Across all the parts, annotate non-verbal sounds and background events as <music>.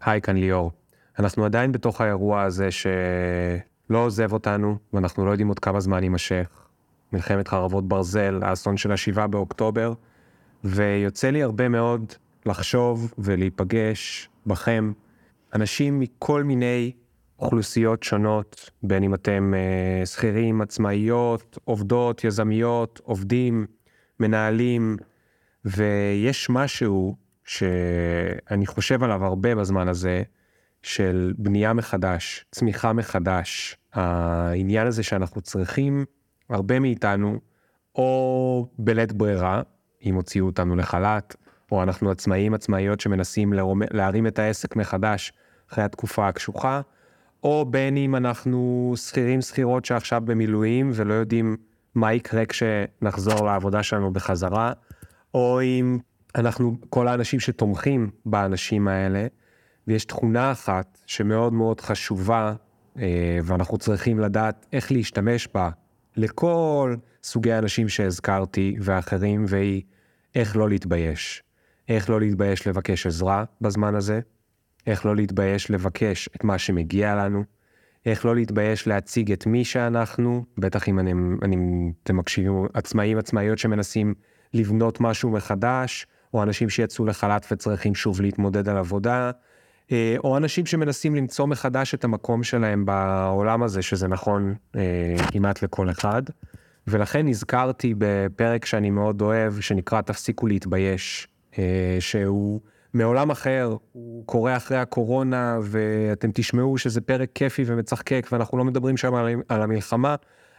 היי, כאן ליאור. אנחנו עדיין בתוך האירוע הזה שלא עוזב אותנו, ואנחנו לא יודעים עוד כמה זמן יימשך. מלחמת חרבות ברזל, האסון של השבעה באוקטובר, ויוצא לי הרבה מאוד לחשוב ולהיפגש בכם, אנשים מכל מיני אוכלוסיות שונות, בין אם אתם אה, שכירים, עצמאיות, עובדות, יזמיות, עובדים, מנהלים, ויש משהו שאני חושב עליו הרבה בזמן הזה, של בנייה מחדש, צמיחה מחדש. העניין הזה שאנחנו צריכים, הרבה מאיתנו, או בלית ברירה, אם הוציאו אותנו לחל"ת, או אנחנו עצמאים, עצמאיות שמנסים להרים את העסק מחדש אחרי התקופה הקשוחה, או בין אם אנחנו שכירים, שכירות שעכשיו במילואים ולא יודעים מה יקרה כשנחזור לעבודה שלנו בחזרה, או אם אנחנו, כל האנשים שתומכים באנשים האלה, ויש תכונה אחת שמאוד מאוד חשובה, אה, ואנחנו צריכים לדעת איך להשתמש בה לכל סוגי האנשים שהזכרתי ואחרים, והיא איך לא להתבייש. איך לא להתבייש לבקש עזרה בזמן הזה, איך לא להתבייש לבקש את מה שמגיע לנו, איך לא להתבייש להציג את מי שאנחנו, בטח אם אני, אני, אתם מקשיבים, עצמאים, עצמאיות שמנסים לבנות משהו מחדש, או אנשים שיצאו לחל"ת וצריכים שוב להתמודד על עבודה, אה, או אנשים שמנסים למצוא מחדש את המקום שלהם בעולם הזה, שזה נכון אה, כמעט לכל אחד. ולכן נזכרתי בפרק שאני מאוד אוהב, שנקרא תפסיקו להתבייש, אה, שהוא מעולם אחר, הוא קורה אחרי הקורונה, ואתם תשמעו שזה פרק כיפי ומצחקק, ואנחנו לא מדברים שם על המלחמה,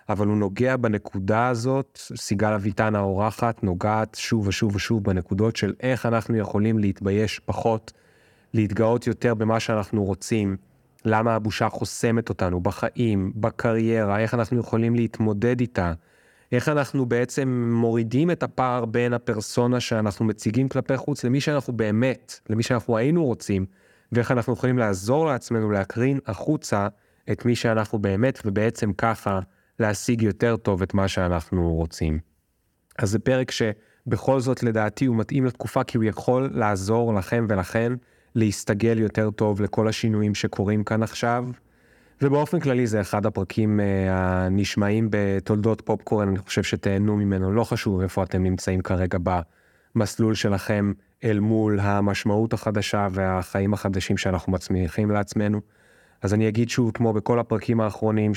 אבל הוא נוגע בנקודה הזאת, סיגל אביטן האורחת נוגעת שוב ושוב ושוב בנקודות של איך אנחנו יכולים להתבייש פחות, להתגאות יותר במה שאנחנו רוצים, למה הבושה חוסמת אותנו בחיים, בקריירה, איך אנחנו יכולים להתמודד איתה, איך אנחנו בעצם מורידים את הפער בין הפרסונה שאנחנו מציגים כלפי חוץ למי שאנחנו באמת, למי שאנחנו היינו רוצים, ואיך אנחנו יכולים לעזור לעצמנו להקרין החוצה את מי שאנחנו באמת, ובעצם ככה להשיג יותר טוב את מה שאנחנו רוצים. אז זה פרק שבכל זאת לדעתי הוא מתאים לתקופה כי הוא יכול לעזור לכם ולכן להסתגל יותר טוב לכל השינויים שקורים כאן עכשיו. ובאופן כללי זה אחד הפרקים uh, הנשמעים בתולדות פופקורן, אני חושב שתהנו ממנו, לא חשוב איפה אתם נמצאים כרגע במסלול שלכם אל מול המשמעות החדשה והחיים החדשים שאנחנו מצמיחים לעצמנו. אז אני אגיד שוב, כמו בכל הפרקים האחרונים,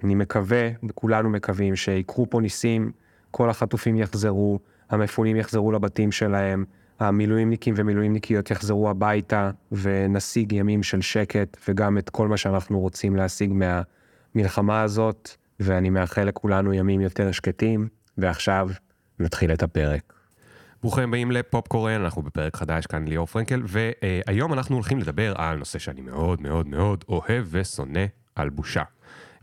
שאני מקווה, וכולנו מקווים, שיקרו פה ניסים, כל החטופים יחזרו, המפונים יחזרו לבתים שלהם, המילואימניקים ומילואימניקיות יחזרו הביתה ונשיג ימים של שקט וגם את כל מה שאנחנו רוצים להשיג מהמלחמה הזאת, ואני מאחל לכולנו ימים יותר שקטים, ועכשיו נתחיל את הפרק. ברוכים הבאים לפופקורן, אנחנו בפרק חדש כאן ליאור פרנקל, והיום אנחנו הולכים לדבר על נושא שאני מאוד מאוד מאוד אוהב ושונא, על בושה.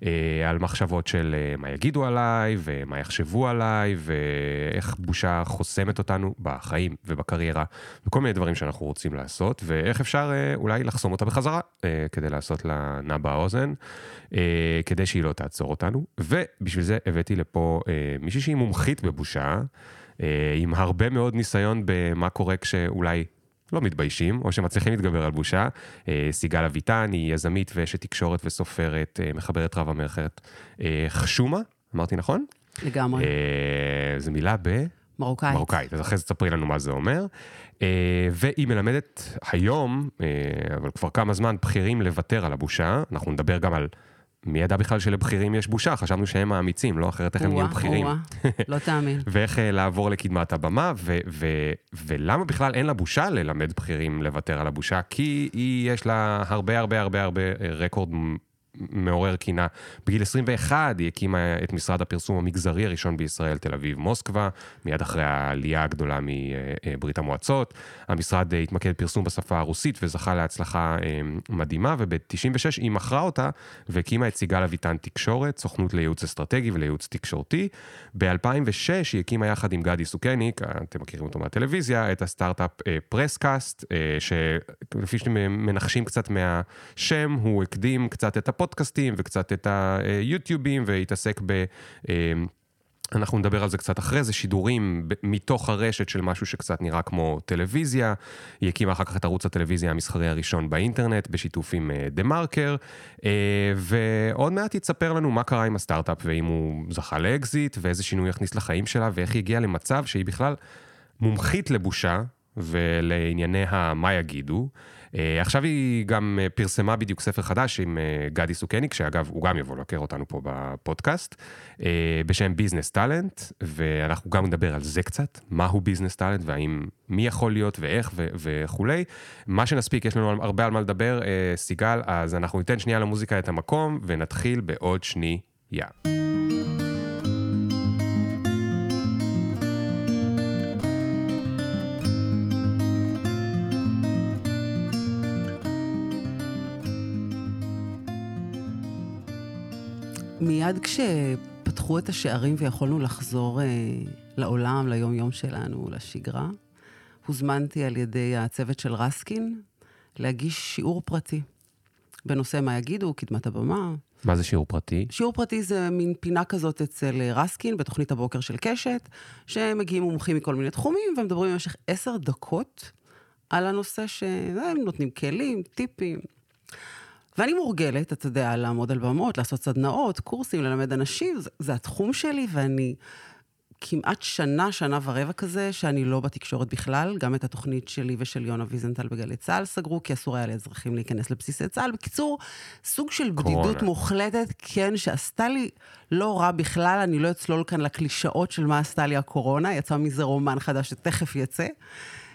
אה, על מחשבות של אה, מה יגידו עליי, ומה יחשבו עליי, ואיך בושה חוסמת אותנו בחיים ובקריירה, וכל מיני דברים שאנחנו רוצים לעשות, ואיך אפשר אה, אולי לחסום אותה בחזרה, כדי לעשות לה נע באוזן, כדי שהיא לא תעצור אותנו. ובשביל זה הבאתי לפה מישהי שהיא מומחית בבושה, עם הרבה מאוד ניסיון במה קורה כשאולי לא מתביישים, או שמצליחים להתגבר על בושה. אה, סיגל אביטן היא יזמית ואשת תקשורת וסופרת, אה, מחברת רב המלכת אה, חשומה, אמרתי נכון? לגמרי. זו מילה ב... מרוקאית. מרוקאית, אז אחרי זה תספרי לנו מה זה אומר. והיא מלמדת היום, אבל כבר כמה זמן, בכירים לוותר על הבושה. אנחנו נדבר גם על מי ידע בכלל שלבכירים יש בושה? חשבנו שהם האמיצים, לא? אחרת איך הם נהיים בכירים. <laughs> לא תאמין. ואיך אה, לעבור לקדמת הבמה, ולמה בכלל אין לה בושה ללמד בכירים לוותר על הבושה? כי היא, יש לה הרבה הרבה הרבה הרבה אה, רקורד מעורר קינה. בגיל 21 היא הקימה את משרד הפרסום המגזרי הראשון בישראל, תל אביב מוסקבה, מיד אחרי העלייה הגדולה מברית המועצות. המשרד התמקד פרסום בשפה הרוסית וזכה להצלחה אה, מדהימה, וב-96 היא מכרה אותה והקימה את סיגל אביטן תקשורת, סוכנות לייעוץ אסטרטגי ולייעוץ תקשורתי. ב-2006 היא הקימה יחד עם גדי סוכניק, אתם מכירים אותו מהטלוויזיה, את הסטארט-אפ פרסקאסט, אה, אה, שלפי שאתם מנחשים קצת מהשם, הוא הקדים קצת את הפודקאסט. הפודקאסטים וקצת את היוטיובים והתעסק ב... אה, אנחנו נדבר על זה קצת אחרי זה, שידורים מתוך הרשת של משהו שקצת נראה כמו טלוויזיה. היא הקימה אחר כך את ערוץ הטלוויזיה המסחרי הראשון באינטרנט, בשיתוף עם אה, דה מרקר, אה, ועוד מעט היא תספר לנו מה קרה עם הסטארט-אפ, ואם הוא זכה לאקזיט, ואיזה שינוי יכניס לחיים שלה, ואיך היא הגיעה למצב שהיא בכלל מומחית לבושה ולענייני המה יגידו. אה, עכשיו היא גם אה, פרסמה בדיוק ספר חדש עם אה, גדי סוכניק, שאגב, הוא גם יבוא לבקר אותנו פה בפודקאסט, אה, בשם business talent, ואנחנו גם נדבר על זה קצת, מהו business talent, והאם, מי יכול להיות ואיך ו- וכולי. מה שנספיק, יש לנו הרבה על מה לדבר, אה, סיגל, אז אנחנו ניתן שנייה למוזיקה את המקום, ונתחיל בעוד שנייה. Yeah. מיד כשפתחו את השערים ויכולנו לחזור אה, לעולם, ליום-יום שלנו, לשגרה, הוזמנתי על ידי הצוות של רסקין להגיש שיעור פרטי בנושא מה יגידו, קדמת הבמה. מה זה שיעור פרטי? שיעור פרטי זה מין פינה כזאת אצל אה, רסקין, בתוכנית הבוקר של קשת, שמגיעים מומחים מכל מיני תחומים, ומדברים במשך עשר דקות על הנושא שהם נותנים כלים, טיפים. ואני מורגלת, אתה יודע, לעמוד על במות, לעשות סדנאות, קורסים, ללמד אנשים, זה, זה התחום שלי, ואני כמעט שנה, שנה ורבע כזה, שאני לא בתקשורת בכלל. גם את התוכנית שלי ושל יונה ויזנטל בגלי צה"ל סגרו, כי אסור היה לאזרחים להיכנס לבסיסי צה"ל. בקיצור, סוג של קורונה. בדידות מוחלטת, כן, שעשתה לי לא רע בכלל, אני לא אצלול כאן לקלישאות של מה עשתה לי הקורונה, יצא מזה רומן חדש שתכף יצא,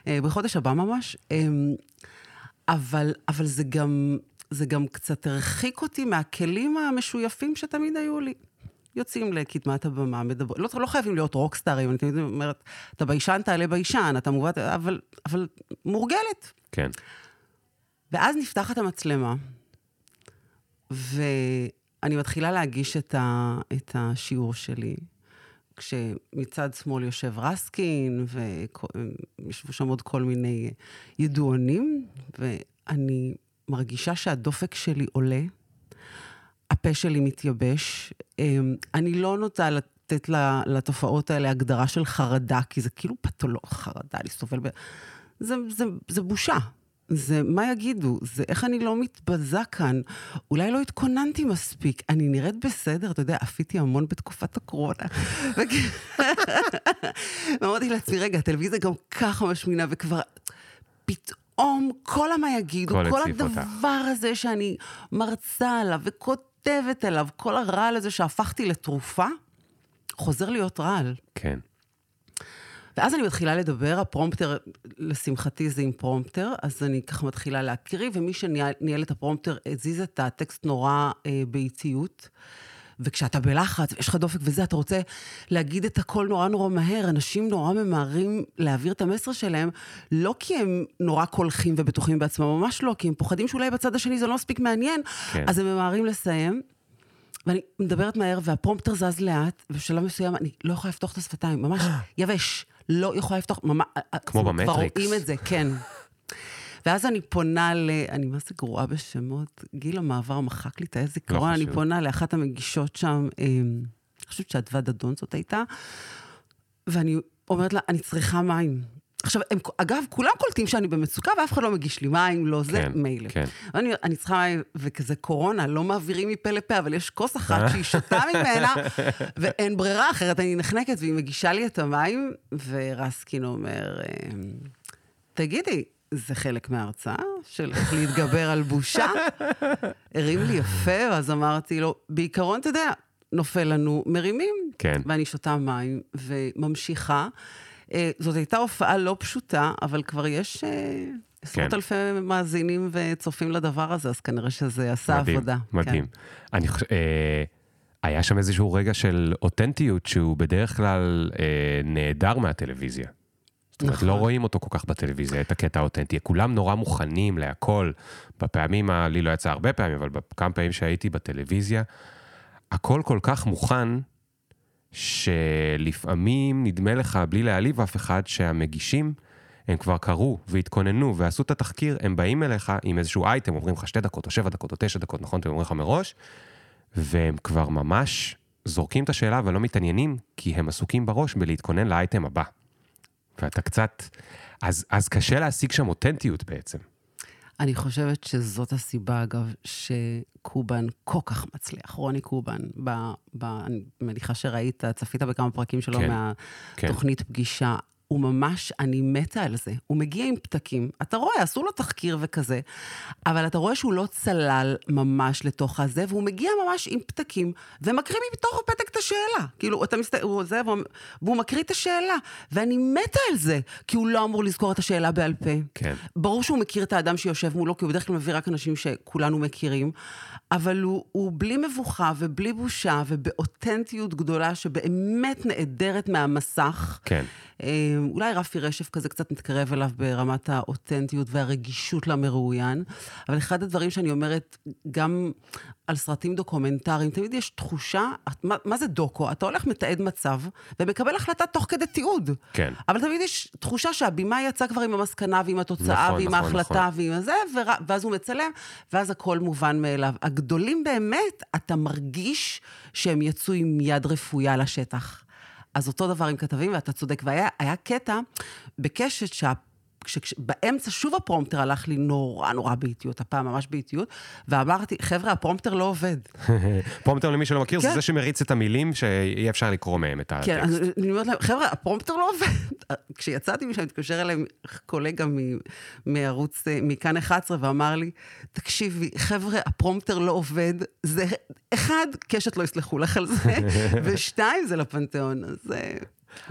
אה, בחודש הבא ממש. אמ, אבל, אבל זה גם, זה גם קצת הרחיק אותי מהכלים המשויפים שתמיד היו לי. יוצאים לקדמת הבמה, מדבר... לא, לא חייבים להיות רוקסטארים, אני תמיד אומרת, אתה ביישן, תעלה ביישן, אתה מובן, אבל, אבל מורגלת. כן. ואז נפתחת המצלמה, ואני מתחילה להגיש את, ה, את השיעור שלי, כשמצד שמאל יושב רסקין, וישבו שם עוד כל מיני ידוענים, ואני מרגישה שהדופק שלי עולה, הפה שלי מתייבש. אמ, אני לא נוטה לתת לתופעות האלה הגדרה של חרדה, כי זה כאילו פתולוג, חרדה, להסתובב ב... זה, זה, זה בושה. זה מה יגידו, זה איך אני לא מתבזה כאן. אולי לא התכוננתי מספיק. אני נראית בסדר, אתה יודע, עפיתי המון בתקופת הקורונה. <laughs> ואמרתי לעצמי, רגע, הטלוויזיה גם ככה משמינה, וכבר פתאום כל המה יגידו, כל כל הציף אותך. הדבר הזה שאני מרצה עליו וכותבת עליו, כל הרעל הזה שהפכתי לתרופה, חוזר להיות רעל. כן. ואז אני מתחילה לדבר, הפרומפטר, לשמחתי זה עם פרומפטר, אז אני ככה מתחילה להקריא, ומי שניהל את הפרומפטר הזיז את הטקסט נורא אה, באיטיות. וכשאתה בלחץ ויש לך דופק וזה, אתה רוצה להגיד את הכל נורא נורא מהר. אנשים נורא ממהרים להעביר את המסר שלהם, לא כי הם נורא קולחים ובטוחים בעצמם, ממש לא, כי הם פוחדים שאולי בצד השני זה לא מספיק מעניין, כן. אז הם ממהרים לסיים. ואני מדברת מהר, והפרומפטר זז לאט, ובשלב מסוים אני לא יכולה לפתוח את השפתיים, ממש <gasps> יבש. לא יכולה לפתוח, ממש... כמו כבר במטריקס. רואים את זה, כן. ואז אני פונה ל... אני מה זה גרועה בשמות? גיל המעבר מחק לי את הזיכרון, לא אני. פונה לאחת המגישות שם, אה, אני חושבת שאדווה דדון זאת הייתה, ואני אומרת לה, אני צריכה מים. עכשיו, הם, אגב, כולם קולטים שאני במצוקה, ואף אחד לא מגיש לי מים, לא זה, כן, מילא. כן. אני, אני צריכה מים, וכזה קורונה, לא מעבירים מפה לפה, אבל יש כוס אחת שהיא שותה ממנה, <laughs> ואין ברירה, אחרת אני נחנקת, והיא מגישה לי את המים, ורסקין אומר, אה, תגידי, זה חלק מההרצאה של איך להתגבר על בושה? <laughs> הרים לי יפה, ואז אמרתי לו, בעיקרון, אתה יודע, נופל לנו, מרימים. כן. ואני שותה מים וממשיכה. אה, זאת הייתה הופעה לא פשוטה, אבל כבר יש אה, עשרות כן. אלפי מאזינים וצופים לדבר הזה, אז כנראה שזה עשה מדהים, עבודה. מדהים. כן. אני חושב... אה, היה שם איזשהו רגע של אותנטיות שהוא בדרך כלל אה, נעדר מהטלוויזיה. זאת אומרת, נכון. לא רואים אותו כל כך בטלוויזיה, את הקטע האותנטי. כולם נורא מוכנים להכל. בפעמים, לי לא יצא הרבה פעמים, אבל בכמה פעמים שהייתי בטלוויזיה, הכל כל כך מוכן, שלפעמים נדמה לך, בלי להעליב אף אחד, שהמגישים, הם כבר קראו והתכוננו ועשו את התחקיר, הם באים אליך עם איזשהו אייטם, אומרים לך שתי דקות או שבע דקות או תשע דקות, נכון? אתם אומרים לך מראש, והם כבר ממש זורקים את השאלה ולא מתעניינים, כי הם עסוקים בראש בלהתכונן לאייטם הבא. ואתה קצת... אז, אז קשה להשיג שם אותנטיות בעצם. אני חושבת שזאת הסיבה, אגב, שקובן כל כך מצליח. רוני קובן, ב, ב, אני מניחה שראית, צפית בכמה פרקים שלו כן, מהתוכנית כן. פגישה. הוא ממש, אני מתה על זה. הוא מגיע עם פתקים, אתה רואה, עשו לו תחקיר וכזה, אבל אתה רואה שהוא לא צלל ממש לתוך הזה, והוא מגיע ממש עם פתקים, ומקריא מתוך הפתק את השאלה. כאילו, אתה מסתכל, הוא עוזב, והוא מקריא את השאלה, ואני מתה על זה, כי הוא לא אמור לזכור את השאלה בעל פה. כן. ברור שהוא מכיר את האדם שיושב מולו, כי הוא בדרך כלל מביא רק אנשים שכולנו מכירים, אבל הוא, הוא בלי מבוכה ובלי בושה, ובאותנטיות גדולה שבאמת נעדרת מהמסך. כן. אמ, אולי רפי רשף כזה קצת מתקרב אליו ברמת האותנטיות והרגישות למרואיין, אבל אחד הדברים שאני אומרת, גם על סרטים דוקומנטריים, תמיד יש תחושה, מה, מה זה דוקו? אתה הולך, מתעד מצב, ומקבל החלטה תוך כדי תיעוד. כן. אבל תמיד יש תחושה שהבימה יצא כבר עם המסקנה ועם התוצאה נכון, ועם נכון, ההחלטה נכון. ועם הזה, ואז הוא מצלם, ואז הכל מובן מאליו. הגדולים באמת, אתה מרגיש שהם יצאו עם יד רפויה לשטח. אז אותו דבר עם כתבים, ואתה צודק. והיה קטע בקשת שה... כשבאמצע שוב הפרומפטר הלך לי נורא נורא באיטיות, הפעם ממש באיטיות, ואמרתי, חבר'ה, הפרומפטר לא עובד. <laughs> פרומפטר, למי שלא מכיר, כן. זה זה שמריץ את המילים שאי אפשר לקרוא מהם את הטקסט. כן, אז אני אומרת להם, חבר'ה, הפרומפטר לא עובד. <laughs> כשיצאתי משם, התקשר אליהם קולגה מערוץ, אה, מכאן 11, ואמר לי, תקשיבי, חבר'ה, הפרומפטר לא עובד. זה, אחד, קשת לא יסלחו לך על זה, <laughs> ושתיים, זה לפנתיאון. אז. זה-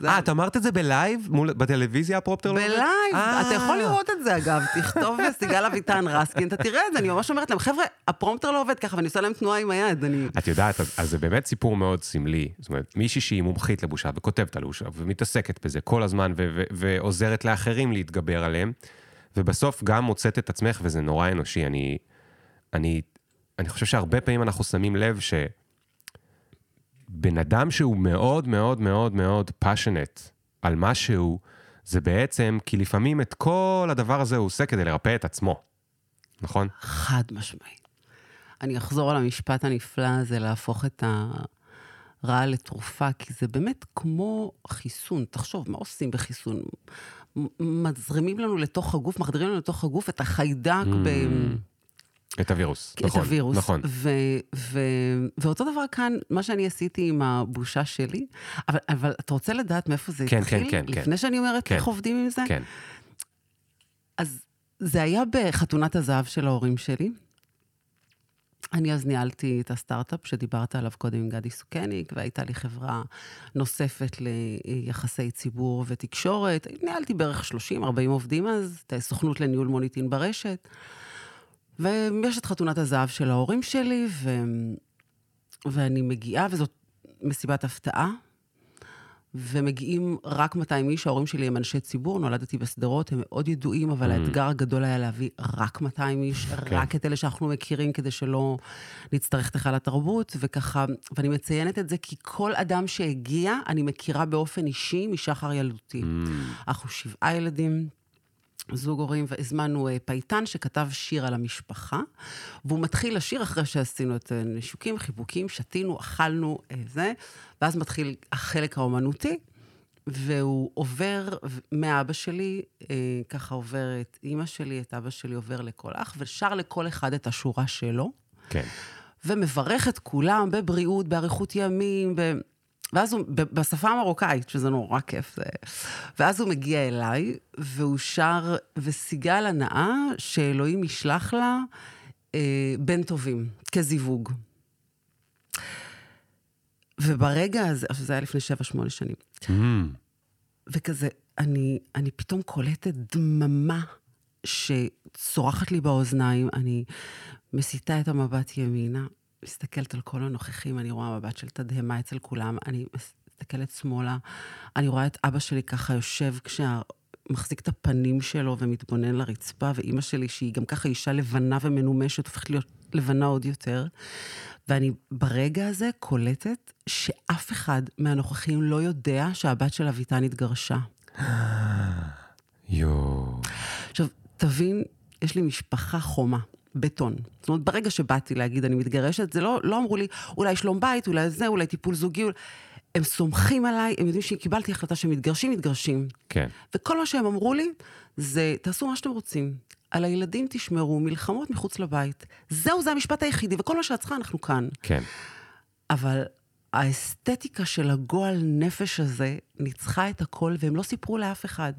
אה, את אמרת את זה בלייב? מול- בטלוויזיה הפרומפטר? בלייב, אה. אתה יכול לראות את זה אגב, תכתוב סיגל אביטן רסקין, אתה תראה את זה, אני ממש אומרת להם, חבר'ה, הפרומפטר לא עובד ככה, ואני עושה להם תנועה עם היד, אני... את יודעת, אז, זה באמת סיפור מאוד סמלי. זאת אומרת, מישהי שהיא מומחית לבושה וכותבת על בושה ומתעסקת בזה כל הזמן ועוזרת לאחרים להתגבר עליהם, ובסוף גם מוצאת את עצמך, וזה נורא אנושי. אני, אני, אני חושב שהרבה פעמים אנחנו שמים לב שבן אדם שהוא מאוד מאוד מאוד מאוד passionate על משהו, זה בעצם כי לפעמים את כל הדבר הזה הוא עושה כדי לרפא את עצמו, נכון? חד משמעית. אני אחזור על המשפט הנפלא הזה, להפוך את הרע לתרופה, כי זה באמת כמו חיסון. תחשוב, מה עושים בחיסון? מזרימים לנו לתוך הגוף, מחדירים לנו לתוך הגוף את החיידק ב... את הווירוס, את. נכון. הווירוס. נכון. ו- ו- ואותו דבר כאן, מה שאני עשיתי עם הבושה שלי, אבל, אבל אתה רוצה לדעת מאיפה זה כן, התחיל? כן, כן, כן. לפני שאני אומרת כן. איך עובדים עם זה? כן. אז זה היה בחתונת הזהב של ההורים שלי. אני אז ניהלתי את הסטארט-אפ שדיברת עליו קודם עם גדי סוכניק, והייתה לי חברה נוספת ליחסי ציבור ותקשורת. ניהלתי בערך 30-40 עובדים אז, את הסוכנות לניהול מוניטין ברשת. ויש את חתונת הזהב של ההורים שלי, ו... ואני מגיעה, וזאת מסיבת הפתעה, ומגיעים רק 200 איש, ההורים שלי הם אנשי ציבור, נולדתי בשדרות, הם מאוד ידועים, אבל האתגר הגדול היה להביא רק 200 איש, רק את אלה שאנחנו מכירים, כדי שלא נצטרך את היכל התרבות, וככה, ואני מציינת את זה כי כל אדם שהגיע, אני מכירה באופן אישי משחר ילדותי. אנחנו שבעה ילדים. זוג הורים, והזמנו אה, פייטן שכתב שיר על המשפחה, והוא מתחיל לשיר אחרי שעשינו את אה, נשוקים, חיבוקים, שתינו, אכלנו, אה, זה, ואז מתחיל החלק האומנותי, והוא עובר מאבא שלי, אה, ככה עובר את אימא שלי, את אבא שלי עובר לכל אח, ושר לכל אחד את השורה שלו. כן. ומברך את כולם בבריאות, באריכות ימים, ב... ואז הוא, בשפה המרוקאית, שזה נורא כיף, זה... ואז הוא מגיע אליי, והוא שר, וסיגל הנאה, שאלוהים ישלח לה אה, בן טובים, כזיווג. וברגע הזה, זה היה לפני שבע, שמונה שנים, Mm. וכזה, אני, אני פתאום קולטת דממה שצורחת לי באוזניים, אני מסיטה את המבט ימינה, מסתכלת על כל הנוכחים, אני רואה מבט של תדהמה אצל כולם, אני מסתכלת שמאלה, אני רואה את אבא שלי ככה יושב כשה... מחזיק את הפנים שלו ומתבונן לרצפה, ואימא שלי, שהיא גם ככה אישה לבנה ומנומשת, הופכת להיות לבנה עוד יותר. ואני ברגע הזה קולטת שאף אחד מהנוכחים לא יודע שהבת של אביטן התגרשה. <gasps> יואו. עכשיו, תבין, יש לי משפחה חומה. בטון. זאת אומרת, ברגע שבאתי להגיד אני מתגרשת, זה לא, לא אמרו לי, אולי שלום בית, אולי זה, אולי טיפול זוגי. אולי... הם סומכים עליי, הם יודעים שקיבלתי החלטה שמתגרשים, מתגרשים. כן. וכל מה שהם אמרו לי זה, תעשו מה שאתם רוצים. על הילדים תשמרו, מלחמות מחוץ לבית. זהו, זה המשפט היחידי, וכל מה שאת צריכה, אנחנו כאן. כן. אבל האסתטיקה של הגועל נפש הזה ניצחה את הכל, והם לא סיפרו לאף אחד.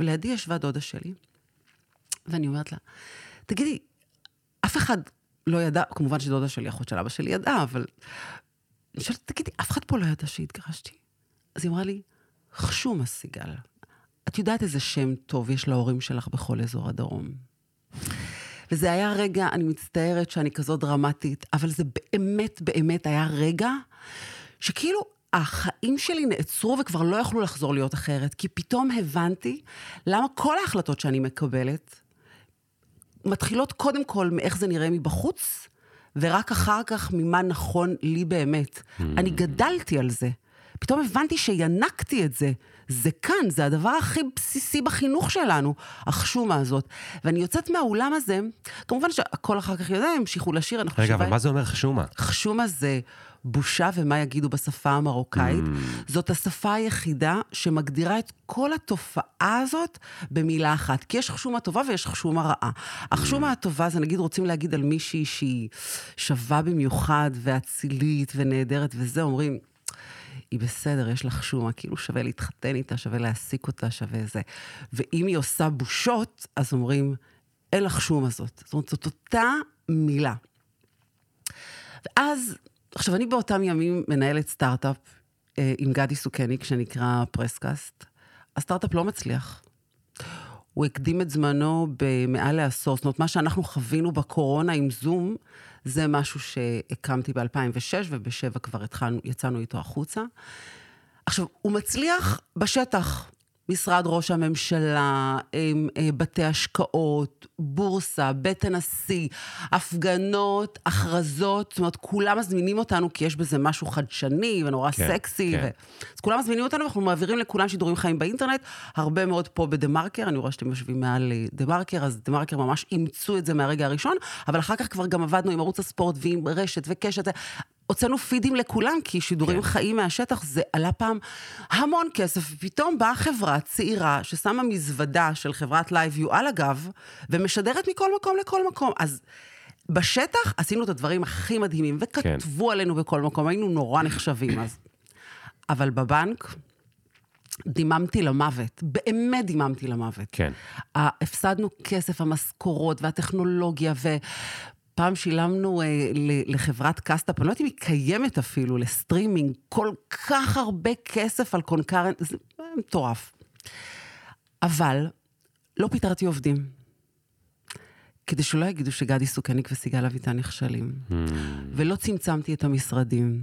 ולידי ישבה דודה שלי, ואני אומרת לה, תגידי, אף אחד לא ידע, כמובן שדודה שלי, אחות של אבא שלי ידעה, אבל... אני שואלת, תגידי, אף אחד פה לא ידע שהתגרשתי. אז היא אמרה לי, חשומה סיגל, את יודעת איזה שם טוב יש להורים שלך בכל אזור הדרום. וזה היה רגע, אני מצטערת שאני כזאת דרמטית, אבל זה באמת באמת היה רגע שכאילו החיים שלי נעצרו וכבר לא יכלו לחזור להיות אחרת, כי פתאום הבנתי למה כל ההחלטות שאני מקבלת מתחילות קודם כל מאיך זה נראה מבחוץ, ורק אחר כך ממה נכון לי באמת. Mm. אני גדלתי על זה. פתאום הבנתי שינקתי את זה. זה כאן, זה הדבר הכי בסיסי בחינוך שלנו, החשומה הזאת. ואני יוצאת מהאולם הזה, כמובן שהכל אחר כך יודע, המשיכו לשיר, אנחנו רגע, אבל מה זה אומר חשומה? חשומה זה בושה ומה יגידו בשפה המרוקאית. Mm. זאת השפה היחידה שמגדירה את כל התופעה הזאת במילה אחת. כי יש חשומה טובה ויש חשומה רעה. החשומה mm. הטובה זה נגיד רוצים להגיד על מישהי שהיא שווה במיוחד ואצילית ונהדרת וזה, אומרים... היא בסדר, יש לך שומה, כאילו שווה להתחתן איתה, שווה להעסיק אותה, שווה זה. ואם היא עושה בושות, אז אומרים, אין לך שומה זאת. זאת אומרת, זאת אותה מילה. ואז, עכשיו, אני באותם ימים מנהלת סטארט-אפ אה, עם גדי סוכניק, שנקרא פרסקאסט. הסטארט-אפ לא מצליח. הוא הקדים את זמנו במעל לעשור. זאת אומרת, מה שאנחנו חווינו בקורונה עם זום, זה משהו שהקמתי ב-2006, וב-2007 כבר התחלנו, יצאנו איתו החוצה. עכשיו, הוא מצליח בשטח. משרד ראש הממשלה, אה, בתי השקעות, בורסה, בית הנשיא, הפגנות, הכרזות, זאת אומרת, כולם מזמינים אותנו כי יש בזה משהו חדשני ונורא כן, סקסי. כן. ו... אז כולם מזמינים אותנו, אנחנו מעבירים לכולם שידורים חיים באינטרנט, הרבה מאוד פה בדה מרקר, אני רואה שאתם יושבים מעל אה, דה מרקר, אז דה מרקר ממש אימצו את זה מהרגע הראשון, אבל אחר כך כבר גם עבדנו עם ערוץ הספורט ועם רשת וקשת. הוצאנו פידים לכולם, כי שידורים כן. חיים מהשטח, זה עלה פעם המון כסף, ופתאום באה חברה צעירה ששמה מזוודה של חברת לייב-יו על הגב, ומשדרת מכל מקום לכל מקום. אז בשטח עשינו את הדברים הכי מדהימים, וכתבו כן. עלינו בכל מקום, היינו נורא נחשבים אז. אבל בבנק, דיממתי למוות, באמת דיממתי למוות. כן. הפסדנו כסף, המשכורות והטכנולוגיה, ו... פעם שילמנו אה, לחברת CastUp, אני לא יודעת אם היא קיימת אפילו, לסטרימינג, כל כך הרבה כסף על concurrent, זה מטורף. אבל לא פיטרתי עובדים. כדי שלא יגידו שגדי סוכניק וסיגל אביטן נכשלים. ממ. ולא צמצמתי את המשרדים.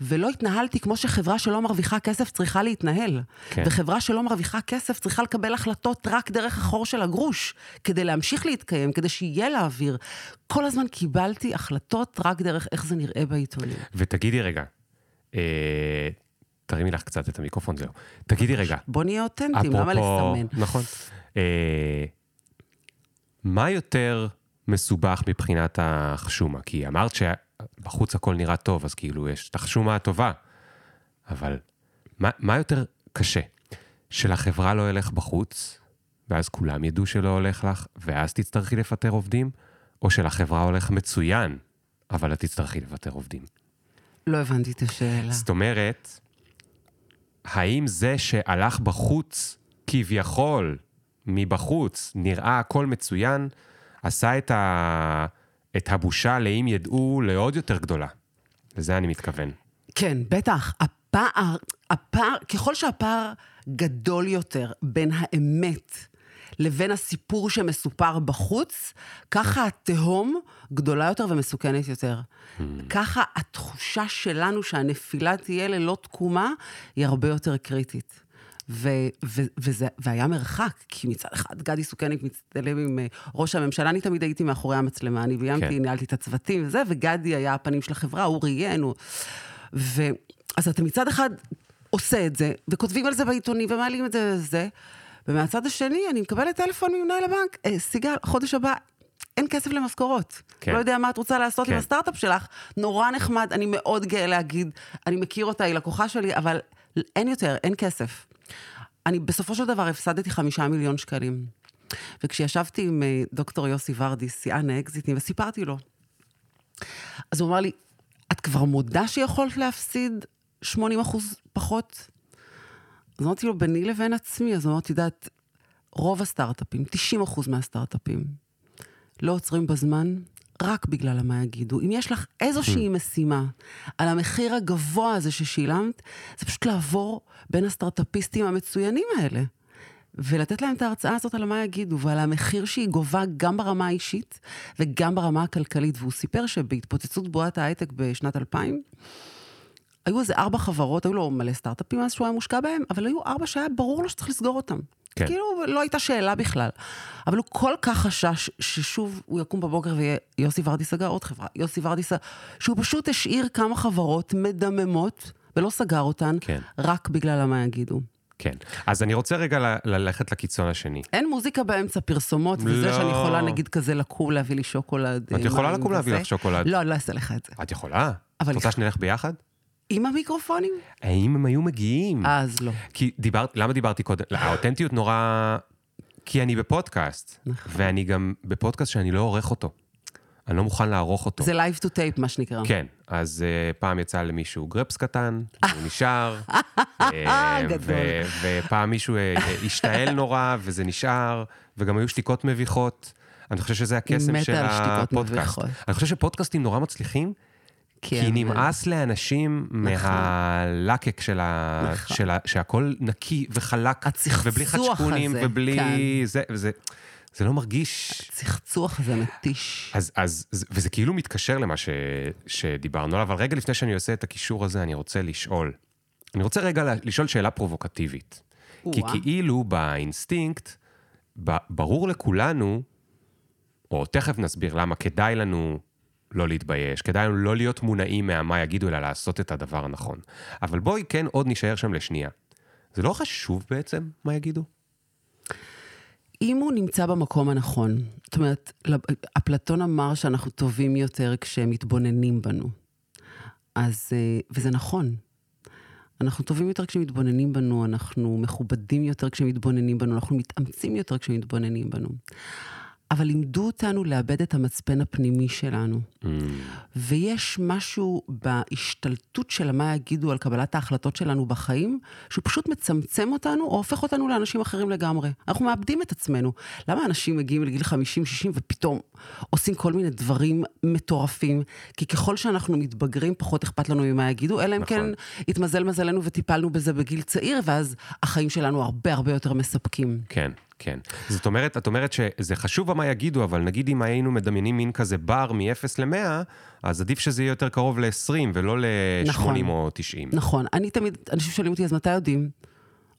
ולא התנהלתי כמו שחברה שלא מרוויחה כסף צריכה להתנהל. כן. וחברה שלא מרוויחה כסף צריכה לקבל החלטות רק דרך החור של הגרוש, כדי להמשיך להתקיים, כדי שיהיה לאוויר. כל הזמן קיבלתי החלטות רק דרך איך זה נראה בעיתונים. ותגידי רגע, אה, תרימי לך קצת את המיקרופון, זהו. תגידי רגע. בוא נהיה אותנטיים, למה לסמן? נכון. אה, מה יותר מסובך מבחינת החשומה? כי אמרת שבחוץ הכל נראה טוב, אז כאילו יש את החשומה הטובה. אבל מה, מה יותר קשה? שלחברה לא ילך בחוץ, ואז כולם ידעו שלא הולך לך, ואז תצטרכי לפטר עובדים? או שלחברה הולך מצוין, אבל את תצטרכי לפטר עובדים? לא הבנתי את השאלה. זאת אומרת, האם זה שהלך בחוץ, כביכול, מבחוץ נראה הכל מצוין, עשה את, ה... את הבושה לאם ידעו לעוד יותר גדולה. לזה אני מתכוון. כן, בטח. הפער, הפער, ככל שהפער גדול יותר בין האמת לבין הסיפור שמסופר בחוץ, ככה התהום גדולה יותר ומסוכנת יותר. Hmm. ככה התחושה שלנו שהנפילה תהיה ללא תקומה, היא הרבה יותר קריטית. ו- ו- וזה, והיה מרחק, כי מצד אחד גדי סוכניק מצטלם עם אה, ראש הממשלה, אני תמיד הייתי מאחורי המצלמה, אני ביימתי, כן. ניהלתי את הצוותים וזה, וגדי היה הפנים של החברה, הוא ראיין, הוא... ו... אז אתה מצד אחד עושה את זה, וכותבים על זה בעיתונים, ומעלים את זה וזה, ומהצד השני אני מקבלת טלפון ממנהל הבנק, אה, סיגל, חודש הבא אין כסף למשכורות. כן. לא יודע מה את רוצה לעשות כן. עם הסטארט-אפ שלך. נורא נחמד, אני מאוד גאה להגיד, אני מכיר אותה, היא לקוחה שלי, אבל אין יותר, אין כסף. אני בסופו של דבר הפסדתי חמישה מיליון שקלים. וכשישבתי עם אה, דוקטור יוסי ורדי, שיאן האקזיטים, וסיפרתי לו, אז הוא אמר לי, את כבר מודה שיכולת להפסיד 80 אחוז פחות? אז אמרתי לו, ביני לבין עצמי, אז הוא אמר, את יודעת, רוב הסטארט-אפים, 90 אחוז מהסטארט-אפים, לא עוצרים בזמן רק בגלל המה יגידו. אם יש לך איזושהי משימה על המחיר הגבוה הזה ששילמת, זה פשוט לעבור בין הסטארט-אפיסטים המצוינים האלה. ולתת להם את ההרצאה הזאת על מה יגידו, ועל המחיר שהיא גובה גם ברמה האישית וגם ברמה הכלכלית. והוא סיפר שבהתפוצצות בועת ההייטק בשנת 2000, היו איזה ארבע חברות, היו לו מלא סטארט-אפים אז שהוא היה מושקע בהם, אבל היו ארבע שהיה ברור לו שצריך לסגור אותם. כן. כאילו, לא הייתה שאלה בכלל. אבל הוא כל כך חשש ששוב הוא יקום בבוקר ויהיה יוסי ורדי סגר עוד חברה, יוסי ורדי סגר, שהוא פשוט השאיר כמה חברות מדממות ולא סגר אותן, כן. רק בגלל המה יגידו. כן. אז אני רוצה רגע ל- ללכת לקיצון השני. אין מוזיקה באמצע פרסומות, וזה לא. שאני יכולה נגיד כזה לקום להביא לי שוקולד. את אה, יכולה מים לקום להביא וזה. לך שוקולד. לא, אני לא אעשה לך את זה. את יכולה? אבל את רוצה שנלך ביחד? עם המיקרופונים? האם הם היו מגיעים? אז לא. כי דיברת, למה דיברתי קודם? לא, האותנטיות נורא... כי אני בפודקאסט, נכון. ואני גם בפודקאסט שאני לא עורך אותו. אני לא מוכן לערוך אותו. זה live to tape, מה שנקרא. כן, אז uh, פעם יצא למישהו גרפס קטן, הוא <laughs> נשאר, אה, <laughs> גדול. ופעם מישהו אה, השתעל נורא, וזה נשאר, וגם היו שתיקות מביכות. אני חושב שזה הקסם של הפודקאסט. אני חושב שפודקאסטים נורא מצליחים, כי הם- נמאס לאנשים מהלקק של ה... נכון. של ה... שהכל נקי וחלק, הצחצוח ובלי חדשקונים, הזה, ובלי... כן. זה, וזה... זה לא מרגיש... צחצוח הזה מתיש. אז, אז, זה- וזה כאילו מתקשר למה ש, שדיברנו עליו, אבל רגע לפני שאני עושה את הקישור הזה, אני רוצה לשאול. אני רוצה רגע לשאול שאלה פרובוקטיבית. כי. כאילו באינסטינקט, ברור לכולנו, או תכף נסביר למה כדאי לנו לא להתבייש, כדאי לנו לא להיות מונעים מהמה יגידו, אלא לעשות את הדבר הנכון. אבל בואי כן עוד נישאר שם לשנייה. זה לא חשוב בעצם מה יגידו? אם הוא נמצא במקום הנכון, זאת אומרת, אפלטון אמר שאנחנו טובים יותר כשהם מתבוננים בנו. אז, אה, וזה נכון. אנחנו טובים יותר כשמתבוננים בנו, אנחנו מכובדים יותר כשמתבוננים בנו, אנחנו מתאמצים יותר כשמתבוננים בנו. אבל לימדו אותנו לאבד את המצפן הפנימי שלנו. Mm, ויש משהו בהשתלטות של מה יגידו על קבלת ההחלטות שלנו בחיים, שהוא פשוט מצמצם אותנו או הופך אותנו לאנשים אחרים לגמרי. אנחנו מאבדים את עצמנו. למה אנשים מגיעים לגיל 50-60 ופתאום עושים כל מיני דברים מטורפים? כי ככל שאנחנו מתבגרים, פחות אכפת לנו ממה יגידו, אלא אם נכון. כן התמזל מזלנו וטיפלנו בזה בגיל צעיר, ואז החיים שלנו הרבה הרבה יותר מספקים. כן, כן. זאת אומרת, את אומרת שזה חשוב מה יגידו, אבל נגיד אם היינו מדמיינים מין כזה בר מ-0 ל-100, אז עדיף שזה יהיה יותר קרוב ל-20 ולא ל-80 נכון. או 90. נכון. אני תמיד, אנשים שואלים אותי, אז מתי יודעים?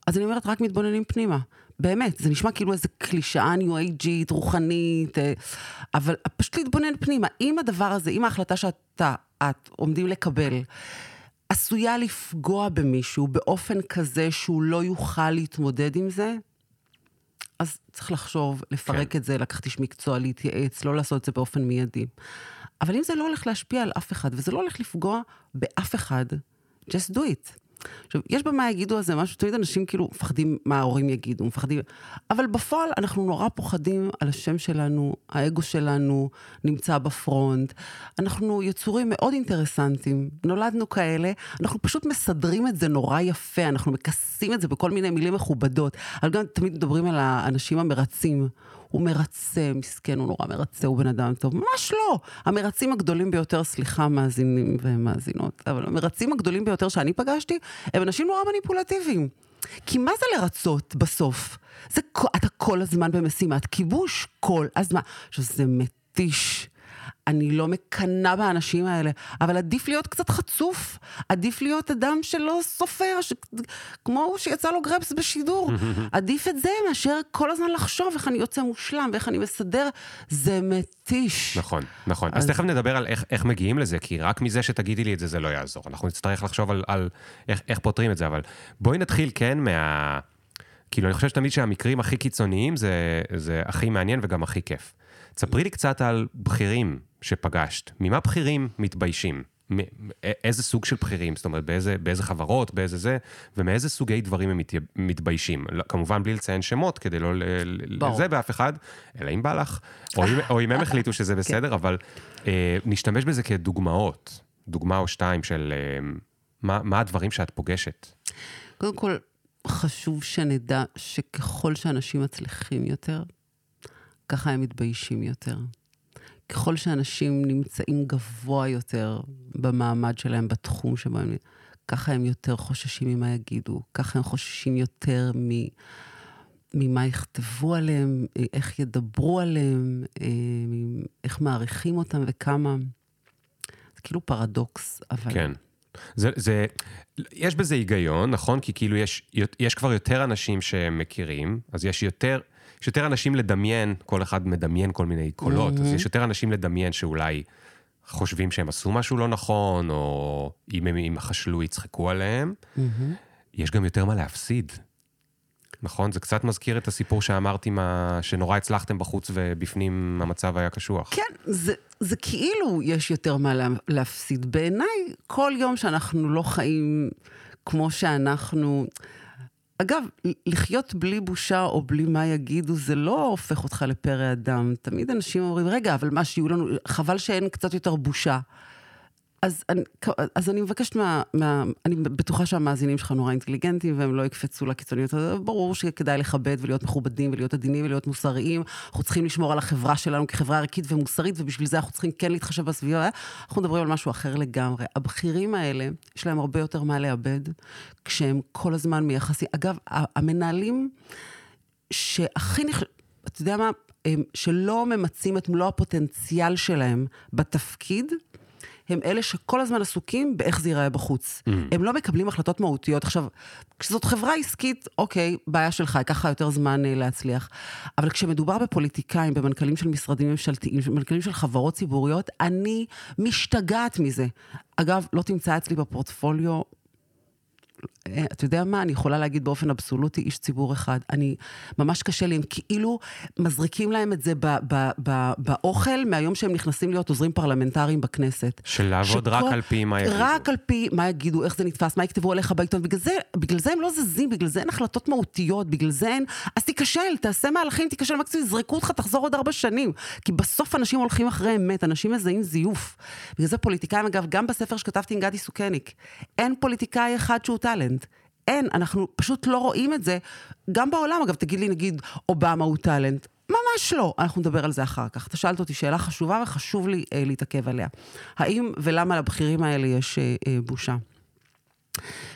אז אני אומרת, רק מתבוננים פנימה. באמת, זה נשמע כאילו איזו קלישאה ניו-אייג'ית, רוחנית, אה, אבל פשוט להתבונן פנימה. אם הדבר הזה, אם ההחלטה שאתה, את, עומדים לקבל, עשויה לפגוע במישהו באופן כזה שהוא לא יוכל להתמודד עם זה, אז צריך לחשוב, לפרק כן. את זה, לקחת איש מקצוע, להתייעץ, לא לעשות את זה באופן מיידי. אבל אם זה לא הולך להשפיע על אף אחד, וזה לא הולך לפגוע באף אחד, just do it. עכשיו, יש במה יגידו הזה משהו, תמיד אנשים כאילו מפחדים מה ההורים יגידו, מפחדים, אבל בפועל אנחנו נורא פוחדים על השם שלנו, האגו שלנו נמצא בפרונט. אנחנו יצורים מאוד אינטרסנטים, נולדנו כאלה, אנחנו פשוט מסדרים את זה נורא יפה, אנחנו מכסים את זה בכל מיני מילים מכובדות. אבל גם תמיד מדברים על האנשים המרצים. הוא מרצה, מסכן, הוא נורא מרצה, הוא בן אדם טוב. ממש לא. המרצים הגדולים ביותר, סליחה, מאזינים ומאזינות, אבל המרצים הגדולים ביותר שאני פגשתי, הם אנשים נורא מניפולטיביים. כי מה זה לרצות בסוף? זה, אתה כל הזמן במשימת כיבוש, כל הזמן. עכשיו, זה מתיש. אני לא מקנאה באנשים האלה, אבל עדיף להיות קצת חצוף. עדיף להיות אדם שלא סופר, ש... כמו שיצא לו גרפס בשידור. <laughs> עדיף את זה מאשר כל הזמן לחשוב איך אני יוצא מושלם ואיך אני מסדר. זה מתיש. נכון, נכון. אז אז- תכף נדבר על איך, איך מגיעים לזה, כי רק מזה שתגידי לי את זה, זה לא יעזור. אנחנו נצטרך לחשוב על, על איך, איך פותרים את זה, אבל בואי נתחיל כן מה... כאילו, אני חושב שתמיד שהמקרים הכי קיצוניים זה, זה הכי מעניין וגם הכי כיף. תספרי לי קצת על בכירים שפגשת. ממה בכירים מתביישים? איזה סוג של בכירים? זאת אומרת, באיזה, באיזה חברות, באיזה זה, ומאיזה סוגי דברים הם מתביישים? לא, כמובן בלי לציין שמות, כדי לא. לזה באף אחד, אלא אם בא לך, או אם, או אם הם <laughs> החליטו שזה בסדר, אבל אה, נשתמש בזה כדוגמאות, דוגמה או שתיים של אה, מה, מה הדברים שאת פוגשת. קודם כל, חשוב שנדע שככל שאנשים מצליחים יותר, ככה הם מתביישים יותר. ככל שאנשים נמצאים גבוה יותר במעמד שלהם, בתחום שבו הם... ככה הם יותר חוששים ממה יגידו, ככה הם חוששים יותר מ... ממה יכתבו עליהם, איך ידברו עליהם, אה, איך מעריכים אותם וכמה. זה כאילו פרדוקס, אבל... כן. זה, זה, יש בזה היגיון, נכון? כי כאילו יש, יש כבר יותר אנשים שהם מכירים, אז יש יותר, יש יותר אנשים לדמיין, כל אחד מדמיין כל מיני קולות, אז יש יותר אנשים לדמיין שאולי חושבים שהם עשו משהו לא נכון, או אם הם ימחשלו יצחקו עליהם. יש גם יותר מה להפסיד. נכון? זה קצת מזכיר את הסיפור שאמרתי, מה... שנורא הצלחתם בחוץ ובפנים המצב היה קשוח. כן, זה, זה כאילו יש יותר מה לה, להפסיד. בעיניי, כל יום שאנחנו לא חיים כמו שאנחנו... אגב, לחיות בלי בושה או בלי מה יגידו, זה לא הופך אותך לפרא אדם. תמיד אנשים אומרים, רגע, אבל מה שיהיו לנו, חבל שאין קצת יותר בושה. אז אני, אז אני מבקשת מה, מה... אני בטוחה שהמאזינים שלך נורא אינטליגנטים והם לא יקפצו לקיצוניות. ברור שכדאי לכבד ולהיות מכובדים ולהיות עדינים ולהיות מוסריים. אנחנו צריכים לשמור על החברה שלנו כחברה ערכית ומוסרית, ובשביל זה אנחנו צריכים כן להתחשב בסביבה. אנחנו מדברים על משהו אחר לגמרי. הבכירים האלה, יש להם הרבה יותר מה לאבד, כשהם כל הזמן מייחסים... אגב, המנהלים שהכי נכ... אתה יודע מה? שלא ממצים את מלוא הפוטנציאל שלהם בתפקיד, הם אלה שכל הזמן עסוקים באיך זה ייראה בחוץ. Mm. הם לא מקבלים החלטות מהותיות. עכשיו, כשזאת חברה עסקית, אוקיי, בעיה שלך, ייקח לך יותר זמן אה, להצליח. אבל כשמדובר בפוליטיקאים, במנכ"לים של משרדים ממשלתיים, במנכ"לים של חברות ציבוריות, אני משתגעת מזה. אגב, לא תמצא אצלי בפורטפוליו אתה יודע מה, אני יכולה להגיד באופן אבסולוטי, איש ציבור אחד. אני, ממש קשה לי, הם כאילו מזריקים להם את זה ב, ב, ב, באוכל מהיום שהם נכנסים להיות עוזרים פרלמנטריים בכנסת. של לעבוד רק על פי מה יגידו. רק על פי מה יגידו, איך זה נתפס, מה יכתבו עליך בעיתון. בגלל זה, בגלל זה הם לא זזים, בגלל זה אין החלטות מהותיות, בגלל זה אין... אז תיכשל, תעשה מהלכים, תיכשל, מקסימום יזרקו אותך, תחזור עוד ארבע שנים. כי בסוף אנשים הולכים אחרי אמת, אנשים מזהים זיוף. בגלל זה פוליטיקאים, אגב, גם בספר שכתבתי עם גדי סוכניק, אין פוליטיקאי אחד שהוא טאלנט. אין, אנחנו פשוט לא רואים את זה. גם בעולם, אגב, תגיד לי, נגיד, אובמה הוא טאלנט. ממש לא. אנחנו נדבר על זה אחר כך. אתה שאלת אותי שאלה חשובה וחשוב לי אה, להתעכב עליה. האם ולמה לבכירים האלה יש אה, אה, בושה?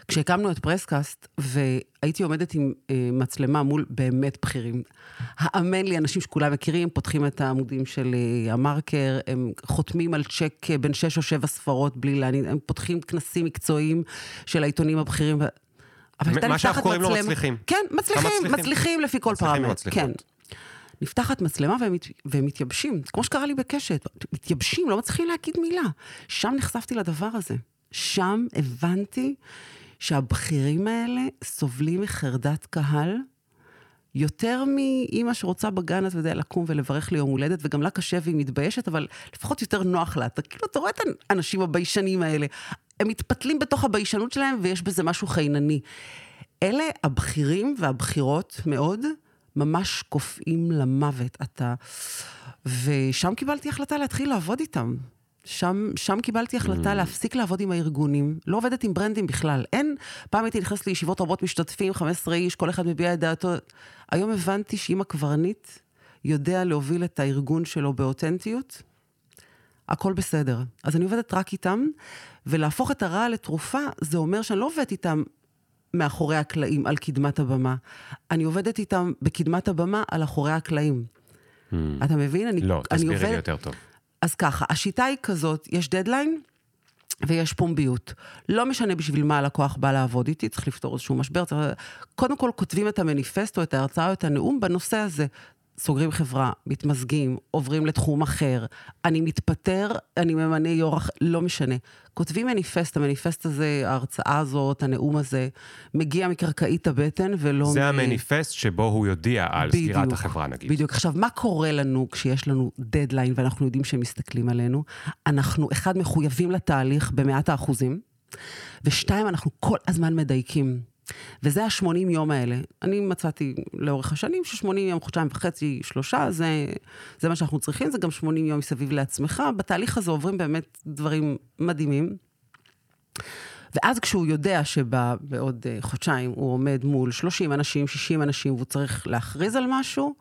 כשהקמנו את פרסקאסט, והייתי עומדת עם אה, מצלמה מול באמת בכירים, האמן לי, אנשים שכולם מכירים, פותחים את העמודים של אה, המרקר, הם חותמים על צ'ק אה, בין שש או שבע ספרות בלי לעניין, הם פותחים כנסים מקצועיים של העיתונים הבכירים. אבל מה שאנחנו קוראים לו מצליחים. כן, מצליחים, מצליחים, מצליחים לפי כל פרמטר. כן. נפתחת מצלמה והם, והם מתייבשים, כמו שקרה לי בקשת, מתייבשים, לא מצליחים להגיד מילה. שם נחשפתי לדבר הזה. שם הבנתי שהבכירים האלה סובלים מחרדת קהל יותר מאימא שרוצה בגן, אתה יודע, לקום ולברך ליום הולדת, וגם לה קשה והיא מתביישת, אבל לפחות יותר נוח לה. אתה כאילו, אתה רואה את האנשים הביישנים האלה. הם מתפתלים בתוך הביישנות שלהם, ויש בזה משהו חינני. אלה הבכירים והבכירות מאוד, ממש קופאים למוות. אתה... ושם קיבלתי החלטה להתחיל לעבוד איתם. שם, שם קיבלתי החלטה mm. להפסיק לעבוד עם הארגונים, לא עובדת עם ברנדים בכלל. אין, פעם הייתי נכנסת לישיבות רבות משתתפים, 15 איש, כל אחד מביע את דעתו. היום הבנתי שאם הקברניט יודע להוביל את הארגון שלו באותנטיות, הכל בסדר. אז אני עובדת רק איתם, ולהפוך את הרע לתרופה, זה אומר שאני לא עובדת איתם מאחורי הקלעים, על קדמת הבמה. אני עובדת איתם בקדמת הבמה, על אחורי הקלעים. Mm. אתה מבין? אני, לא, תסבירי. לי יותר טוב. אז ככה, השיטה היא כזאת, יש דדליין ויש פומביות. לא משנה בשביל מה הלקוח בא לעבוד איתי, צריך לפתור איזשהו משבר. צריך... קודם כל כותבים את המניפסט או את ההרצאה או את הנאום בנושא הזה. סוגרים חברה, מתמזגים, עוברים לתחום אחר, אני מתפטר, אני ממנה יו"ר לא משנה. כותבים מניפסט, המניפסט הזה, ההרצאה הזאת, הנאום הזה, מגיע מקרקעית הבטן ולא... זה מ... המניפסט שבו הוא יודיע על בדיוק, סגירת החברה, נגיד. בדיוק. עכשיו, מה קורה לנו כשיש לנו דדליין ואנחנו יודעים שהם מסתכלים עלינו? אנחנו, אחד, מחויבים לתהליך במאת האחוזים, ושתיים, אנחנו כל הזמן מדייקים. וזה ה-80 יום האלה. אני מצאתי לאורך השנים ש-80 יום, חודשיים וחצי, שלושה, זה, זה מה שאנחנו צריכים, זה גם 80 יום מסביב לעצמך. בתהליך הזה עוברים באמת דברים מדהימים. ואז כשהוא יודע שבעוד uh, חודשיים הוא עומד מול 30 אנשים, 60 אנשים, והוא צריך להכריז על משהו,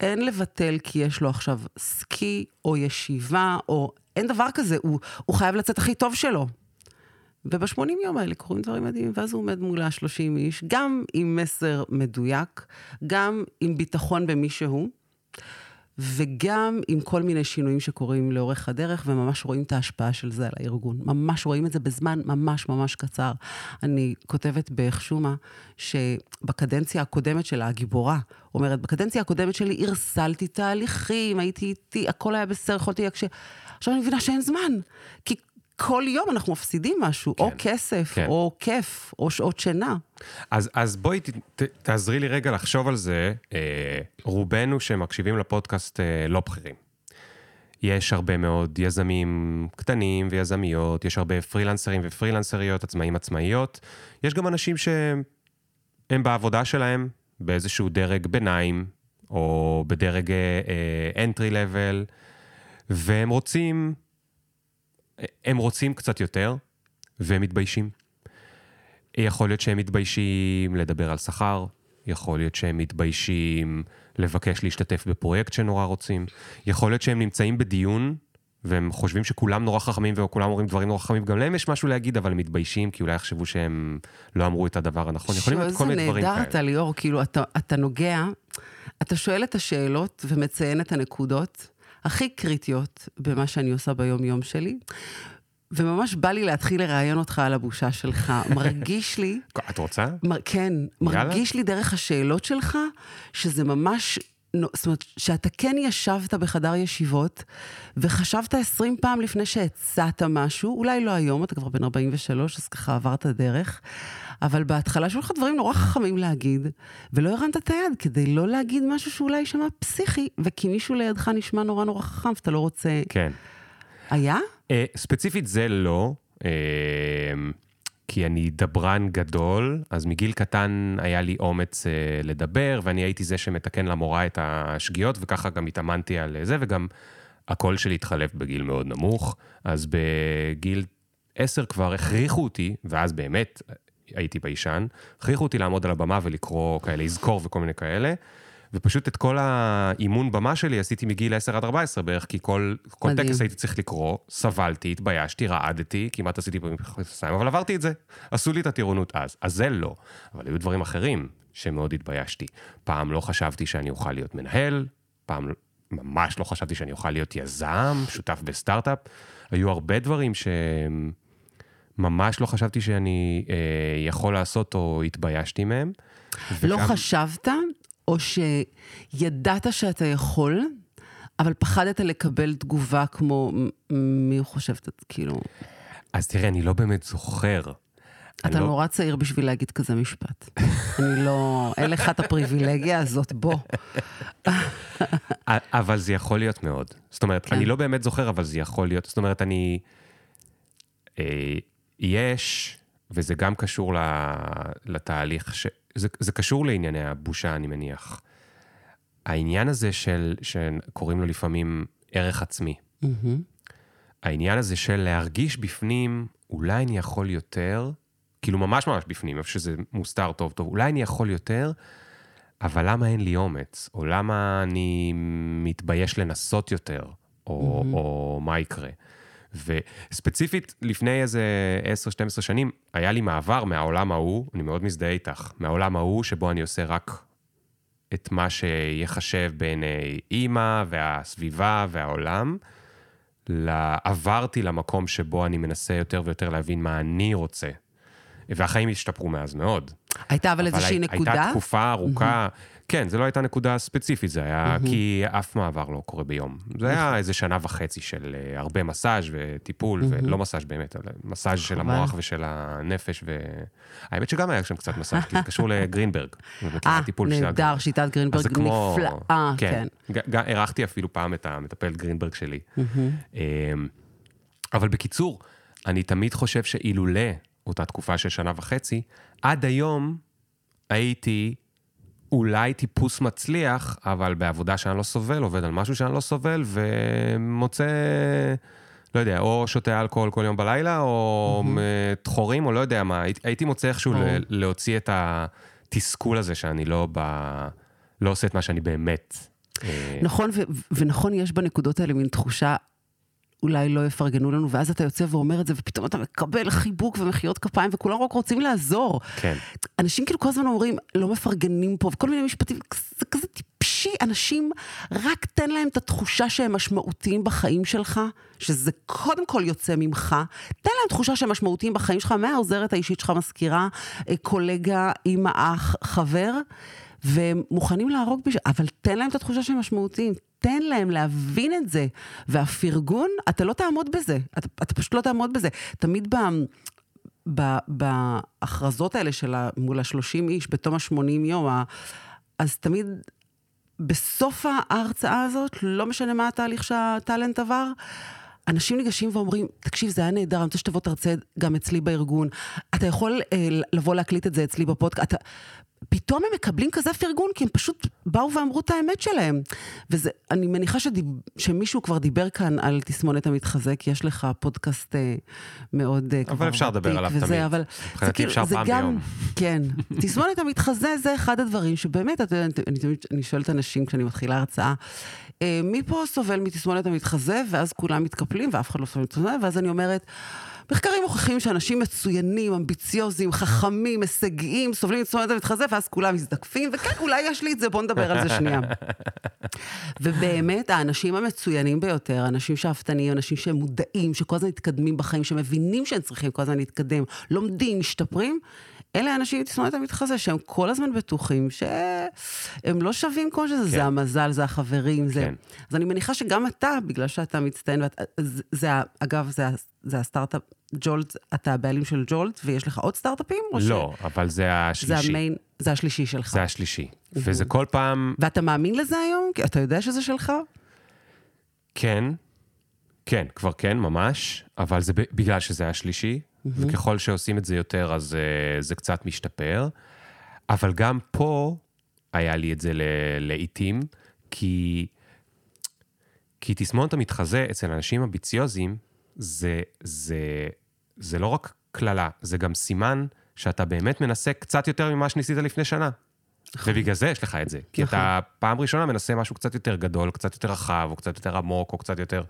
אין לבטל כי יש לו עכשיו סקי או ישיבה, או אין דבר כזה, הוא, הוא חייב לצאת הכי טוב שלו. וב-80 יום האלה קורים דברים מדהימים, ואז הוא עומד מול ה-30 איש, גם עם מסר מדויק, גם עם ביטחון במי שהוא, וגם עם כל מיני שינויים שקורים לאורך הדרך, וממש רואים את ההשפעה של זה על הארגון. ממש רואים את זה בזמן ממש ממש קצר. אני כותבת בחשומה, שבקדנציה הקודמת שלה, הגיבורה, אומרת, בקדנציה הקודמת שלי הרסלתי תהליכים, הייתי איתי, הכל היה בסדר, יכולתי להקשיב. עכשיו אני מבינה שאין זמן, כי כל יום אנחנו מפסידים משהו, כן, או כסף, כן. או כיף, או שעות שינה. אז, אז בואי ת, ת, תעזרי לי רגע לחשוב על זה. אה, רובנו שמקשיבים לפודקאסט אה, לא בכירים. יש הרבה מאוד יזמים קטנים ויזמיות, יש הרבה פרילנסרים ופרילנסריות, עצמאים עצמאיות. יש גם אנשים שהם בעבודה שלהם באיזשהו דרג ביניים, או בדרג אה, entry level, והם רוצים הם רוצים קצת יותר, והם מתביישים. יכול להיות שהם מתביישים לדבר על שכר, יכול להיות שהם מתביישים לבקש להשתתף בפרויקט שנורא רוצים, יכול להיות שהם נמצאים בדיון, והם חושבים שכולם נורא חכמים וכולם אומרים דברים נורא חכמים, גם להם יש משהו להגיד, אבל הם מתביישים, כי אולי יחשבו שהם לא אמרו את הדבר הנכון. יכולים להיות כל מיני דברים כאלה. איזה נהדר אתה, ליאור, כאילו, אתה, אתה נוגע, אתה שואל את השאלות ומציין את הנקודות. הכי קריטיות במה שאני עושה ביום-יום שלי. וממש בא לי להתחיל לראיין אותך על הבושה שלך. <laughs> מרגיש לי... את רוצה? מר, כן, יאללה. מרגיש לי דרך השאלות שלך, שזה ממש... זאת אומרת, שאתה כן ישבת בחדר ישיבות, וחשבת עשרים פעם לפני שהצעת משהו, אולי לא היום, אתה כבר בן 43, אז ככה עברת דרך, אבל בהתחלה שהיו לך דברים נורא חכמים להגיד, ולא הרמת את היד כדי לא להגיד משהו שאולי יישמע פסיכי, וכי מישהו לידך נשמע נורא נורא חכם, ואתה לא רוצה... כן. היה? Uh, ספציפית זה לא. Uh, כי אני דברן גדול, אז מגיל קטן היה לי אומץ uh, לדבר, ואני הייתי זה שמתקן למורה את השגיאות, וככה גם התאמנתי על זה, וגם הקול שלי התחלף בגיל מאוד נמוך. אז בגיל עשר כבר הכריחו אותי, ואז באמת הייתי ביישן, הכריחו אותי לעמוד על הבמה ולקרוא כאלה, לזכור וכל מיני כאלה. ופשוט את כל האימון במה שלי עשיתי מגיל 10 עד 14 בערך, כי כל, כל טקס הייתי צריך לקרוא, סבלתי, התביישתי, רעדתי, כמעט עשיתי במכנסיים, אבל עברתי את זה. עשו לי את הטירונות אז. אז זה לא. אבל היו דברים אחרים שמאוד התביישתי. פעם לא חשבתי שאני אוכל להיות מנהל, פעם ממש לא חשבתי שאני אוכל להיות יזם, שותף בסטארט-אפ. היו הרבה דברים שהם... ממש לא חשבתי שאני אה, יכול לעשות או התביישתי מהם. לא וגם... חשבת, או שידעת שאתה יכול, אבל פחדת לקבל תגובה כמו, מי חושב, כאילו... אז תראה, אני לא באמת זוכר. אתה לא... נורא צעיר בשביל להגיד כזה משפט. אני לא... <laughs> אין לך את הפריבילגיה הזאת, בוא. אבל זה יכול להיות מאוד. זאת אומרת, כן. אני לא באמת זוכר, אבל זה יכול להיות. זאת אומרת, אני... יש, וזה גם קשור לתהליך, ש... זה, זה קשור לענייני הבושה, אני מניח. העניין הזה של, שקוראים לו לפעמים ערך עצמי. Mm-hmm. העניין הזה של להרגיש בפנים, אולי אני יכול יותר, כאילו ממש ממש בפנים, איפה שזה מוסתר טוב טוב, אולי אני יכול יותר, אבל למה אין לי אומץ? או למה אני מתבייש לנסות יותר? או, mm-hmm. או מה יקרה? וספציפית, לפני איזה 10-12 שנים, היה לי מעבר מהעולם ההוא, אני מאוד מזדהה איתך, מהעולם ההוא שבו אני עושה רק את מה שיחשב בעיני אימא והסביבה והעולם, עברתי למקום שבו אני מנסה יותר ויותר להבין מה אני רוצה. והחיים השתפרו מאז מאוד. הייתה אבל איזושהי נקודה? הייתה תקופה ארוכה, כן, זה לא הייתה נקודה ספציפית, זה היה כי אף מעבר לא קורה ביום. זה היה. איזה שנה וחצי של אה, הרבה מסאז' וטיפול, ולא מסאז' באמת, אבל מסאז' של. המוח ושל הנפש, והאמת שגם היה שם קצת מסאז', כי זה קשור לגרינברג. <laughs> אה, נהדר. שיטת גרינברג כמו... נפלאה, כן. ג- ג- אירחתי אפילו פעם את המטפלת גרינברג שלי. אמ, אבל בקיצור, אני תמיד חושב שאילולא אותה תקופה של שנה וחצי, עד היום הייתי אולי טיפוס מצליח, אבל בעבודה שאני לא סובל, עובד על משהו שאני לא סובל, ומוצא, לא יודע, או שותה אלכוהול כל יום בלילה, או mm חורים, או לא יודע מה. הייתי- מוצא איכשהו להוציא את התסכול הזה שאני לא ב... לא עושה את מה שאני באמת. אה, נכון, ו- ונכון, יש בנקודות האלה מין תחושה, אולי לא יפרגנו לנו, ואז אתה יוצא ואומר את זה, ופתאום אתה מקבל חיבוק ומחיאות כפיים, וכולם רק רוצים לעזור. כן. אנשים כאילו כל הזמן אומרים, לא מפרגנים פה, וכל מיני משפטים, זה כזה טיפשי. אנשים, רק תן להם את התחושה שהם משמעותיים בחיים שלך, שזה קודם כל יוצא ממך. תן להם תחושה שהם משמעותיים בחיים שלך, מהעוזרת האישית שלך, מזכירה, אה, קולגה, אימא, אח, חבר, והם מוכנים להרוג בשביל... אבל תן להם את התחושה שהם משמעותיים. תן להם להבין את זה. והפרגון, אתה לא תעמוד בזה. אתה, אתה פשוט לא תעמוד בזה. תמיד ב... ב- בהכרזות האלה של מול ה-30 איש בתום ה-80 יום, אז תמיד בסוף ההרצאה הזאת, לא משנה מה התהליך שהטאלנט עבר, אנשים ניגשים ואומרים, תקשיב, זה היה נהדר, אני רוצה שתבוא תרצה גם אצלי בארגון. אתה יכול אה, לבוא להקליט את זה אצלי בפודקאסט. פתאום הם מקבלים כזה פרגון, כי הם פשוט באו ואמרו את האמת שלהם. ואני מניחה שדיב... שמישהו כבר דיבר כאן על תסמונת המתחזה, כי יש לך פודקאסט אה, מאוד אה, כבר אפשר לדבר עליו וזה, תמיד. אבל זה כאילו, זה גם, ביום. <laughs> כן. תסמונת המתחזה זה אחד הדברים שבאמת, אתה יודע, אני תמיד, אני שואלת אנשים כשאני מתחילה הרצאה, אה, מי פה סובל מתסמונת המתחזה, ואז כולם מתקפלים, ואף אחד לא סובל מתסמונת, ואז אני אומרת, מחקרים מוכיחים שאנשים מצוינים, אמביציוזיים, חכמים, הישגיים, סובלים מתסמונת המתחזה, ואז כולם מזדקפים, וכן, אולי יש לי את זה, בוא נדבר על זה שנייה. <laughs> ובאמת, האנשים המצוינים ביותר, אנשים שאפתניים, אנשים שהם מודעים, שכל הזמן מתקדמים בחיים, שמבינים שהם צריכים כל הזמן להתקדם, לומדים, משתפרים, אלה האנשים עם תסמונת המתחזה, שהם כל הזמן בטוחים שהם לא שווים כמו שזה, כן. זה המזל, זה החברים, זה... כן. אז אני מניחה שגם אתה, בגלל שאתה מצטיין, ואת, זה, זה, אגב, זה, זה הסטארט-אפ, ג'ולט, אתה הבעלים של ג'ולט, ויש לך עוד סטארט-אפים? לא, אבל זה זה השלישי. המיין, זה השלישי שלך. זה השלישי. וזה כל פעם, ואתה מאמין לזה היום? כי אתה יודע שזה שלך? כן, כן, כבר כן, ממש, אבל זה בגלל שזה השלישי, וככל שעושים את זה יותר, אז uh, זה קצת משתפר. אבל גם פה היה לי את זה ל- לעיתים, כי, כי תסמונת המתחזה אצל אנשים אמביציוזיים, זה, זה, זה לא רק קללה, זה גם סימן שאתה באמת מנסה קצת יותר ממה שניסית לפני שנה. ובגלל זה יש לך את זה. כי נכון. אתה פעם ראשונה מנסה משהו קצת יותר גדול, קצת יותר רחב, או קצת יותר עמוק, או קצת יותר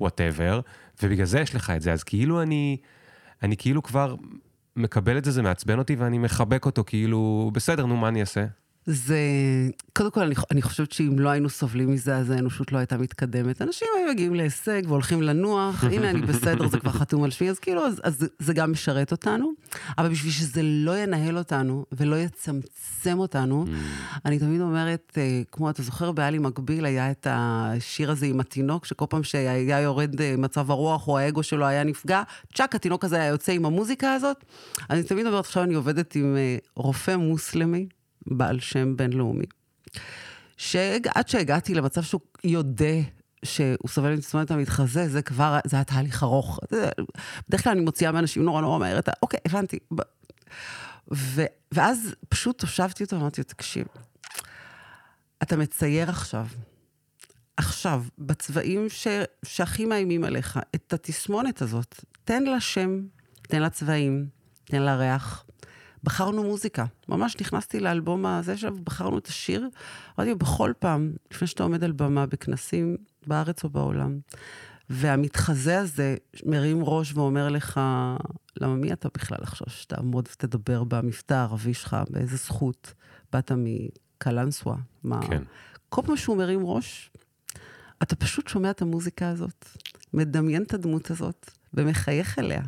וואטאבר, ובגלל זה יש לך את זה. אז כאילו אני, אני כאילו כבר מקבל את זה, זה מעצבן אותי, ואני מחבק אותו, כאילו, בסדר, נו, מה אני אעשה? זה, קודם כל, אני, אני חושבת שאם לא היינו סובלים מזה, אז האנושות לא הייתה מתקדמת. אנשים היו מגיעים להישג והולכים לנוח, הנה אני בסדר, זה כבר חתום על שמי, אז כאילו, אז, אז זה- גם משרת אותנו. אבל בשביל שזה לא ינהל אותנו ולא יצמצם אותנו, אני תמיד אומרת, אה, כמו, אתה זוכר, באלי מקביל היה את השיר הזה עם התינוק, שכל פעם שהיה יורד אה, מצב הרוח או האגו שלו היה נפגע, צ'אק, התינוק הזה היה יוצא עם המוזיקה הזאת. אני תמיד אומרת, עכשיו אני עובדת עם אה, רופא מוסלמי. בעל שם בינלאומי. שעד שהגעתי למצב שהוא יודע שהוא סובל מתסמונת המתחזה, זה כבר, זה היה תהליך ארוך. זה- בדרך כלל אני מוציאה מאנשים נורא נורא מהר את ה... אוקיי, הבנתי. ו, ואז פשוט הושבתי אותו ואמרתי לו, תקשיב, אתה מצייר עכשיו, עכשיו, בצבעים ש, שהכי מאיימים עליך, את התסמונת הזאת, תן לה שם, תן לה צבעים, תן לה ריח. בחרנו מוזיקה. ממש נכנסתי לאלבום הזה שלו, בחרנו את השיר. אמרתי לו, בכל פעם, לפני שאתה עומד על במה בכנסים בארץ או בעולם, והמתחזה הזה מרים ראש ואומר לך, למה מי אתה בכלל עכשיו שתעמוד ותדבר במבטא הערבי שלך, באיזה זכות? באת מקלנסווה? מה? כן. כל פעם שהוא מרים ראש, אתה פשוט שומע את המוזיקה הזאת, מדמיין את הדמות הזאת ומחייך אליה.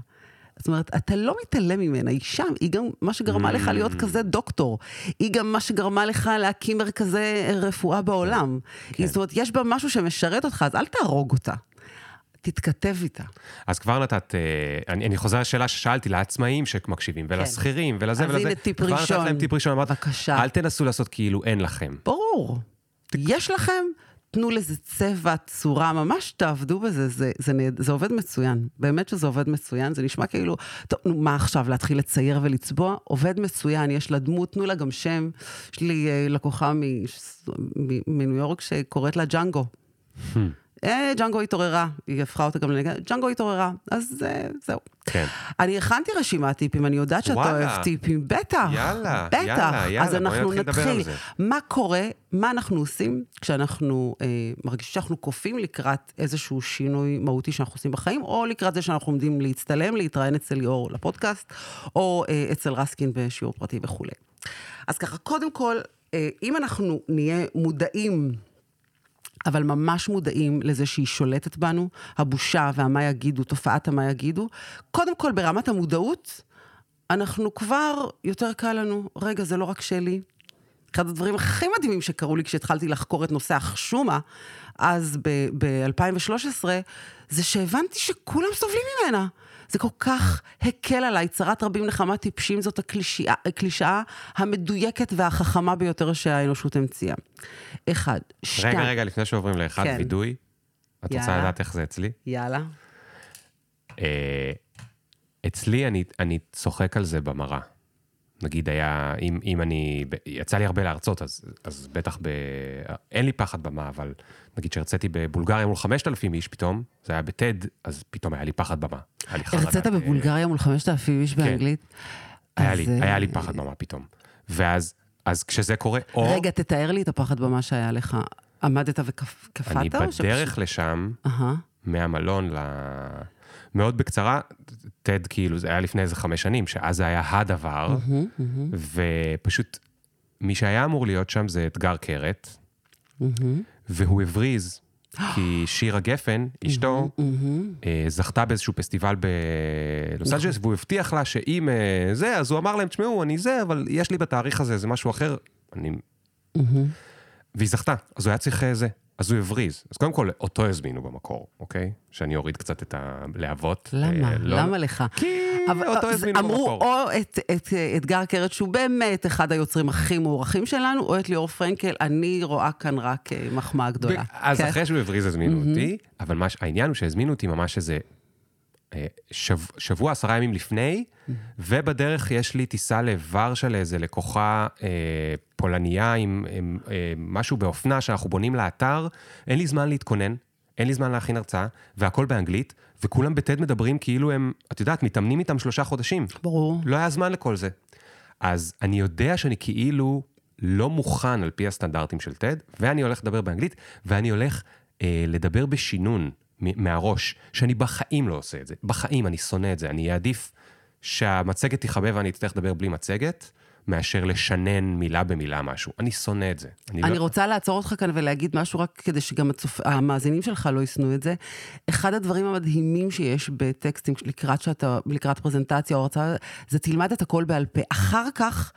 זאת אומרת, אתה לא מתעלם ממנה, היא שם, היא גם מה שגרמה לך להיות Mm. כזה דוקטור. היא גם מה שגרמה לך להקים מרכזי רפואה בעולם. כן. זאת אומרת, יש בה משהו שמשרת אותך, אז אל תהרוג אותה. תתכתב איתה. אז כבר נתת, אה, אני, אני חוזר לשאלה ששאלתי, לעצמאים שמקשיבים, ולשכירים, ולזה כן. אז ולזה. הנה טיפ כבר נתת ראשון. להם טיפ ראשון, אמרת, בבקשה. אל תנסו לעשות כאילו אין לכם. ברור. יש לכם, תנו לזה צבע, צורה, ממש תעבדו בזה, זה, זה, נהד- זה עובד מצוין. באמת שזה עובד מצוין, זה נשמע כאילו, טוב, נו, מה עכשיו, להתחיל לצייר ולצבוע? עובד מצוין, יש לה דמות, תנו לה גם שם. יש לי אה, לקוחה מניו יורק שקוראת לה ג'אנגו. אה, ג'אנגו התעוררה, היא הפכה אותה גם לנגד, ג'אנגו התעוררה, אז אה, זהו. כן. אני הכנתי רשימת טיפים, אני יודעת שאתה וואלה. אוהב טיפים, בטח. יאללה, בטח. יאללה, יאללה, אז אנחנו נתחיל. זה. מה קורה, מה אנחנו עושים כשאנחנו אה, מרגישים שאנחנו קופאים לקראת איזשהו שינוי מהותי שאנחנו עושים בחיים, או לקראת זה שאנחנו עומדים להצטלם, להתראיין אצל ליאור לפודקאסט, או אה, אצל רסקין בשיעור פרטי וכולי. אז ככה, קודם כל, אה, אם אנחנו נהיה מודעים אבל ממש מודעים לזה שהיא שולטת בנו, הבושה והמה יגידו, תופעת המה יגידו. קודם כל, ברמת המודעות, אנחנו כבר, יותר קל לנו, רגע, זה לא רק שלי. אחד הדברים הכי מדהימים שקרו לי כשהתחלתי לחקור את נושא החשומה, אז ב-2013, זה שהבנתי שכולם סובלים ממנה. זה כל כך הקל עליי, צרת רבים נחמה טיפשים זאת הקלישאה, הקלישאה המדויקת והחכמה ביותר שהאנושות המציאה. אחד. שתיים. רגע, רגע, לפני שעוברים לאחד, כן. וידוי. את רוצה יאללה. לדעת איך זה אצלי? יאללה. אה, אצלי אני, אני צוחק על זה במראה. נגיד היה, אם, אם אני, יצא לי הרבה להרצות, אז, אז בטח ב... אין לי פחד במה, אבל נגיד שהרציתי בבולגריה מול 5,000 איש פתאום, זה היה בטד, אז פתאום היה לי פחד במה. הרצית בבולגריה מול 5,000 איש באנגלית? היה לי, אה, היה לי פחד במה פתאום. ואז, אז כשזה קורה, או... רגע, תתאר לי את הפחד במה שהיה לך. עמדת וקפאת? אני בדרך לשם, אהה. מהמלון ל... מאוד בקצרה, טד כאילו, זה היה לפני איזה חמש שנים, שאז זה היה הדבר, מהמם, מהמם, ופשוט מי שהיה אמור להיות שם זה אתגר קרת, מהמם, והוא הבריז, כי שירה גפן, <gasps> אשתו. אה, זכתה באיזשהו פסטיבל בלוס נכון. אנג'לס, והוא הבטיח לה שאם אה, זה, אז הוא אמר להם, תשמעו, אני זה, אבל יש לי בתאריך הזה איזה משהו אחר, אני... והיא זכתה, אז הוא היה צריך אה, זה. אז הוא הבריז. אז קודם כל, אותו הזמינו במקור, אוקיי? שאני אוריד קצת את הלהבות. למה? אה, לא- למה לך? כי אבל אותו אז הזמינו אמרו במקור. או את, את אה, אתגר קרת, שהוא באמת אחד היוצרים הכי מוערכים שלנו, או את ליאור פרנקל, אני רואה כאן רק אה, מחמאה גדולה. ו- אז כן? אחרי שהוא הבריז הזמינו אותי, אבל מה העניין הוא שהזמינו אותי ממש איזה אה, שב- שבוע, עשרה ימים לפני, ובדרך יש לי טיסה לוורשה לאיזה לקוחה אה, פולניה עם עם, אה, משהו באופנה שאנחנו בונים לאתר, אין לי זמן להתכונן, אין לי זמן להכין הרצאה, והכל באנגלית, וכולם בטד מדברים כאילו הם, את יודעת, מתאמנים איתם שלושה חודשים. ברור. לא היה זמן לכל זה. אז אני יודע שאני כאילו לא מוכן על פי הסטנדרטים של טד, ואני הולך לדבר באנגלית, ואני הולך אה, לדבר בשינון מהראש, שאני בחיים לא עושה את זה. בחיים, אני שונא את זה. אני אעדיף שהמצגת תכבה ואני אצטרך לדבר בלי מצגת, מאשר לשנן מילה במילה משהו. אני שונא את זה. אני, אני לא... רוצה לעצור אותך כאן ולהגיד משהו רק כדי שגם הצופ... המאזינים שלך לא ישנאו את זה. אחד הדברים המדהימים שיש בטקסטים לקראת, שאתה, לקראת פרזנטציה או הרצאה, זה תלמד את הכל בעל פה. אחר כך...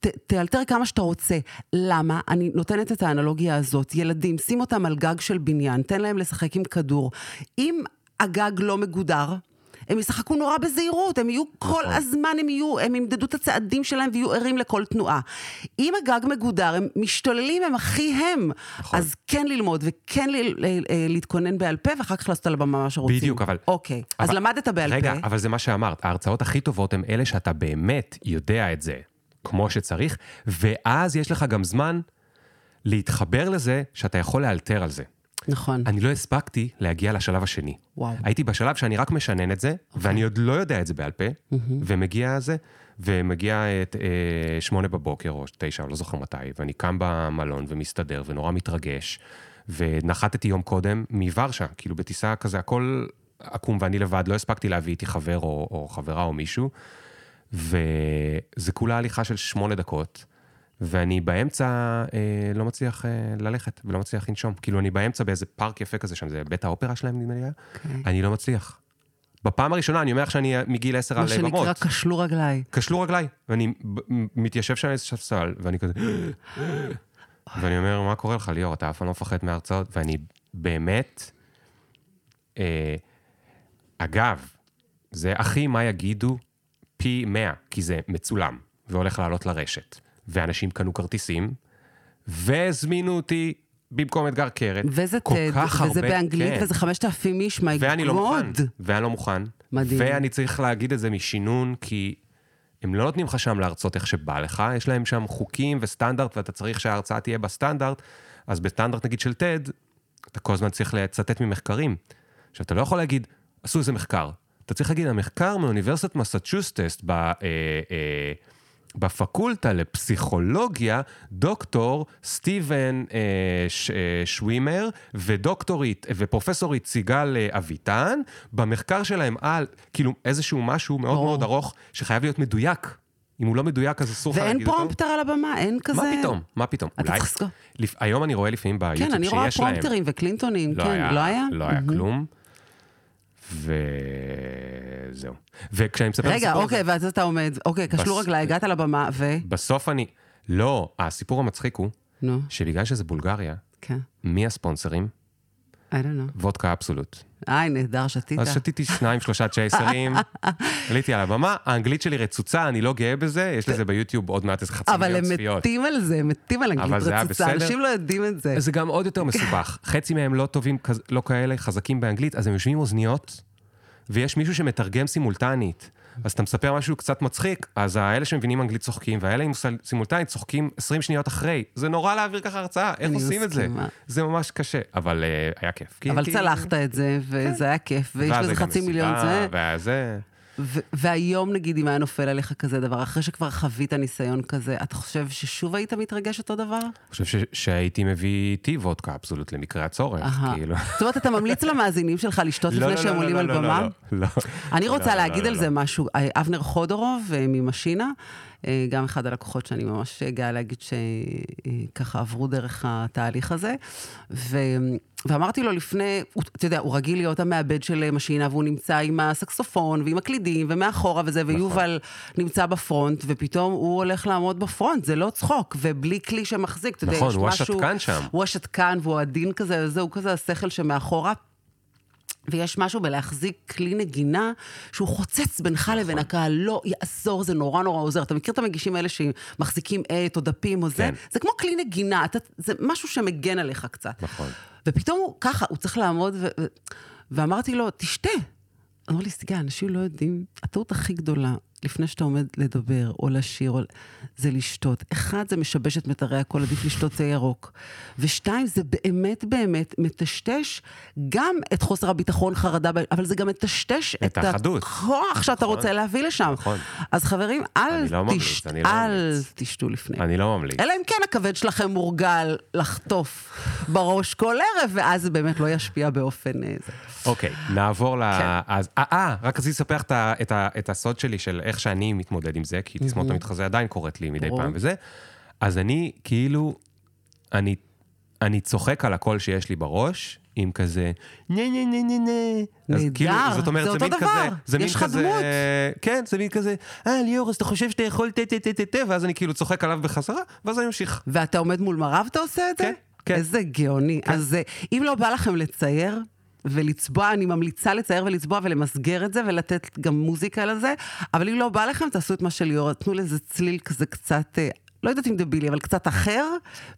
ת, תאלתר כמה שאתה רוצה. למה? אני נותנת את האנלוגיה הזאת. ילדים, שים אותם על גג של בניין, תן להם לשחק עם כדור. אם הגג לא מגודר, הם ישחקו נורא בזהירות, הם יהיו כל הזמן, הם יהיו, הם ימדדו את הצעדים שלהם ויהיו ערים לכל תנועה. אם הגג מגודר, הם משתוללים, הם הכי הם. נכון. אז כן ללמוד וכן ל- ל- אה, להתכונן בעל פה, ואחר כך לעשות על הבמה מה שרוצים. בדיוק, אבל- אוקיי, אז אבל- למדת בעל רגע, פה. אבל זה מה שאמרת, ההרצאות הכי טובות הן אלה שאתה באמת יודע את זה כמו שצריך, ואז יש לך גם זמן להתחבר לזה שאתה יכול לאלתר על זה. נכון. אני לא הספקתי להגיע לשלב השני. וואו. הייתי בשלב שאני רק משנן את זה, ואני עוד לא יודע את זה בעל פה, ומגיע זה, ומגיע את אה, שמונה בבוקר או תשע, לא זוכר מתי, ואני קם במלון ומסתדר ונורא מתרגש, ונחתתי יום קודם מוורשה, כאילו בטיסה כזה, הכל עקום ואני לבד, לא הספקתי להביא איתי חבר או, או חברה או מישהו, וזה כולה הליכה של שמונה דקות. ואני באמצע אה, לא מצליח אה, ללכת ולא מצליח לנשום. כאילו, אני באמצע באיזה פארק יפה כזה שם, זה בית האופרה שלהם נדמה לי היה. אוקיי. אני לא מצליח. בפעם הראשונה, אני אומר לך שאני מגיל עשר על מה במות. שנקרא, כשלו רגליי. כשלו רגליי, ואני מתיישב שם איזה ספסל, ואני כזה... <gasps> ואני אומר, מה קורה לך, ליאור? אתה אף פעם לא מפחד מההרצאות? ואני באמת... אה, אגב, זה אחי, מה יגידו? פי 100, כי זה מצולם, והולך לעלות לרשת. ואנשים קנו כרטיסים, והזמינו אותי במקום אתגר קרת. וזה כך וזה הרבה- באנגלית, כן. וזה 5,000 איש, מי ואני לא מוכן. good. ואני לא מוכן. מדהים. ואני צריך להגיד את זה משינון, כי הם לא נותנים לך שם להרצות איך שבא לך, יש להם שם חוקים וסטנדרט, ואתה צריך שההרצאה תהיה בסטנדרט. אז בסטנדרט נגיד של TED, אתה כל הזמן צריך לצטט ממחקרים. עכשיו, אתה לא יכול להגיד, עשו איזה מחקר. אתה צריך להגיד, המחקר מאוניברסיטת מסצ'וסטס ב... אה, אה, בפקולטה לפסיכולוגיה, דוקטור סטיבן אה, ש, אה, שווימר ודוקטורית ופרופסורית סיגל אה, אביטן, במחקר שלהם על, כאילו, איזשהו משהו מאוד ברור. מאוד ארוך, שחייב להיות מדויק. אם הוא לא מדויק, אז אסור לך ואין להגיד אותו. פרומפטר על הבמה, אין כזה... מה פתאום? מה פתאום? אתה צריך לזכור. לפ... היום אני רואה לפעמים ביוטיוב כן, אני רואה שיש להם... פרומפטרים וקלינטונים, לא כן, היה, לא היה? לא היה מהמם. כלום. וזהו. וכשאני מספר את רגע, הסיפור אוקיי, הזה, ואז אתה עומד, אוקיי, כשלו בס- רגליי, הגעת לבמה, ו... בסוף אני... לא, הסיפור המצחיק הוא נו, שבגלל שזה בולגריה, כן, מי הספונסרים? I don't know. וודקה אבסולוט. איי, נהדר, שתית. אז שתיתי שניים, שלושה צ'ייסרים, <laughs> עליתי על הבמה, האנגלית שלי רצוצה, אני לא גאה בזה, יש לזה ביוטיוב עוד מעט איזה חצי אבל מיליון הם צפיות. מתים על זה, הם מתים על אבל אנגלית רצוצה. אנשים לא יודעים את זה. זה גם עוד יותר <laughs> מסובך. חצי מהם לא טובים, לא כאלה חזקים באנגלית, אז הם יושבים עם אוזניות, ויש מישהו שמתרגם סימולטנית. אז אתה מספר משהו קצת מצחיק, אז האלה שמבינים אנגלית צוחקים, והאלה עם סימולטנית צוחקים 20 שניות אחרי. זה נורא להעביר ככה הרצאה, איך עושים את זה? זה ממש קשה, אבל אה, היה כיף. כי- אבל כי- צלחת את זה, וזה היה כיף, ויש ואז בזה זה גם חצי מיליון זה. ו- והיום, נגיד, אם היה נופל עליך כזה דבר, אחרי שכבר חווית ניסיון כזה, אתה חושב ששוב היית מתרגש אותו דבר? אני חושב ש- שהייתי מביא איתי וודקה אבסולוט למקרה הצורך, אהה. כאילו. זאת אומרת, אתה ממליץ למאזינים שלך לשתות לא, לפני לא, שהם לא, עולים על לא, לא, במה? לא, לא. אני רוצה להגיד על. זה משהו. אה, אבנר חודורוב אה, ממשינה, גם אחד הלקוחות שאני ממש גאה להגיד שככה עברו דרך התהליך הזה. ו... ואמרתי לו לפני, הוא- אתה יודע, הוא רגיל להיות המעבד של אה, משינה, והוא נמצא עם הסקסופון ועם הקלידים ומאחורה וזה, נכון. ויובל נמצא בפרונט, ופתאום הוא הולך לעמוד בפרונט, זה לא צחוק, ובלי כלי שמחזיק, אתה יודע, נכון, יש הוא משהו... השתקן שם. הוא השתקן והוא עדין כזה, וזה, הוא כזה השכל שמאחורה. ויש משהו בלהחזיק כלי נגינה שהוא חוצץ בינך נכון. לבין הקהל, לא יעזור, זה נורא נורא עוזר. אתה מכיר את המגישים האלה שמחזיקים עט או דפים או זה? כן. זה כמו כלי נגינה, אתה, זה משהו שמגן עליך קצת. נכון. ופתאום הוא ככה, הוא צריך לעמוד, ו- ו- ואמרתי לו, תשתה. אמר לי, סיגל, אנשים לא יודעים, הטעות הכי גדולה, לפני שאתה עומד לדבר או לשיר, או... זה לשתות. אחד, זה משבש את מיתרי הקול, עדיף לשתות תה ירוק. ושתיים, זה באמת באמת מטשטש גם את חוסר הביטחון, חרדה, אבל זה גם מטשטש את את, האחדות. הכוח שאתה נכון. רוצה להביא לשם. נכון. אז חברים, אל, לא תש... לא אל. תשתו לפני. אני לא ממליץ. אלא אם כן הכבד שלכם מורגל לחטוף בראש כל ערב, ואז זה באמת לא ישפיע באופן... אה. אוקיי, נעבור ל... כן. אז, אה, אה, רק רציתי לספר את ה- את ה- את הסוד שלי של איך שאני מתמודד עם זה, כי תסמונת המתחזה עדיין קורית לי מדי. פעם וזה. אז אני, כאילו, אני, אני צוחק על הקול שיש לי בראש, עם כזה, נה נה נה נה נה. נהדר, כאילו, זאת אומרת, זה זה מין דבר, כזה, זה מין יש לך כזה, דמות. כן, זה מין כזה, אה, ליאור, אז אתה חושב שאתה יכול תה תה תה תה תה, ואז אני כאילו צוחק עליו בחזרה, ואז אני ממשיך. ואתה עומד מול מראה ואתה עושה את זה? כן, כן. איזה גאוני. אז אה, אם לא בא לכם לצייר... ולצבוע, אני ממליצה לצייר ולצבוע ולמסגר את זה ולתת גם מוזיקה לזה, אבל אם לא בא לכם, תעשו את מה שליאור, תנו לזה צליל כזה קצת, אה, לא יודעת אם דבילי, אבל קצת אחר,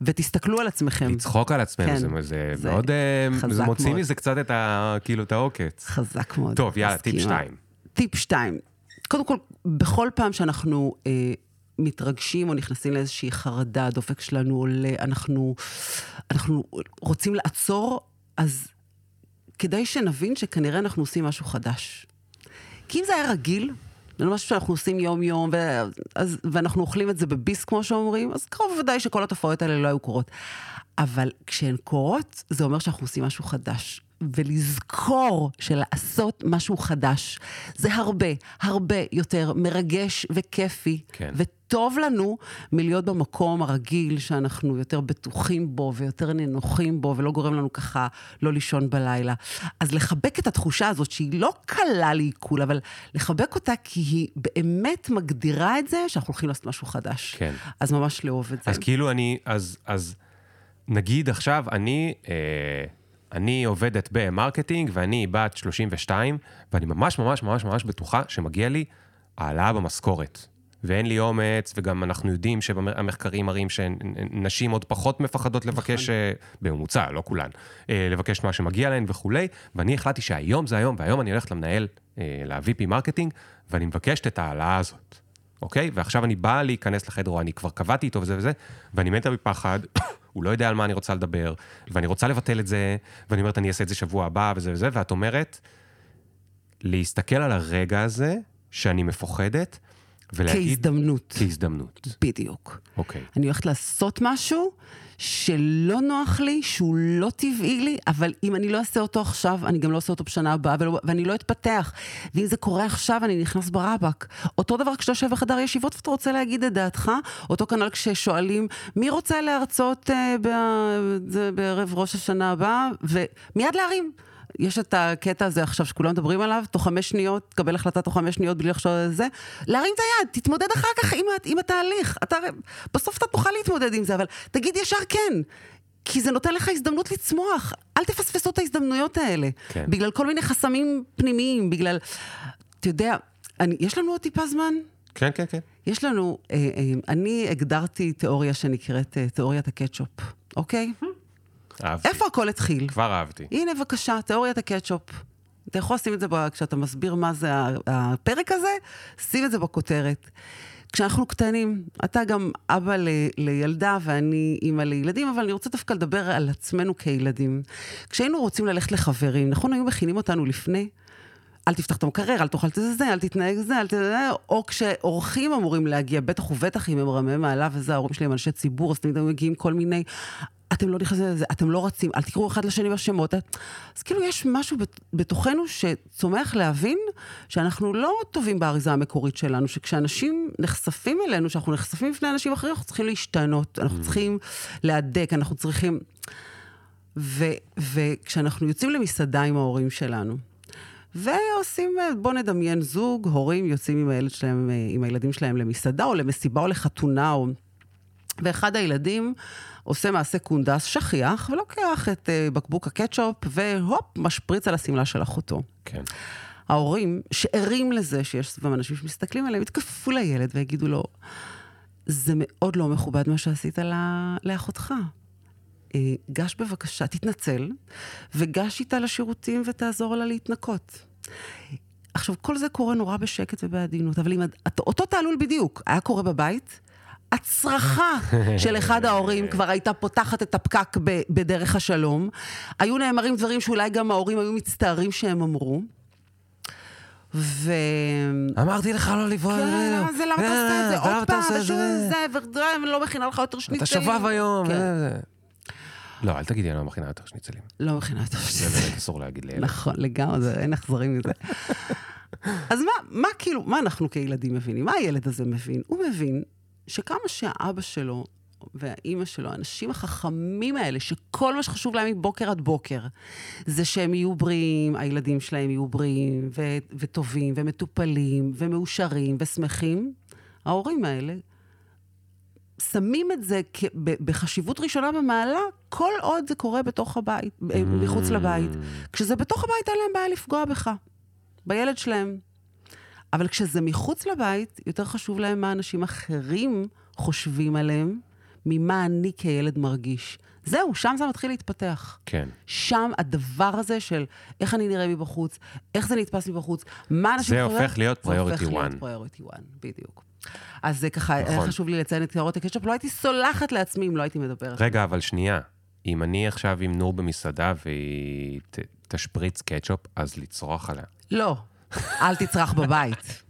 ותסתכלו על עצמכם. לצחוק על עצמנו, כן, זה, זה, זה מאוד, אה, זה מוציא. מזה קצת את ה... כאילו, את העוקץ. חזק מאוד. טוב, יאללה, טיפ. שתיים. טיפ שתיים. קודם כל, בכל פעם שאנחנו אה, מתרגשים או נכנסים לאיזושהי חרדה, הדופק שלנו עולה, אנחנו, אנחנו רוצים לעצור, אז כדאי שנבין שכנראה אנחנו עושים משהו חדש. כי אם זה היה רגיל, זה לא משהו שאנחנו עושים יום-יום, ואנחנו אוכלים את זה בביס, כמו שאומרים, אז קרוב ודאי שכל התופעות האלה לא היו קורות. אבל כשהן קורות, זה אומר שאנחנו עושים משהו חדש. ולזכור שלעשות משהו חדש זה הרבה, הרבה יותר מרגש וכיפי. כן. וטוב לנו מלהיות במקום הרגיל שאנחנו יותר בטוחים בו ויותר נינוחים בו ולא גורם לנו ככה לא לישון בלילה. אז לחבק את התחושה הזאת שהיא לא קלה לעיכול, אבל לחבק אותה כי היא באמת מגדירה את זה שאנחנו הולכים לעשות משהו חדש. כן. אז ממש לאהוב את זה. אז כאילו אני, אז, אז נגיד עכשיו, אני, אה, אני עובדת ב marketing ואני בת 32, ואני ממש ממש ממש ממש בטוחה שמגיע לי העלאה במשכורת. ואין לי אומץ, וגם אנחנו יודעים שהמחקרים מראים שנשים עוד פחות מפחדות לבקש, נכון. אה, בממוצע, לא כולן, אה, לבקש מה שמגיע להן וכולי, ואני החלטתי שהיום זה היום, והיום אני הולכת למנהל, אה, ל-VP marketing, ואני מבקשת את ההעלאה הזאת. אוקיי? ועכשיו אני באה להיכנס לחדר, או אני כבר קבעתי איתו וזה וזה, ואני מתה מפחד, הוא לא יודע על מה אני רוצה לדבר, ואני רוצה לבטל את זה, ואני אומרת, אני אעשה את זה שבוע הבא וזה וזה, ואת אומרת, להסתכל על הרגע הזה, שאני מפוחדת, ולהגיד... כהזדמנות. כהזדמנות. בדיוק. אוקיי. אני הולכת לעשות משהו שלא נוח לי, שהוא לא טבעי לי, אבל אם אני לא אעשה אותו עכשיו, אני גם לא אעשה אותו בשנה הבאה, ולא, ואני לא אתפתח. ואם זה קורה עכשיו, אני נכנס ברבק. אותו דבר כשאתה יושב בחדר ישיבות ואתה רוצה להגיד את דעתך, אותו כנ"ל כששואלים, מי רוצה להרצות אה, בערב ראש השנה הבאה, ומיד להרים. יש את הקטע הזה עכשיו שכולם מדברים עליו, תוך חמש שניות, תקבל החלטה תוך חמש שניות בלי לחשוב על זה, להרים את היד, תתמודד אחר כך עם, עם התהליך. אתה, בסוף אתה תוכל להתמודד עם זה, אבל תגיד ישר כן. כי זה נותן לך הזדמנות לצמוח. אל תפספסו את ההזדמנויות האלה. כן. בגלל כל מיני חסמים פנימיים, בגלל... אתה יודע, אני, יש לנו עוד טיפה זמן? כן, כן, כן. יש לנו, אה, אה, אני הגדרתי תיאוריה שנקראת אה, תיאוריית הקטשופ, אוקיי? אהבתי. איפה הכל התחיל? כבר אהבתי. הנה בבקשה, תיאוריית הקטשופ. אתה יכול לשים את זה ב- כשאתה מסביר מה זה הפרק הזה, שים את זה בכותרת. כשאנחנו קטנים, אתה גם אבא ל- לילדה ואני אימא לילדים, אבל אני רוצה דווקא לדבר על עצמנו כילדים. כשהיינו רוצים ללכת לחברים, נכון, היו מכינים אותנו לפני? אל תפתח את המקרר, אל תאכל את זה, אל תתנהג זה, אל ת... או כשאורחים אמורים להגיע, בטח ובטח אם הם רמי מעלה וזה, ההורים שלי הם אנשי ציבור, אז תמיד היו מגיעים כל מיני, אתם לא נכנסים לזה, אתם לא רצים, אל תקראו אחד לשני בשמות. אז כאילו יש משהו בת- בתוכנו שצומח להבין שאנחנו לא טובים באריזה המקורית שלנו, שכשאנשים נחשפים אלינו, שאנחנו נחשפים בפני אנשים אחרים, אנחנו צריכים להשתנות, אנחנו צריכים להדק, אנחנו צריכים... ו- וכשאנחנו יוצאים למסעדה עם ההורים שלנו, ועושים, אה, בוא נדמיין זוג, הורים יוצאים עם הילד שלהם, עם הילדים שלהם למסעדה, או למסיבה, או לחתונה, או... ואחד הילדים עושה מעשה קונדס שכיח, ולוקח את uh, בקבוק הקטשופ, והופ, משפריץ על השמלה של אחותו. כן. ההורים, שערים לזה שיש סביבם אנשים שמסתכלים עליהם, יתקפו לילד ויגידו לו, זה מאוד לא מכובד מה שעשית לה- לאחותך. אה, גש בבקשה, תתנצל, וגש איתה לשירותים ותעזור לה להתנקות. עכשיו, כל זה קורה נורא בשקט ובעדינות, אבל אם אותו תעלול בדיוק היה קורה בבית, הצרחה של אחד ההורים כבר הייתה פותחת את הפקק ב- בדרך השלום. היו נאמרים דברים שאולי גם ההורים היו מצטערים שהם אמרו. ו... אמרתי לך לא לבוא... כן, זה למה אתה עושה את זה עוד פעם, ושוב זה? זה, ואני לא מכינה לך יותר שניצלים. אתה שובב היום. כן. אה, לא, אל תגידי, אני לא מכינה יותר שניצלים. לא מכינה יותר זה שניצלים. באמת אסור להגיד לילד. נכון, לגמרי, זה- אין אכזרים מזה. אז מה, מה כאילו, מה אנחנו כילדים מבינים? מה הילד הזה מבין? הוא מבין שכמה שהאבא שלו והאימא שלו, האנשים החכמים האלה, שכל מה שחשוב להם מבוקר עד בוקר, זה שהם יהיו בריאים, הילדים שלהם יהיו בריאים ו- וטובים ומטופלים ומאושרים ושמחים, ההורים האלה שמים את זה כ- ב- בחשיבות ראשונה במעלה, כל עוד זה קורה בתוך הבית, אה, מחוץ לבית. כשזה בתוך הבית, אין להם בעיה לפגוע בך, בילד שלהם. אבל כשזה מחוץ לבית, יותר חשוב להם מה אנשים אחרים חושבים עליהם, ממה אני כילד מרגיש. זהו, שם זה מתחיל להתפתח. כן. שם הדבר הזה של איך אני נראה מבחוץ, איך זה נתפס מבחוץ, מה אנשים... זה חושבים- הופך להיות זה הופך להיות priority one, בדיוק. אז זה ככה, היה נכון. חשוב לי לציין את תיאוריות הקטשופ, לא הייתי סולחת לעצמי אם לא הייתי מדברת. רגע, אבל שנייה. אם אני עכשיו עם נור במסעדה והיא ת- תשפריץ קטשופ, אז לצרוח עליה. לא, אל תצרח בבית.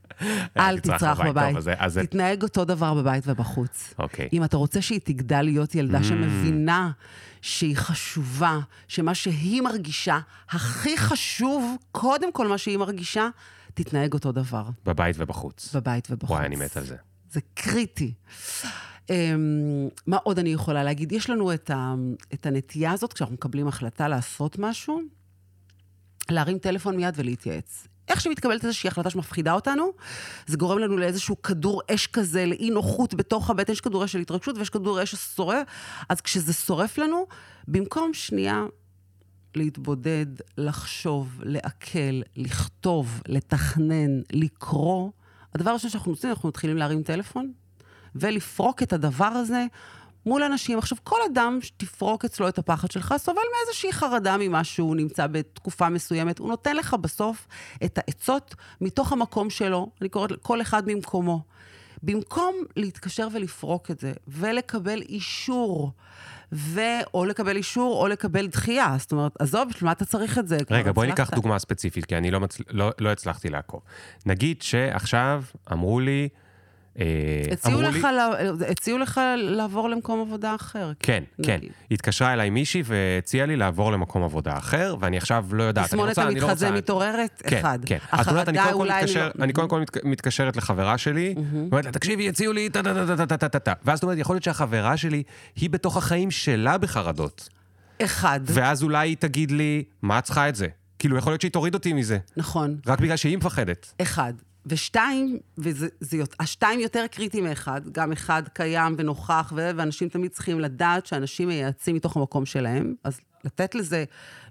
אל תצרח בבית. טוב, אז תתנהג אותו דבר בבית ובחוץ. אוקיי. אם אתה רוצה שהיא תגדל להיות ילדה Mm. שמבינה שהיא חשובה, שמה שהיא מרגישה, הכי חשוב, קודם כל מה שהיא מרגישה, תתנהג אותו דבר, בבית ובחוץ. בבית ובחוץ. וואי, אני מת על זה. זה קריטי. אמ, מה עוד אני יכולה להגיד? יש לנו את, ה, את הנטייה הזאת, כשאנחנו מקבלים החלטה לעשות משהו, להרים טלפון מיד ולהתייעץ. איך שמתקבלת איזושהי החלטה שמפחידה אותנו, זה גורם לנו לאיזשהו כדור אש כזה, לאי נוחות בתוך הבטן, יש כדור אש של התרגשות ויש כדור אש ששורף, אז כשזה שורף לנו, במקום שנייה להתבודד, לחשוב, לעכל, לכתוב, לתכנן, לקרוא, הדבר הראשון שאנחנו עושים, אנחנו מתחילים להרים טלפון ולפרוק את הדבר הזה מול אנשים. עכשיו, כל אדם שתפרוק אצלו את הפחד שלך, סובל מאיזושהי חרדה ממה שהוא נמצא בתקופה מסוימת. הוא נותן לך בסוף את העצות מתוך המקום שלו, אני קוראת כל אחד ממקומו. במקום להתקשר ולפרוק את זה, ולקבל אישור, ו... או לקבל אישור, או לקבל דחייה. זאת אומרת, עזוב, בשביל מה אתה צריך את זה? רגע, בואי ניקח. דוגמה ספציפית, כי אני לא, מצל... לא, לא הצלחתי לעקוב. נגיד שעכשיו אמרו לי... אה, הציעו לך, לי... הציעו לך לעבור למקום עבודה אחר. כן, כן. נגיד. התקשרה אליי מישהי והציעה לי לעבור למקום עבודה אחר, ואני עכשיו לא יודעת. תסמונת לא המתחזה רוצה... מתעוררת, כן, אחד. כן. את יודעת, אני החרדה קודם כל אולי... מתקשר, לא... אני קודם כל מת- מתקשרת לחברה שלי, אומרת לה, תקשיבי, הציעו לי טה טה טה טה טה טה טה טה. ואז זאת אומרת, יכול להיות שהחברה שלי, היא בתוך החיים שלה בחרדות. אחד, ואז אולי היא תגיד לי, מה את צריכה את זה? כאילו, יכול להיות שהיא תוריד אותי מזה, נכון. רק בגלל שהיא מפחדת. אחד. ושתיים, וזה, זה, יות- השתיים יותר קריטי מאחד, גם אחד קיים ונוכח, ו- ואנשים תמיד צריכים לדעת שאנשים מייעצים מתוך המקום שלהם, אז לתת לזה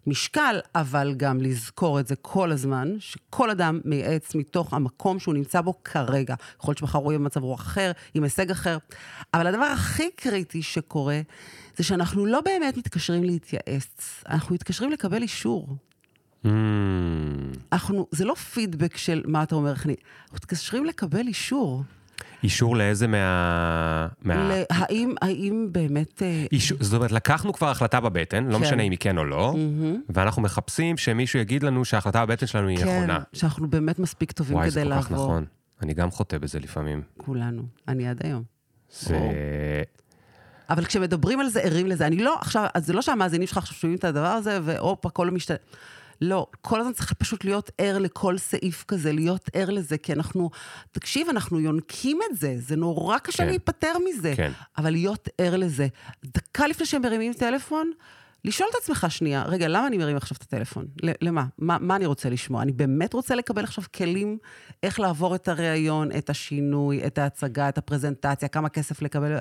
משקל, אבל גם לזכור את זה כל הזמן, שכל אדם מייעץ מתוך המקום שהוא נמצא בו כרגע. יכול להיות שמחר הוא יהיה במצב רוח אחר, עם הישג אחר, אבל הדבר הכי קריטי שקורה, זה שאנחנו לא באמת מתקשרים להתייעץ, אנחנו מתקשרים לקבל אישור. Mm, אנחנו, זה לא פידבק של מה אתה אומר. אנחנו מתקשרים לקבל אישור. אישור לאיזה מה... מה... האם, האם באמת... אה, אישור, זאת אומרת, לקחנו כבר החלטה בבטן, לא כן. משנה אם היא כן או לא, ואנחנו מחפשים שמישהו יגיד לנו שההחלטה בבטן שלנו היא כן, נכונה. שאנחנו באמת מספיק טובים וואי, כדי זה כל כך לעבור. נכון. אני גם חוטא בזה לפעמים. כולנו, אני עד היום. זה... אבל כשמדברים על זה, ערים לזה. אני לא, עכשיו, אז זה לא שהמאזינים שלך עכשיו שומעים את הדבר הזה, והופ, הכל משתנה. לא, כל הזמן צריך פשוט להיות ער לכל סעיף כזה, להיות ער לזה, כי אנחנו, תקשיב, אנחנו יונקים את זה, זה נורא קשה כן. להיפטר מזה. כן. אבל להיות ער לזה. דקה לפני שהם מרימים טלפון, לשאול את עצמך שנייה, רגע, למה אני מרים עכשיו את הטלפון? למה? מה, מה אני רוצה לשמוע? אני באמת רוצה לקבל עכשיו כלים איך לעבור את הריאיון, את השינוי, את ההצגה, את הפרזנטציה, כמה כסף לקבל,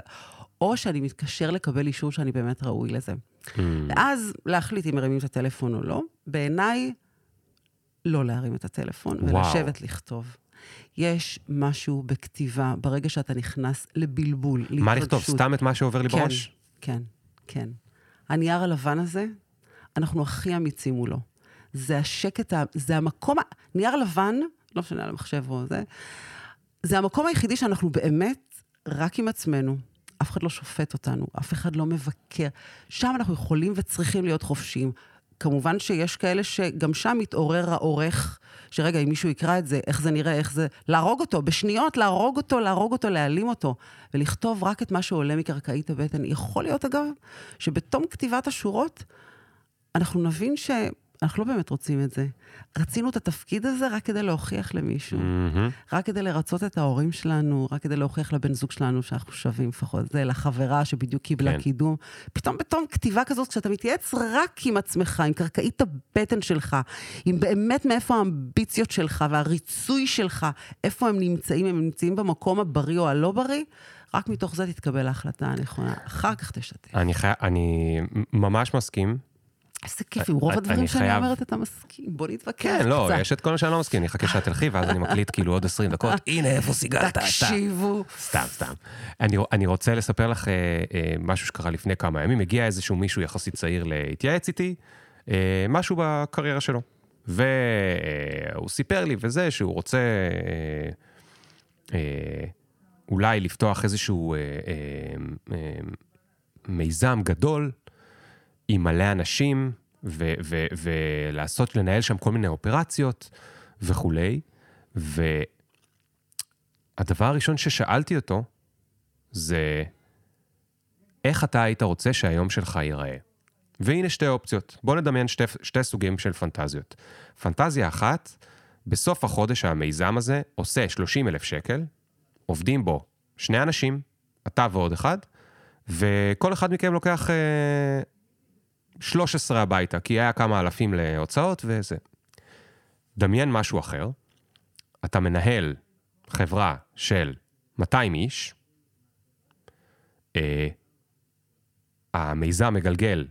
או שאני מתקשר לקבל אישור שאני באמת ראוי לזה. Mm. ואז להחליט אם מרימים את הטלפון או לא. בעיניי, לא להרים את הטלפון. ולשבת לכתוב. יש משהו בכתיבה, ברגע שאתה נכנס לבלבול, להתרגשות. מה לכתוב? סתם את מה שעובר לי כן, בראש? כן, כן. הנייר הלבן הזה, אנחנו הכי אמיצים מולו. זה השקט, זה המקום, נייר לבן, לא משנה על המחשב או זה, זה המקום היחידי שאנחנו באמת רק עם עצמנו. אף אחד לא שופט אותנו, אף אחד לא מבקר. שם אנחנו יכולים וצריכים להיות חופשיים. כמובן שיש כאלה שגם שם מתעורר העורך, שרגע, אם מישהו יקרא את זה, איך זה נראה, איך זה... להרוג אותו, בשניות להרוג אותו, להרוג אותו, להעלים אותו. ולכתוב רק את מה שעולה מקרקעית הבטן. יכול להיות, אגב, שבתום כתיבת השורות, אנחנו נבין שאנחנו לא באמת רוצים את זה. רצינו את התפקיד הזה רק כדי להוכיח למישהו. מהמם. רק כדי לרצות את ההורים שלנו, רק כדי להוכיח לבן זוג שלנו שאנחנו שווים לפחות. זה לחברה שבדיוק קיבלה כן. קידום. פתאום בתום כתיבה כזאת, כשאתה מתייעץ רק עם עצמך, עם קרקעית הבטן שלך, עם באמת מאיפה האמביציות שלך והריצוי שלך, איפה הם נמצאים, הם נמצאים במקום הבריא או הלא בריא, רק מתוך זה תתקבל ההחלטה הנכונה. אחר כך תשתף. אני חי... אני ממש מסכים. איזה כיף, עם רוב הדברים שאני אומרת אתה מסכים. בוא נתווכח כן, לא, קצת. יש את כל מה שאני לא מסכים, אני אחכה שאת תלכי, ואז אני מקליט כאילו עוד 20 דקות. <laughs> הנה, איפה סיגלת? אתה. תקשיבו. סתם, סתם. אני, רוצה לספר לך אה, אה, משהו שקרה לפני כמה ימים. הגיע איזשהו מישהו יחסית צעיר להתייעץ איתי, אה, משהו בקריירה שלו. והוא סיפר לי וזה, שהוא רוצה אולי לפתוח איזשהו מיזם גדול עם מלא אנשים, ו- ו- ולעשות, לנהל שם כל מיני אופרציות וכולי. ו... הדבר הראשון ששאלתי אותו זה, איך אתה היית רוצה שהיום שלך ייראה? והנה שתי אופציות. בואו נדמיין שתי, שתי סוגים של פנטזיות. פנטזיה אחת, בסוף החודש המיזם הזה עושה 30 אלף שקל, עובדים בו שני אנשים, אתה ועוד אחד, וכל אחד מכם לוקח אה, 13 הביתה, כי היה כמה אלפים להוצאות וזה. דמיין משהו אחר, אתה מנהל חברה של 200 איש, אה, המיזם מגלגל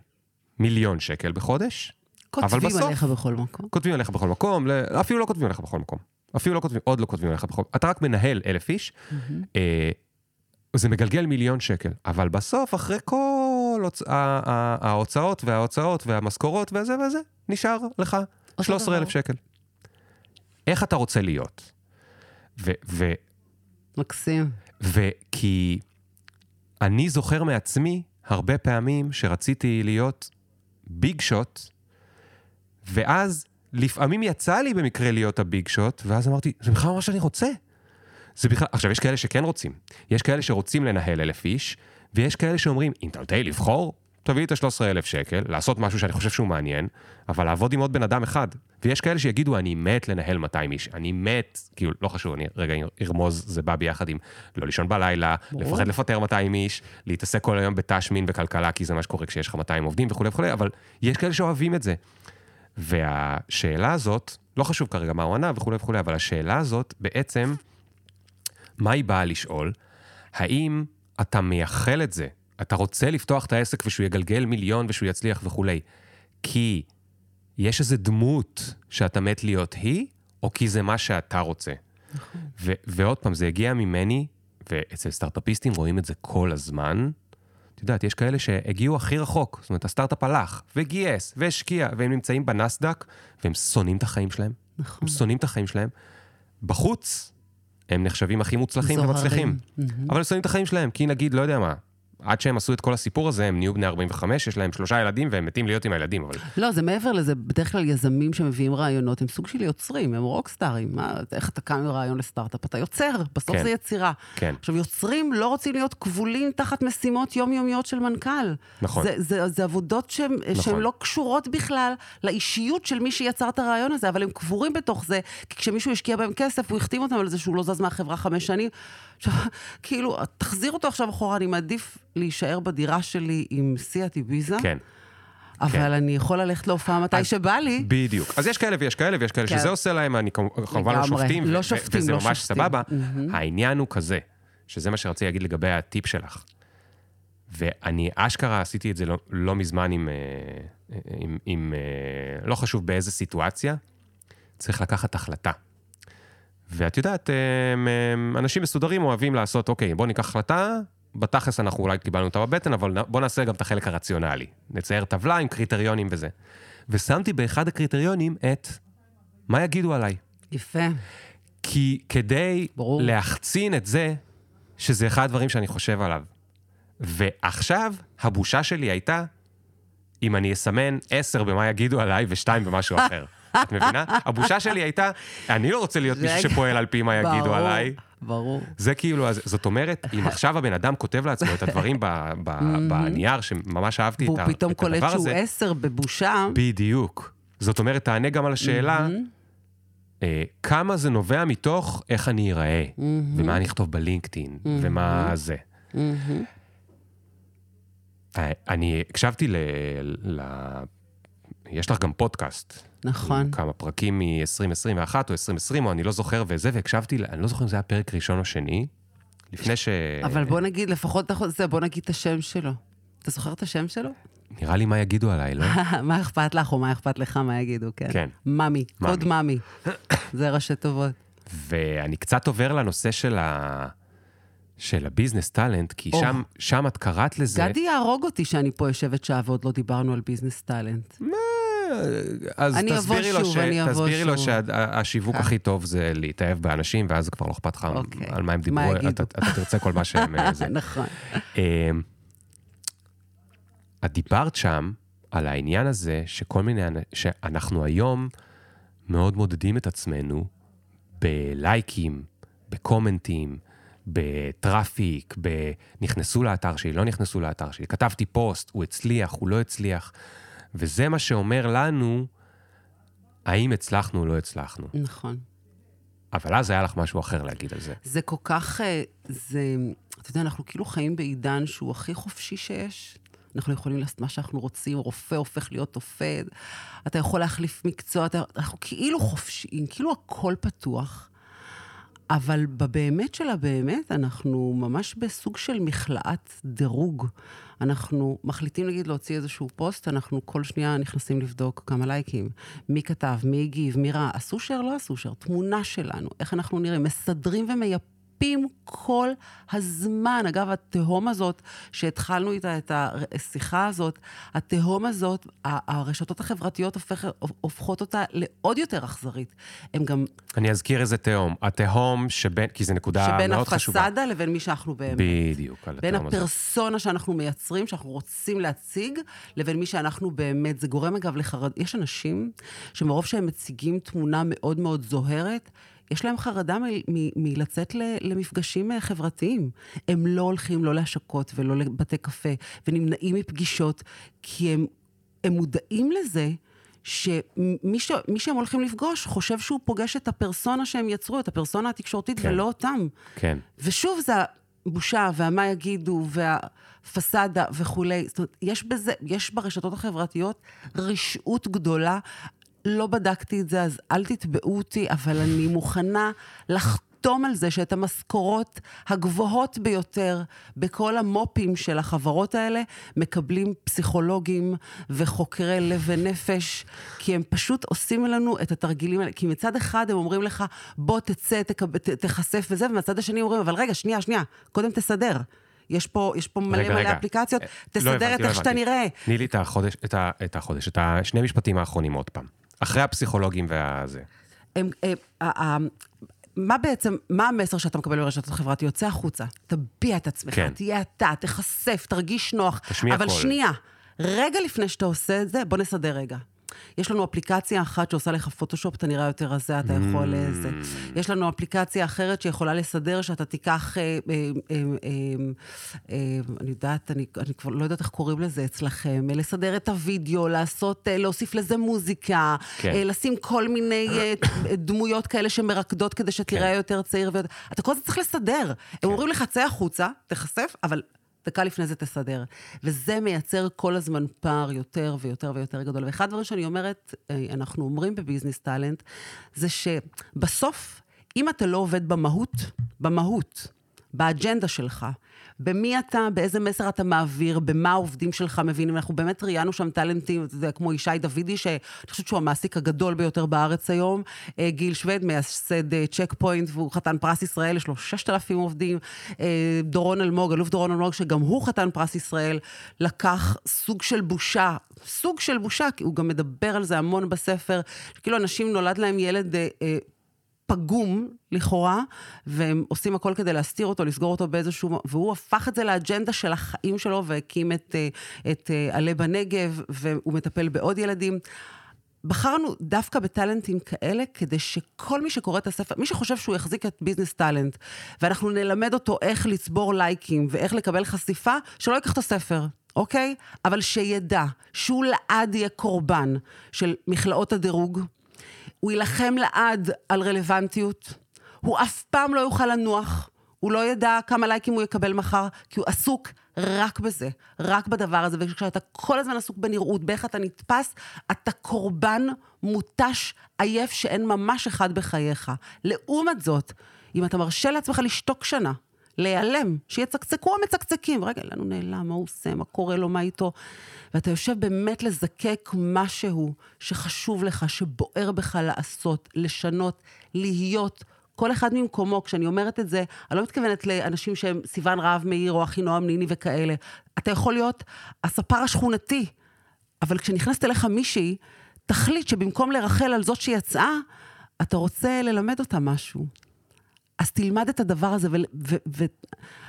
מיליון שקל בחודש, אבל כותבים בסוף- עליך בכל מקום. כותבים עליך בכל מקום, אפילו לא כותבים עליך בכל מקום. אפילו לא כותבים, עוד לא כותבים עליך בכל מקום. אתה רק מנהל אלף איש, אה, זה מגלגל מיליון שקל, אבל בסוף, אחרי כל הוצ... ה- ה- ההוצאות וההוצאות והמשכורות וזה וזה, נשאר לך 13 אלף דבר. שקל. איך אתה רוצה להיות? ו... ו... מקסים. וכי אני זוכר מעצמי הרבה פעמים שרציתי להיות ביג שוט, ואז לפעמים יצא לי במקרה להיות הביג שוט, ואז אמרתי, זה בכלל מה שאני רוצה. זה בכלל, עכשיו, יש כאלה שכן רוצים. יש כאלה שרוצים לנהל אלף איש, ויש כאלה שאומרים, אם אתה יודע לבחור, תביא לי את ה-13 אלף שקל, לעשות משהו שאני חושב שהוא מעניין, אבל לעבוד עם עוד בן אדם אחד. ויש כאלה שיגידו, אני מת לנהל 200 איש, אני מת, כאילו, לא חשוב, אני רגע ארמוז, זה בא ביחד עם לא לישון בלילה, ברור. לפחד לפטר 200 איש, להתעסק כל היום בתשמין וכלכלה, כי זה מה שקורה כשיש לך 200 עובדים וכולי וכולי, אבל יש כאלה שאוהבים את זה. והשאלה הזאת, לא חשוב כרגע מה הוא ענה וכולי וכולי, אבל השאלה הזאת בעצם, מה היא באה לשאול? האם אתה מייחל את זה? אתה רוצה לפתוח את העסק ושהוא יגלגל מיליון ושהוא יצליח וכולי, כי יש איזו דמות שאתה מת להיות היא, או כי זה מה שאתה רוצה? ו- ועוד פעם, זה הגיע ממני, ואצל סטארט-אפיסטים רואים את זה כל הזמן. את יודעת, יש כאלה שהגיעו הכי רחוק, זאת אומרת, הסטארט-אפ הלך, וגייס, והשקיע, והם נמצאים בנסדק, והם שונאים את החיים שלהם. נכון. הם שונאים את החיים שלהם. בחוץ, הם נחשבים הכי מוצלחים. ומצליחים. מהמם. אבל הם שונאים את החיים שלהם, כי נגיד, לא יודע מה, עד שהם עשו את כל הסיפור הזה, הם נהיו בני 45, יש להם שלושה ילדים, והם מתים להיות עם הילדים, אבל... לא, זה מעבר לזה, בדרך כלל יזמים שמביאים רעיונות הם סוג של יוצרים, הם רוקסטארים. מה, איך אתה קם עם רעיון לסטארט-אפ? אתה יוצר, בסוף כן. זה יצירה. כן. עכשיו, יוצרים לא רוצים להיות כבולים תחת משימות יומיומיות של מנכ"ל. נכון. זה, זה, זה עבודות שהן נכון. לא קשורות בכלל לאישיות של מי שיצר את הרעיון הזה, אבל הם קבורים בתוך זה, כי כשמישהו השקיע בהם כסף, הוא החתים אותם על זה שהוא לא זז מהחברה חמש שנים. עכשיו, <laughs> כאילו, תחזיר אותו עכשיו אחורה, אני מעדיף להישאר בדירה שלי עם סיאט איביזה. כן. אבל אני יכול ללכת להופעה מתי אז- שבא לי. בדיוק. אז יש כאלה ויש כאלה ויש כאלה כן. שזה עושה להם, אני כמ- כמובן לא. שופטים, לא שופטים, וזה לא ממש שופטים. סבבה. מהמם. העניין הוא כזה, שזה מה שרציתי להגיד לגבי הטיפ שלך. ואני אשכרה עשיתי את זה לא, לא מזמן עם, אה, עם, עם, אה, לא חשוב באיזה סיטואציה, צריך לקחת החלטה. ואת יודעת, אנשים מסודרים אוהבים לעשות, אוקיי, בוא ניקח החלטה, בתכלס אנחנו אולי קיבלנו אותה בבטן, אבל נ- בוא נעשה גם את החלק הרציונלי. נצייר טבלה עם קריטריונים וזה. ושמתי באחד הקריטריונים את מה יגידו עליי. יפה. כי כדי ברור. להחצין את זה, שזה אחד הדברים שאני חושב עליו. ועכשיו, הבושה שלי הייתה, אם אני אסמן עשר במה יגידו עליי ושתיים במשהו <laughs> אחר. את מבינה? הבושה שלי הייתה, אני לא רוצה להיות מישהו שפועל על פי מה יגידו עליי. ברור. זה כאילו, אז, זאת אומרת, אם <laughs> עכשיו הבן אדם כותב לעצמו את הדברים ב, ב, <laughs> בנייר, שממש אהבתי את, והוא ה, פתאום את הדבר קולט שהוא הזה, עשר בבושה. בדיוק. זאת אומרת, תענה גם על השאלה, אה, כמה זה נובע מתוך איך אני אראה, ומה אני אכתוב בלינקדאין, ומה זה. אה, אני הקשבתי ל... ל... יש לך גם פודקאסט. נכון. כמה פרקים מ-2021 או 2020, או אני לא זוכר וזה, והקשבתי, אני לא זוכר אם זה היה פרק ראשון או שני, לפני ש... אבל בוא נגיד, לפחות זה, בוא נגיד את השם שלו. אתה זוכר את השם שלו? נראה לי מה יגידו עליי, לא? <laughs> מה אכפת לך או מה אכפת לך, מה יגידו, כן. כן. ממי, קוד ממי. זה ראשי תובות. ואני קצת עובר לנושא של ה... של הביזנס טאלנט, כי או. שם, שם את קראת לזה... גדי יהרוג אותי שאני פה יושבת שעה ועוד לא דיברנו על ביזנס טאלנט. אז תסבירי לו, שוב, ש... תסבירי לו. שהשיווק הכי טוב זה להתאהב באנשים, ואז כבר לא אכפת לך אוקיי. על מה הם מה דיברו, יגידו? אתה, אתה תרצה כל מה שהם... אה. <laughs> נכון. אמ, את דיברת שם על העניין הזה שכל מיני, אנ- שאנחנו היום מאוד מודדים את עצמנו בלייקים בקומנטים, בטראפיק, בנכנסו לאתר שלי, לא נכנסו לאתר שלי, כתבתי פוסט, הוא הצליח, הוא לא הצליח. וזה מה שאומר לנו האם הצלחנו או לא הצלחנו. נכון. אבל אז היה לך משהו אחר להגיד על זה. זה כל כך, אה, זה, אתה יודע, אנחנו כאילו חיים בעידן שהוא הכי חופשי שיש. אנחנו יכולים לעשות מה שאנחנו רוצים, רופא הופך להיות עופד, אתה יכול להחליף מקצוע, אתה, אנחנו כאילו חופשיים, כאילו הכל פתוח. אבל בבאמת של הבאמת, אנחנו ממש בסוג של מכלאת דירוג. אנחנו מחליטים, נגיד, להוציא איזשהו פוסט, אנחנו כל שנייה נכנסים לבדוק כמה לייקים. מי כתב, מי הגיב, מי ראה, עשו שייר, לא עשו שייר, תמונה שלנו, איך אנחנו נראים, מסדרים ומייפים. מצפים כל הזמן. אגב, התהום הזאת, שהתחלנו איתה את השיחה הזאת, התהום הזאת, הרשתות החברתיות הופך, הופכות אותה לעוד יותר אכזרית. הם גם... אני אזכיר איזה תהום. התהום שבין, כי זו נקודה מאוד חשובה. שבין הפסאדה לבין מי שאנחנו באמת. בדיוק, על התהום הזאת. בין הפרסונה שאנחנו מייצרים, שאנחנו רוצים להציג, לבין מי שאנחנו באמת. זה גורם, אגב, לחרד... יש אנשים שמרוב שהם מציגים תמונה מאוד מאוד זוהרת, יש להם חרדה מלצאת למפגשים אה, חברתיים. הם לא הולכים לא להשקות ולא לבתי קפה, ונמנעים מפגישות, כי הם, הם מודעים לזה שמי ש, שהם הולכים לפגוש חושב שהוא פוגש את הפרסונה שהם יצרו, את הפרסונה התקשורתית, כן. ולא אותם. כן. ושוב, זה הבושה, והמה יגידו, והפסאדה וכולי. זאת אומרת, יש בזה, יש ברשתות החברתיות רשעות גדולה. לא בדקתי את זה, אז אל תתבעו אותי, אבל אני מוכנה לחתום על זה שאת המשכורות הגבוהות ביותר בכל המו"פים של החברות האלה מקבלים פסיכולוגים וחוקרי לב ונפש, כי הם פשוט עושים לנו את התרגילים האלה. כי מצד אחד הם אומרים לך, בוא תצא, תקב, ת, תחשף וזה, ומצד השני אומרים, אבל רגע, שנייה, שנייה, קודם תסדר. יש פה, יש פה מלא רגע, מלא רגע. אפליקציות, לא תסדר לא הבנתי, את איך לא שאתה נראה. תני לי את החודש, את, ה, את החודש, את השני משפטים האחרונים עוד פעם. אחרי הפסיכולוגים והזה. הם, הם, הם, מה בעצם, מה המסר שאתה מקבל ברשתות החברתיות? יוצא החוצה, תביע את עצמך, כן. תהיה אתה, תיחשף, תרגיש נוח. תשמיע אבל קול. אבל שנייה, רגע לפני שאתה עושה את זה, בוא נסדר רגע. יש לנו אפליקציה אחת שעושה לך פוטושופ, אתה נראה יותר רזה, אתה יכול... Mm. זה. יש לנו אפליקציה אחרת שיכולה לסדר שאתה תיקח, אה, אה, אה, אה, אה, אני יודעת, אני, אני כבר לא יודעת איך קוראים לזה אצלכם, לסדר את הוידאו, לעשות, אה, להוסיף לזה מוזיקה, כן. אה, לשים כל מיני אה, דמויות כאלה שמרקדות כדי שתראה כן. יותר צעיר. אתה כל הזמן צריך לסדר. כן. הם אומרים לך, צא החוצה, תחשף, אבל דקה לפני זה תסדר. וזה מייצר כל הזמן פער יותר ויותר ויותר גדול. ואחד הדברים שאני אומרת, אה, אנחנו אומרים בביזנס טאלנט, זה שבסוף, אם אתה לא עובד במהות, במהות, באג'נדה שלך, במי אתה, באיזה מסר אתה מעביר, במה העובדים שלך מבינים. אנחנו באמת ראיינו שם טאלנטים, יודע, כמו ישי דוידי, שאני חושבת שהוא המעסיק הגדול ביותר בארץ היום, אה, גיל שווד, מייסד צ'ק אה, פוינט, והוא חתן פרס ישראל, יש לו 6,000 עובדים. אה, דורון אלמוג, אלוף דורון אלמוג, שגם הוא חתן פרס ישראל, לקח סוג של בושה, סוג של בושה, כי הוא גם מדבר על זה המון בספר, כאילו אנשים נולד להם ילד... פגום, לכאורה, והם עושים הכל כדי להסתיר אותו, לסגור אותו באיזשהו... והוא הפך את זה לאג'נדה של החיים שלו, והקים את, אה, את אה, עלה בנגב, והוא מטפל בעוד ילדים. בחרנו דווקא בטאלנטים כאלה, כדי שכל מי שקורא את הספר, מי שחושב שהוא יחזיק את ביזנס טאלנט, ואנחנו נלמד אותו איך לצבור לייקים ואיך לקבל חשיפה, שלא ייקח את הספר. אוקיי? אבל שידע שהוא לעד יהיה קורבן של מכלאות הדירוג, הוא יילחם לעד על רלוונטיות, הוא אף פעם לא יוכל לנוח, הוא לא ידע כמה לייקים הוא יקבל מחר, כי הוא עסוק רק בזה, רק בדבר הזה, וכשאתה כל הזמן עסוק בנראות, באיך אתה נתפס, אתה קורבן מותש, עייף, שאין ממש אחד בחייך. לעומת זאת, אם אתה מרשה לעצמך לשתוק שנה, להיעלם, שיצקצקו המצקצקים, רגע, לאן הוא נעלם, מה הוא עושה, מה קורה לו, מה איתו. ואתה יושב באמת לזקק משהו שחשוב לך, שבוער בך לעשות, לשנות, להיות. כל אחד ממקומו, כשאני אומרת את זה, אני לא מתכוונת לאנשים שהם סיון רהב מאיר או אחינועם ניני וכאלה. אתה יכול להיות הספר השכונתי, אבל כשנכנסת אליך מישהי, תחליט שבמקום לרחל על זאת שיצאה, אתה רוצה ללמד אותה משהו. אז תלמד את הדבר הזה,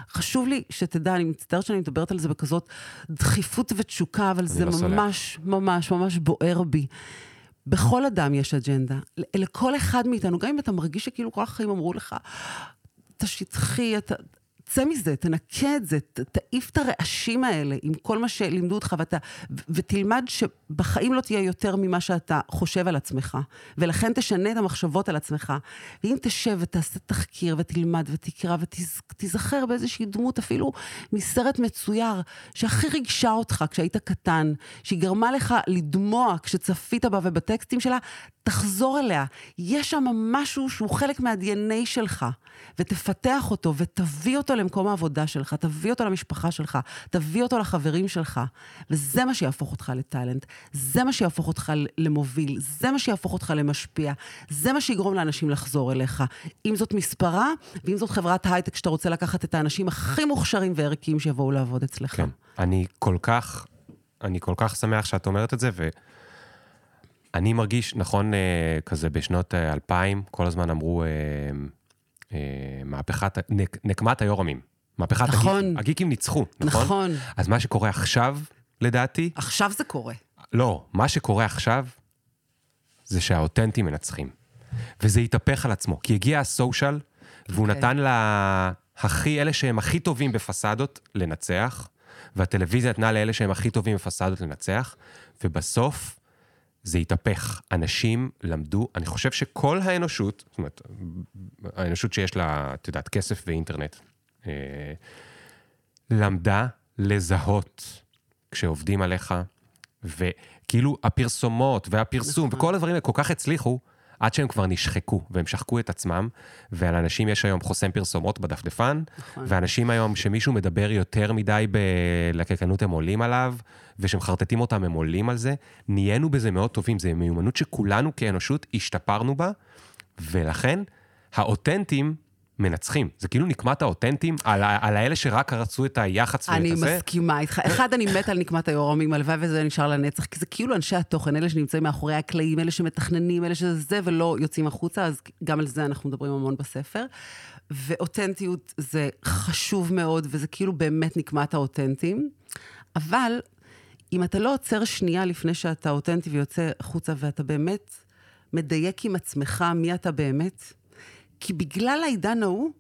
וחשוב לי שתדע, אני מצטערת שאני מדברת על זה בכזאת דחיפות ותשוקה, אבל זה לא ממש, סולח. ממש, ממש בוער בי. בכל אדם יש אג'נדה. לכל אחד מאיתנו, גם אם אתה מרגיש שכאילו כל החיים אמרו לך, אתה שטחי, אתה... צא מזה, תנקה את זה, תעיף את הרעשים האלה עם כל מה שלימדו אותך, ואתה, ותלמד שבחיים לא תהיה יותר ממה שאתה חושב על עצמך, ולכן תשנה את המחשבות על עצמך. ואם תשב ותעשה תחקיר ותלמד ותקרא ותיזכר באיזושהי דמות, אפילו מסרט מצויר, שהכי ריגשה אותך כשהיית קטן, שהיא גרמה לך לדמוע כשצפית בה ובטקסטים שלה, תחזור אליה. יש שם משהו שהוא חלק מה-DNA שלך, ותפתח אותו ותביא אותו למקום העבודה שלך, תביא אותו למשפחה שלך, תביא אותו לחברים שלך. וזה מה שיהפוך אותך לטאלנט, זה מה שיהפוך אותך למוביל, זה מה שיהפוך אותך למשפיע, זה מה שיגרום לאנשים לחזור אליך. אם זאת מספרה, ואם זאת חברת הייטק שאתה רוצה לקחת את האנשים הכי מוכשרים וערכיים שיבואו לעבוד אצלך. כן. אני כל כך, אני כל כך שמח שאת אומרת את זה, ואני מרגיש, נכון, אה, כזה בשנות אה, 2000, כל הזמן אמרו, אה, אה, מהפכת, נק, נקמת היורמים. מהפכת נכון. הגיקים. הגיקים ניצחו, נכון? נכון. אז מה שקורה עכשיו, לדעתי, עכשיו זה קורה. לא, מה שקורה עכשיו, זה שהאותנטים מנצחים. וזה יתהפך על עצמו, כי הגיע הסושיאל, והוא אוקיי. נתן להכי, אלה שהם הכי טובים בפסאדות, לנצח, והטלוויזיה נתנה לאלה שהם הכי טובים בפסאדות לנצח, ובסוף זה התהפך. אנשים למדו, אני חושב שכל האנושות, זאת אומרת, האנושות שיש לה, את יודעת, כסף ואינטרנט, אה, למדה לזהות כשעובדים עליך, וכאילו הפרסומות והפרסום נכון. וכל הדברים האלה כל כך הצליחו, עד שהם כבר נשחקו, והם שחקו את עצמם, ועל אנשים יש היום חוסם פרסומות בדפדפן, נכון. ואנשים היום, שמישהו מדבר יותר מדי בלקקנות, הם עולים עליו, ושמחרטטים אותם, הם עולים על זה. נהיינו בזה מאוד טובים, זו מיומנות שכולנו כאנושות השתפרנו בה, ולכן האותנטים מנצחים. זה כאילו נקמת האותנטים על, ה- על האלה שרק רצו את היח"צ ואת אני הזה. מסכימה איתך. אחד, אני מתה על נקמת היורמים, הלוואי וזה נשאר לנצח, כי זה כאילו אנשי התוכן, אלה שנמצאים מאחורי הקלעים, אלה שמתכננים, אלה שזה זה, ולא יוצאים החוצה, אז גם על זה אנחנו מדברים המון בספר. ואותנטיות זה חשוב מאוד, וזה כאילו באמת נקמת האותנטים. אבל אם אתה לא עוצר שנייה לפני שאתה אותנטי ויוצא החוצה, ואתה באמת מדייק עם עצמך מי אתה באמת, כי בגלל העידן ההוא,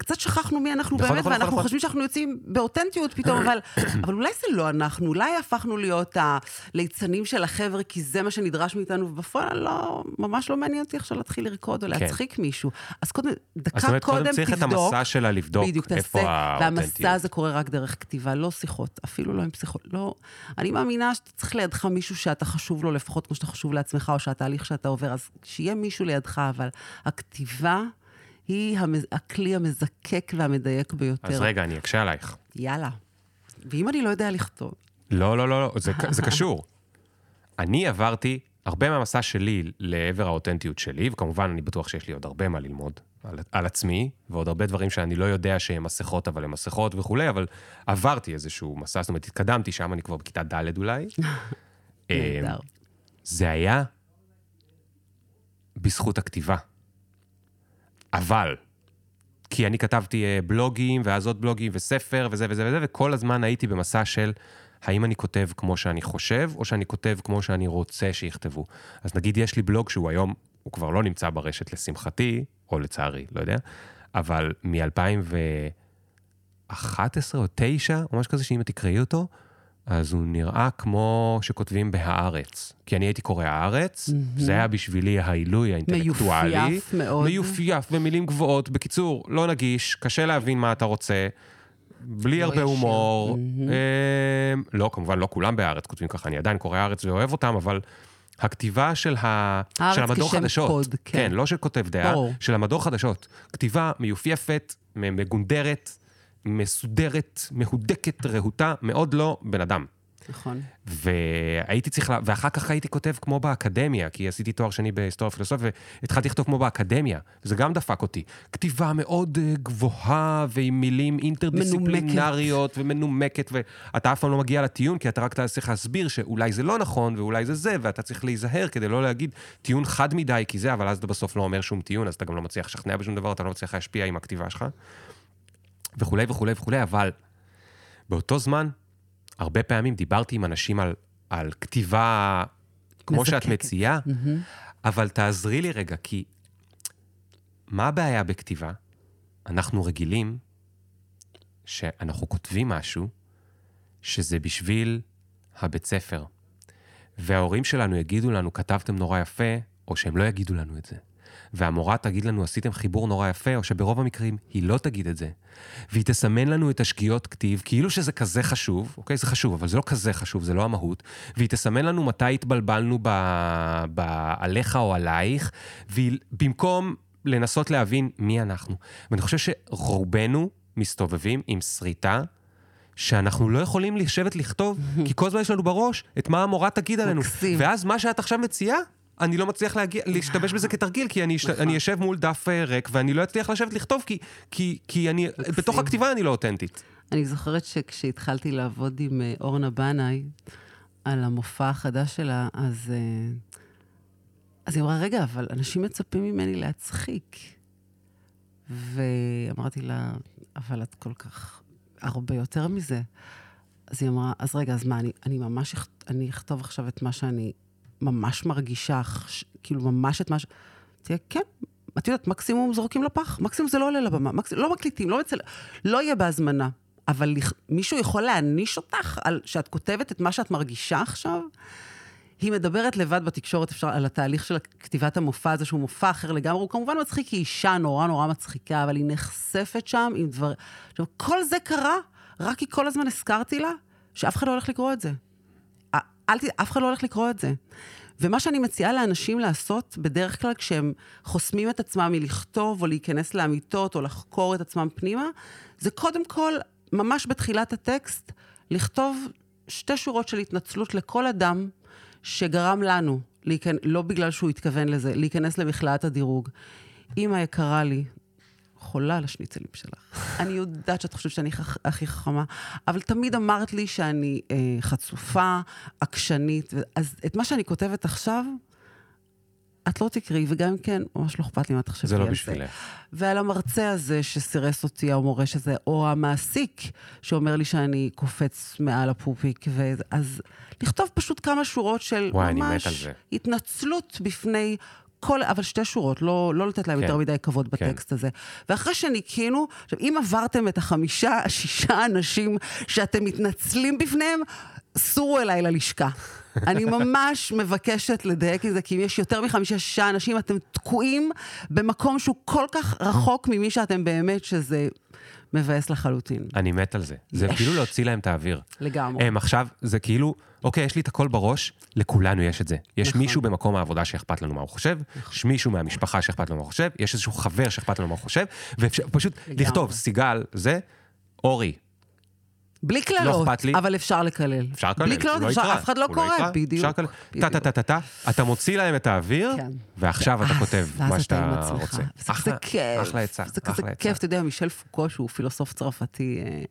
קצת שכחנו מי אנחנו נכון, באמת, נכון, ואנחנו נכון. חושבים שאנחנו יוצאים באותנטיות פתאום, אבל, אבל אולי זה לא אנחנו, אולי הפכנו להיות הליצנים של החבר'ה, כי זה מה שנדרש מאיתנו, ובפועל לא, ממש לא מעניין אותי עכשיו להתחיל לרקוד או להצחיק מישהו. אז קודם, דקה כן. אז זאת אומרת, קודם קודם צריך את תבדוק. המסע שלה לבדוק בדיוק, איפה האותנטיות. והמסע הזה קורה רק דרך כתיבה, לא שיחות, אפילו לא עם פסיכול... לא... אני מאמינה שאתה צריך לידך מישהו שאתה חשוב לו, לפחות כמו שאתה חשוב לעצמך, או שהתהליך שאתה עובר, אז שיהיה מישהו לידך, אבל הכתיבה היא המז... הכלי המזקק והמדייק ביותר. אז רגע, אני אקשה עלייך. יאללה. ואם אני לא יודע לכתוב? לא, לא, לא, לא, זה, זה קשור. אני עברתי הרבה מהמסע שלי לעבר האותנטיות שלי, וכמובן, אני בטוח שיש לי עוד הרבה מה ללמוד על, על עצמי, ועוד הרבה דברים שאני לא יודע שהם מסכות, אבל הם מסכות וכולי, אבל עברתי איזשהו מסע, זאת אומרת, התקדמתי, שם אני כבר בכיתה ד' אולי. <laughs> נהדר. זה היה בזכות הכתיבה. אבל, כי אני כתבתי אה, בלוגים, ואז עוד בלוגים, וספר, וזה וזה וזה, וכל הזמן הייתי במסע של האם אני כותב כמו שאני חושב, או שאני כותב כמו שאני רוצה שיכתבו. אז נגיד יש לי בלוג שהוא היום, הוא כבר לא נמצא ברשת לשמחתי, או לצערי, לא יודע, אבל מ-2011 או 9, או משהו כזה, שאם תקראי אותו, אז הוא נראה כמו שכותבים בהארץ. כי אני הייתי קורא הארץ, mm-hmm. זה היה בשבילי העילוי האינטלקטואלי. מיופייף מאוד. מיופייף, במילים גבוהות. בקיצור, לא נגיש, קשה להבין מה אתה רוצה, בלי לא הרבה. הומור. מהמם. אמ, לא, כמובן, לא כולם בהארץ כותבים ככה, אני עדיין קורא הארץ ואוהב אותם, אבל הכתיבה של, ה... של המדור חדשות, קוד, כן. כן, לא של כותב דעה, ברור. של המדור חדשות. כתיבה מיופייפת, מגונדרת, מסודרת, מהודקת, רהוטה, מאוד לא בן אדם. נכון. והייתי צריך, לה... ואחר כך הייתי כותב כמו באקדמיה, כי עשיתי תואר שני בהיסטוריה ופילוסופיה, והתחלתי לכתוב כמו באקדמיה, זה גם דפק אותי. כתיבה מאוד אה, גבוהה, ועם מילים אינטרדיסציפלינריות, ומנומקת, ואתה אף פעם לא מגיע לטיעון, כי אתה רק צריך להסביר שאולי זה לא נכון, ואולי זה זה, ואתה צריך להיזהר כדי לא להגיד טיעון חד מדי, כי זה, אבל אז אתה בסוף לא אומר שום טיעון, אז אתה גם לא מצליח לשכנע בשום דבר, אתה לא מצליח להשפיע עם הכתיבה שלך, וכולי וכולי וכולי, אבל באותו זמן, הרבה פעמים דיברתי עם אנשים על, על כתיבה כמו שאת מזקקת. מציעה, אבל תעזרי לי רגע, כי מה הבעיה בכתיבה? אנחנו רגילים שאנחנו כותבים משהו שזה בשביל הבית ספר. וההורים שלנו יגידו לנו, כתבתם נורא יפה, או שהם לא יגידו לנו את זה. והמורה תגיד לנו, עשיתם חיבור נורא יפה, או שברוב המקרים היא לא תגיד את זה. והיא תסמן לנו את השגיאות כתיב, כאילו שזה כזה חשוב, אוקיי? זה חשוב, אבל זה לא כזה חשוב, זה לא המהות. והיא תסמן לנו מתי התבלבלנו ב... ב... עליך או עלייך, והיא במקום לנסות להבין מי אנחנו. ואני חושב שרובנו מסתובבים עם שריטה. שאנחנו לא יכולים לשבת לכתוב, <laughs> כי כל הזמן יש לנו בראש את מה המורה תגיד עלינו. מקסים. ואז מה שאת עכשיו מציעה, אני לא מצליח להגיע, להשתמש בזה כתרגיל, כי אני, נכון. אני אשב מול דף אה, ריק ואני לא אצליח לשבת לכתוב, כי, כי, כי אני, בתוך הכתיבה אני לא אותנטית. אני זוכרת שכשהתחלתי לעבוד עם אה, אורנה בנאי על המופע החדש שלה, אז, אה, אז היא אמרה, רגע, אבל אנשים מצפים ממני להצחיק. ואמרתי לה, אבל את כל כך הרבה יותר מזה. אז היא אמרה, אז רגע, אז מה, אני, אני ממש, אני אכתוב עכשיו את מה שאני ממש מרגישה, כאילו ממש את מה ש... תהיה, כן, את יודעת, מקסימום זורקים לפח, מקסימום זה לא עולה לבמה, מקסימום, לא מקליטים, לא, מצל... לא יהיה בהזמנה. אבל מישהו יכול להעניש אותך על שאת כותבת את מה שאת מרגישה עכשיו? היא מדברת לבד בתקשורת אפשר, על התהליך של כתיבת המופע הזה, שהוא מופע אחר לגמרי. הוא כמובן מצחיק, היא אישה נורא נורא מצחיקה, אבל היא נחשפת שם עם דבר... עכשיו, כל זה קרה רק כי כל הזמן הזכרתי לה שאף אחד לא הולך לקרוא את זה. אל ת... אף אחד לא הולך לקרוא את זה. ומה שאני מציעה לאנשים לעשות, בדרך כלל כשהם חוסמים את עצמם מלכתוב או להיכנס לאמיתות או לחקור את עצמם פנימה, זה קודם כל, ממש בתחילת הטקסט, לכתוב שתי שורות של התנצלות לכל אדם שגרם לנו, להיכנ... לא בגלל שהוא התכוון לזה, להיכנס למכלאת הדירוג. אמא יקרה לי, חולה על השניצלים שלך. אני יודעת שאת חושבת שאני הכ- הכי חכמה, אבל תמיד אמרת לי שאני אה, חצופה, עקשנית, אז את מה שאני כותבת עכשיו, את לא תקראי, וגם כן, ממש לא אכפת לי מה תחשבי זה על לא זה. בשבילך. ועל המרצה הזה שסירס אותי, המורה שזה, או המעסיק שאומר לי שאני קופץ מעל הפופיק, ו... אז לכתוב פשוט כמה שורות של וואי, ממש זה. התנצלות בפני כל, אבל שתי שורות, לא, לא לתת להם כן. יותר מדי כבוד כן. בטקסט הזה. ואחרי שניקינו, עכשיו, אם עברתם את החמישה, השישה אנשים שאתם מתנצלים בפניהם, סורו אליי ללשכה. אני ממש מבקשת לדייק את זה, כי אם יש יותר מחמישה-שישה אנשים, אתם תקועים במקום שהוא כל כך רחוק ממי שאתם באמת, שזה מבאס לחלוטין. אני מת על זה. זה. <laughs> כאילו להוציא להם את האוויר. לגמרי. הם עכשיו, זה כאילו, אוקיי, יש לי את הכל בראש, לכולנו יש את זה. יש נכון. מישהו במקום העבודה שאכפת לנו מה הוא חושב, יש מישהו מהמשפחה שאכפת לו מה הוא חושב, יש איזשהו חבר שאכפת לנו מה הוא חושב, ואפשר פשוט לגמרי. לכתוב, סיגל, זה, אורי, בלי קללות, אכפת לי. אבל אפשר לקלל. אפשר לקלל, בלי קללות, לא אפשר, אף אחד לא הוא קורא, יקרא, בדיוק. אפשר לקלל. בדיוק. טה-טה-טה-טה, אתה מוציא להם את האוויר, כן. ועכשיו אתה ואז- כותב ואז מה אתה שאתה עם. רוצה. כזה אחלה- כיף. אחלה עצה, זה כזה. כיף, אתה יודע, מישל פוקו, שהוא פילוסוף צרפתי אה,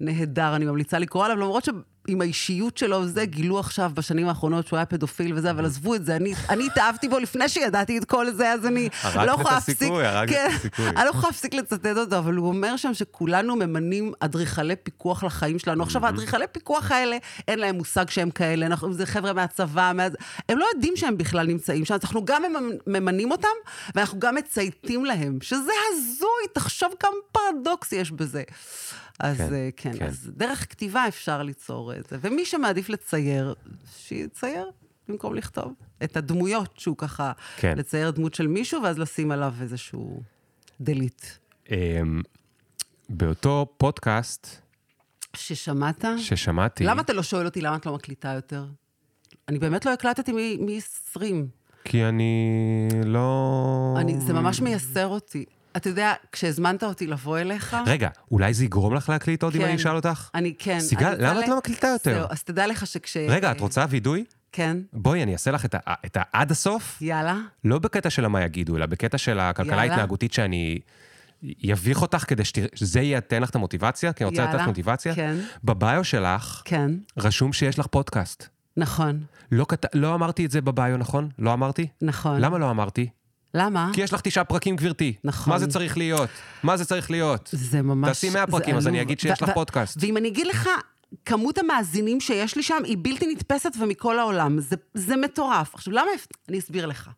נהדר, אני ממליצה לקרוא עליו, למרות שעם האישיות שלו זה, גילו עכשיו בשנים האחרונות שהוא היה פדופיל וזה, אבל עזבו את זה, אני אני התאהבתי בו לפני שידעתי את כל זה, אז אני הרגת לא את יכולה הסיכוי, להפסיק, הרגת את כן, הסיכוי. אני לא יכולה להפסיק לצטט אותו, אבל הוא אומר שם שכולנו ממנים אדריכלי פיקוח לחיים שלנו. עכשיו, האדריכלי פיקוח האלה, אין להם מושג שהם כאלה, אנחנו- זה חבר'ה מהצבא, מה... הם לא יודעים שהם בכלל נמצאים שם, אז אנחנו גם ממ- ממנים אותם, ואנחנו גם מצייתים להם, שזה הזוי, תחשוב כמה פרדוקס יש בזה. אז כן, כן, כן, כן. אז דרך כתיבה אפשר ליצור את זה. ומי שמעדיף לצייר, שיצייר במקום לכתוב. את הדמויות שהוא ככה, כן. לצייר דמות של מישהו, ואז לשים עליו איזשהו דליט. אמ, באותו פודקאסט ששמעת? ששמעתי, למה אתה לא שואל אותי למה את לא מקליטה יותר? אני באמת לא הקלטתי מ-20. כי אני לא... אני, זה ממש מייסר אותי. אתה יודע, כשהזמנת אותי לבוא אליך... רגע, אולי זה יגרום לך להקליט עוד אם כן. אני אשאל אותך? אני כן. סיגל, אני למה את לא מקליטה יותר? זהו, אז תדע לך שכש... רגע, את רוצה וידוי? כן, בואי, אני אעשה לך את ה- את העד הסוף, יאללה. לא בקטע של מה יגידו, אלא בקטע של הכלכלה. ההתנהגותית שאני... יביך אותך כדי שזה ייתן לך את המוטיבציה, כי אני רוצה לתת לך מוטיבציה. כן. בביו שלך כן, רשום שיש לך פודקאסט. נכון, לא, כת... לא אמרתי את זה בביו, נכון? לא אמרתי? נכון. למה לא אמרתי? למה? כי יש לך תשעה פרקים, גברתי. נכון. מה זה צריך להיות? מה זה צריך להיות? זה ממש... תעשי 100 זה פרקים, אז אני. אגיד שיש לך פודקאסט. ואם אני אגיד לך, כמות המאזינים שיש לי שם היא בלתי נתפסת ומכל העולם. זה, זה מטורף. עכשיו, למה... אני אסביר לך.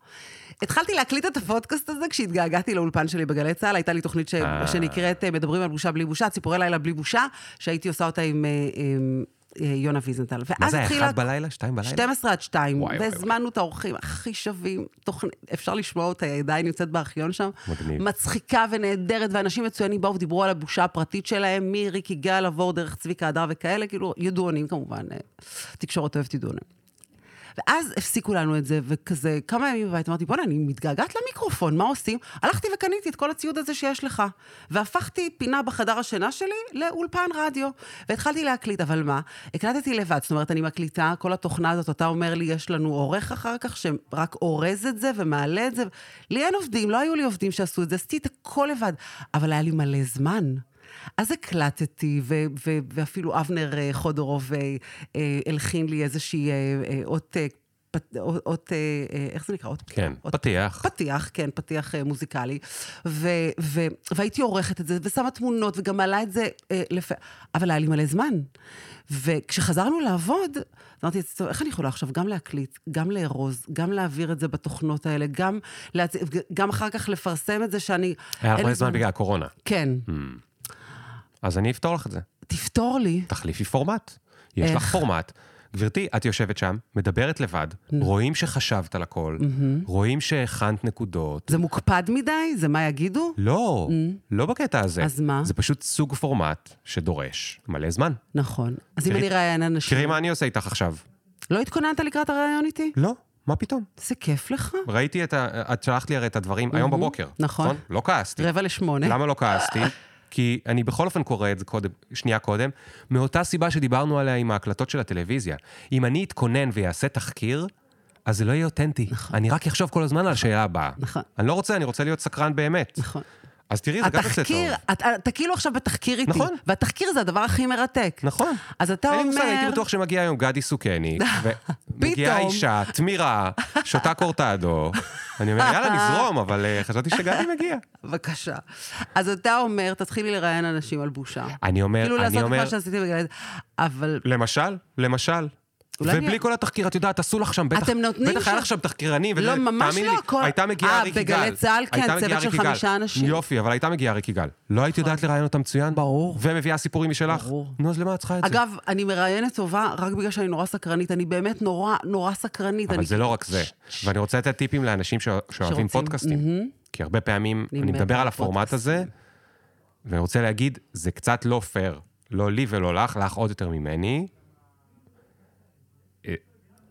התחלתי להקליט את הפודקאסט הזה כשהתגעגעתי לאולפן שלי בגלי צה"ל, הייתה לי תוכנית ש... אה. שנקראת אה, מדברים על בושה בלי בושה, ציפורי לילה בלי בושה, שהייתי עושה אותה עם, אה, עם יונה ויזנטל. מה זה, התחילה... אחד בלילה? שתיים בלילה? 12 עד 2, וואי, וואי, והזמנו את האורחים הכי שווים, תוכנית, אפשר לשמוע אותה, היא עדיין נמצאת בארכיון שם. מגניב. מצחיקה ונהדרת, ואנשים מצוינים באו ודיברו על הבושה הפרטית שלהם, מריק יגאל עבור דרך צביקה הדר וכאלה, כאילו, ידוענים כמובן, אה, תקשורת אוהבת ידוענים. ואז הפסיקו לנו את זה, וכזה, כמה ימים בבית, אמרתי, בוא'נה, אני מתגעגעת למיקרופון, מה עושים? הלכתי וקניתי את כל הציוד הזה שיש לך, והפכתי פינה בחדר השינה שלי לאולפן רדיו. והתחלתי להקליט, אבל מה? הקלטתי לבד, זאת אומרת, אני מקליטה, כל התוכנה הזאת, אתה אומר לי, יש לנו עורך אחר כך, שרק אורז את זה ומעלה את זה. לי אין עובדים, לא היו לי עובדים שעשו את זה, עשיתי את הכל לבד, אבל היה לי מלא זמן. אז הקלטתי, ו- ו- ואפילו אבנר אה, חודורוב אה, אה, הלחין לי איזושהי אות, אות, איך זה נקרא? אות, כן, אות, פתיח. פתיח, כן, פתיח מוזיקלי. ו- ו- והייתי עורכת את זה, ושמה תמונות, וגם מעלה את זה אה, לפ... אבל היה לי מלא זמן. וכשחזרנו לעבוד, אמרתי, "טוב, איך אני יכולה עכשיו גם להקליט, גם לארוז, גם להעביר את זה בתוכנות האלה, גם, להצ... גם אחר כך לפרסם את זה שאני... היה לך לי זמן בגלל הקורונה. כן. אז אני אפתור לך את זה. תפתור לי. תחליפי פורמט. יש לך איך? פורמט. גברתי, את יושבת שם, מדברת לבד, רואים שחשבת על הכל, רואים שהכנת נקודות. זה מוקפד מדי? זה מה יגידו? לא, לא בקטע הזה. אז מה? זה פשוט סוג פורמט שדורש מלא זמן. נכון. אז אם תראי- אני ראיין אנשים... תראי מה אני עושה איתך עכשיו. לא התכוננת לקראת הרעיון איתי? לא, מה פתאום? זה כיף לך. ראיתי את ה... את שלחת לי הרי את הדברים היום בבוקר. נכון. לא כעסתי. רבע לשמונה. למה לא כעסתי? <laughs> כי אני בכל אופן קורא את זה קודם, שנייה קודם, מאותה סיבה שדיברנו עליה עם ההקלטות של הטלוויזיה. אם אני אתכונן ויעשה תחקיר, אז זה לא יהיה אותנטי. אני רק אחשוב כל הזמן על השאלה הבאה. נכון. אני לא רוצה, אני רוצה להיות סקרן באמת. נכון. אז תראי, זה גם יוצא טוב. אתה, אתה כאילו עכשיו בתחקיר איתי. נכון. והתחקיר זה הדבר הכי מרתק. נכון. אז אתה אין לי אומר... מושג, הייתי בטוח שמגיע היום גדי סוכני, <laughs> ומגיעה. אישה, תמירה, שותה קורטדו. אני אומר, יאללה, נזרום, אבל אה, חשבתי שגדי מגיע. <laughs> בבקשה. אז אתה אומר, תתחילי לראיין אנשים על בושה. אני אומר, כאילו אני לעשות את אומר, מה שעשיתי בגלל... אבל למשל, למשל. ובלי כל התחקיר, את יודעת, עשו לך שם, בטח, בטח היה לך שם תחקירנים, לא, ממש לא, הכל- הייתה מגיעה אה, ריקי בגלי גל. צה"ל, כן, צוות של. חמישה אנשים. נכון. יופי, אבל הייתה מגיעה ריקי גל. לא היית יודעת לראיין אותה מצוין? ברור. ומביאה סיפורים משלך? ברור. נו, אז למה את צריכה את זה? אגב, אני מראיינת טובה רק בגלל שאני נורא סקרנית. אני באמת נורא, נורא סקרנית. אבל זה לא רק זה. ואני רוצה לתת טיפים לאנשים שאוהבים. פודקאסטים. כי הרבה פעמים אני מדבר על הפורמט הזה, ואני רוצה להגיד, זה קצת לא פייר. לא לי ולא לך, לך עוד יותר ממני.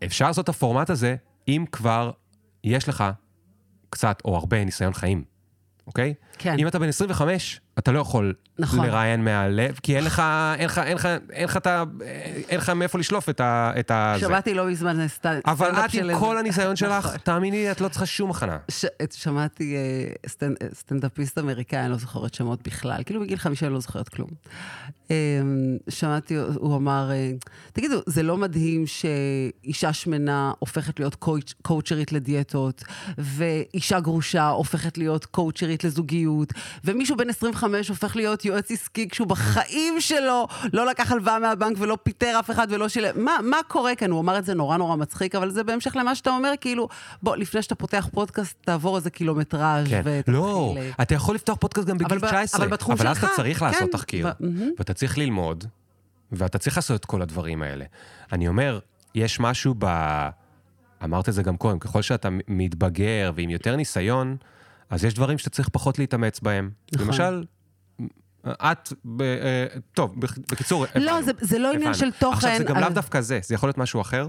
אפשר לעשות את הפורמט הזה אם כבר יש לך קצת או הרבה ניסיון חיים, אוקיי? כן. אם אתה בן 25, אתה לא יכול נכון. לראיין מהלב, כי אין לך, אין לך, אין לך, אין לך, את ה- אין לך מאיפה לשלוף את ה... את ה- זה. שמעתי לא מזמן סט- סטנדאפ אבל את של עם כל הניסיון שלך, נכון. תאמיני לי, את לא צריכה שום הכנה. ש... שמעתי אה, סטנד... אה, סטנדאפיסט אמריקאי, אני לא זוכרת שמות בכלל, כאילו בגיל חמישים אני לא זוכרת כלום. אה, שמעתי, הוא אמר, אה, תגידו, זה לא מדהים שאישה שמנה הופכת להיות קואוצ'... קואוצ'רית לדיאטות, ואישה גרושה הופכת להיות קואוצ'רית לזוגיות, ומישהו בן 25 הופך להיות יועץ עסקי כשהוא בחיים שלו לא לקח הלוואה מהבנק ולא פיטר אף אחד ולא שילם. מה, מה קורה כאן? הוא אמר את זה נורא נורא מצחיק, אבל זה בהמשך למה שאתה אומר, כאילו, בוא, לפני שאתה פותח פודקאסט, תעבור איזה קילומטראז' כן. ותתחיל... לא, אה, אתה יכול לפתוח פודקאסט גם בגיל אבל ב- 19. אבל בתחום אבל אז שלך, אתה צריך לעשות כן, תחקיר, ב-. ואתה צריך ללמוד, ואתה צריך לעשות את כל הדברים האלה. אני אומר, יש משהו ב... אמרת את זה גם קודם, ככל שאתה מתבגר ועם יותר ניסיון, אז יש דברים שאתה צריך פחות להתאמץ בהם. נכון. למשל, את, ב, אה, טוב, בק- בקיצור, לא, הבנו, זה- זה לא עניין הבנו. של תוכן, עכשיו, זה גם לאו אבל- דווקא זה, זה יכול להיות משהו אחר.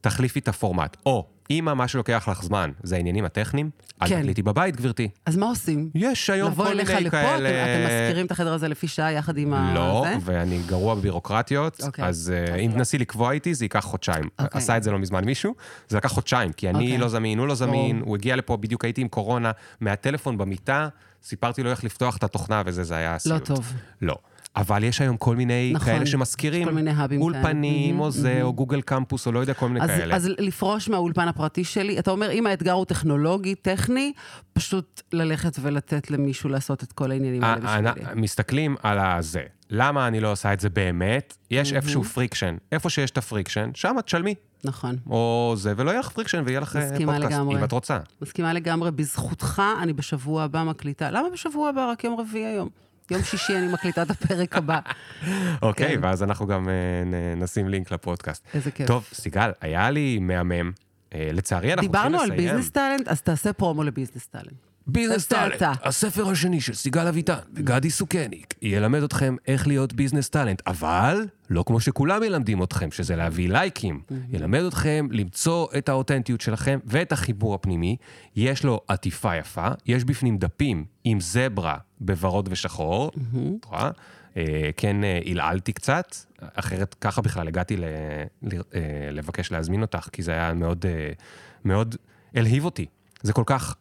תחליפי את הפורמט. או, אם מה שלוקח לך זמן זה העניינים הטכניים, אל כן. תקליטי בבית, גברתי. אז מה עושים? יש היום לבוא כל אליך מיני לפה, כאלה... אתם, אתם מזכירים את החדר הזה לפי שעה יחד עם ה... לא? ואני גרוע בבירוקרטיות, אוקיי. אז אה, אם תנסי לקבוע איתי, זה ייקח חודשיים. אוקיי. עשה את זה לא מזמן מישהו, זה לקח חודשיים, כי אני אוקיי. לא זמין, הוא לא זמין, ברור. הוא הגיע לפה, בדיוק הייתי עם קורונה, מהטלפון במיטה, סיפרתי לו איך לפתוח את התוכנה וזה, זה היה סיוט. טוב. לא. אבל יש היום כל מיני נכון, כאלה שמזכירים כל מיני האבים אולפנים, כאלה. או זה, מהמם. או גוגל קמפוס, או לא יודע, כל מיני אז, כאלה. אז לפרוש מהאולפן הפרטי שלי, אתה אומר, אם האתגר הוא טכנולוגי, טכני, פשוט ללכת ולתת למישהו לעשות את כל העניינים האלה אה, בשבילי. אה, מסתכלים על הזה. למה אני לא עושה את זה באמת? יש איפשהו friction. איפה שיש את ה friction, שם תשלמי. נכון. או זה, ולא יהיה לך friction ויהיה לך אה, פודקאסט, לגמרי. אם את רוצה. מסכימה לגמרי, בזכותך אני בשבוע הבא מקליטה. למה בשבוע הבא? רק יום רביעי היום. יום שישי אני מקליטה את הפרק הבא. אוקיי, כן. ואז אנחנו גם נ- נשים לינק לפודקאסט. איזה כיף. טוב, סיגל, היה לי מהמם. אה, לצערי, אנחנו דיברנו לסיים. על ביזנס טאלנט, אז תעשה פרומו ל business talent. Business talent. הספר השני של סיגל אביטן וגדי סוכניק, ילמד אתכם איך להיות business talent, אבל לא כמו שכולם מלמדים אתכם, שזה להביא לייקים. ילמד אתכם למצוא את האותנטיות שלכם ואת החיבור הפנימי. יש לו עטיפה יפה, יש בפנים דפים עם זברה בוורוד ושחור, את רואה? אה, כן אה, עלעלתי קצת, אחרת ככה בכלל הגעתי ל- ל- אה, לבקש להזמין אותך, כי זה היה מאוד, אה, מאוד הלהיב אותי. זה כל כך